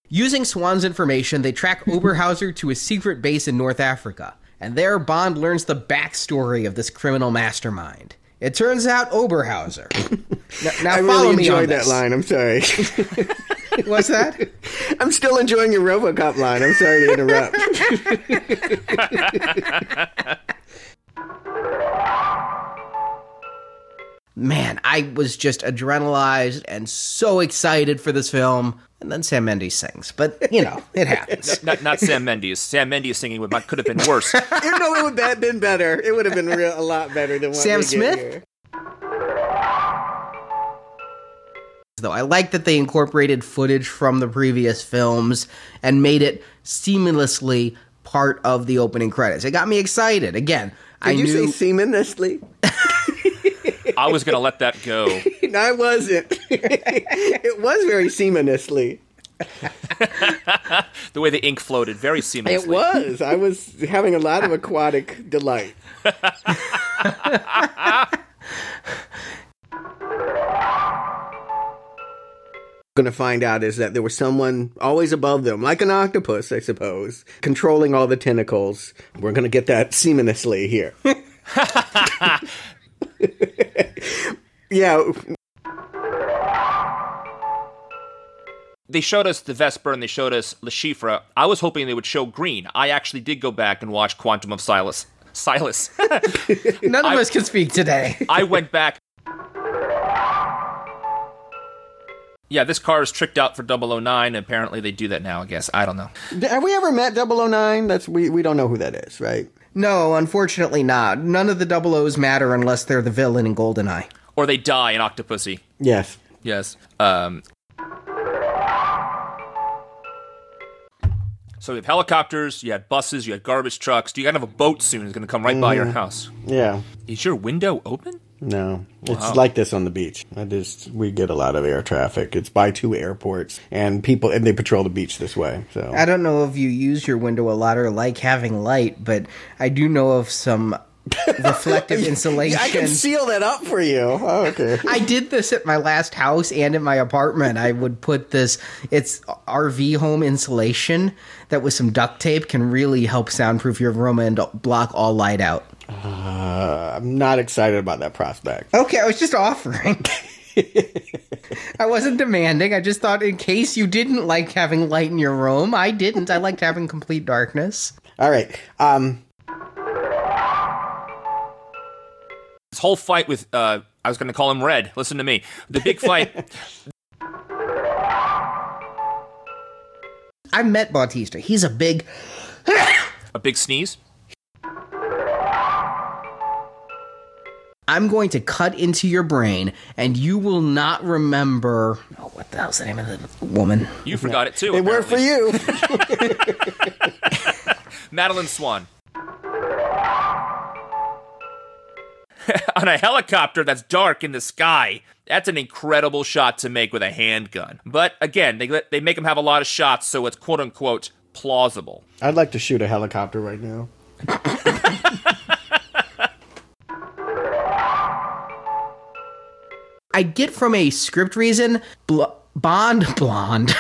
Using Swann's information, they track Oberhauser to a secret base in North Africa, and there Bond learns the backstory of this criminal mastermind. It turns out Oberhauser. Now, now I follow really me on enjoyed that this. line. I'm sorry. What's that? I'm still enjoying your RoboCop line. I'm sorry to interrupt. Man, I was just adrenalized and so excited for this film. And then Sam Mendes sings, but you know, it happens. not, not Sam Mendes. Sam Mendes singing would could have been worse. you know, it would have been better. It would have been real, a lot better than what Sam we get Smith? Here. though. I like that they incorporated footage from the previous films and made it seamlessly part of the opening credits. It got me excited. Again, Did I you knew say seamlessly? I was going to let that go. No, I wasn't. it was very seamlessly. The way the ink floated very seamlessly. It was. I was having a lot of aquatic delight. Going to find out is that there was someone always above them, like an octopus, I suppose, controlling all the tentacles. We're going to get that seamlessly here. yeah, They showed us the Vesper and they showed us Le Chiffre. I was hoping they would show Greene. I actually did go back and watch Quantum of Silas. Silas. none of I- us can speak today. I went back. Yeah, this car is tricked out for 009. Apparently, they do that now. I guess I don't know. have we ever met 009? That's we we don't know who that is, right? No, unfortunately not. None of the double O's matter unless they're the villain in GoldenEye. Or they die in Octopussy. Yes. Yes. Um, so you have helicopters, you had buses, you had garbage trucks. Do you got to have a boat soon. It's going to come right by your Mhm. house. Yeah. Is your window open? No, Wow. it's like this on the beach. I just we get a lot of air traffic. It's by two airports, and people and they patrol the beach this way. So I don't know if you use your window a lot or like having light, but I do know of some reflective insulation. I can seal that up for you. Oh, okay. I did this at my last house and in my apartment. I would put this, it's RV home insulation that with some duct tape can really help soundproof your room and block all light out. Uh, I'm not excited about that prospect. Okay, I was just offering. I wasn't demanding. I just thought in case you didn't like having light in your room, I didn't. I liked having complete darkness. All right. Um, This whole fight with, uh, I was going to call him Red. Listen to me. The big fight. I met Bautista. He's a big. a big sneeze. I'm going to cut into your brain, and you will not remember. Oh, what the hell's the name of the woman? You forgot it too. it worked for you. Madeleine Swann. On a helicopter that's dark in the sky. That's an incredible shot to make with a handgun. But again, they they make him have a lot of shots, so it's quote unquote plausible. I'd like to shoot a helicopter right now. I get from a script reason, bl- Bond blonde.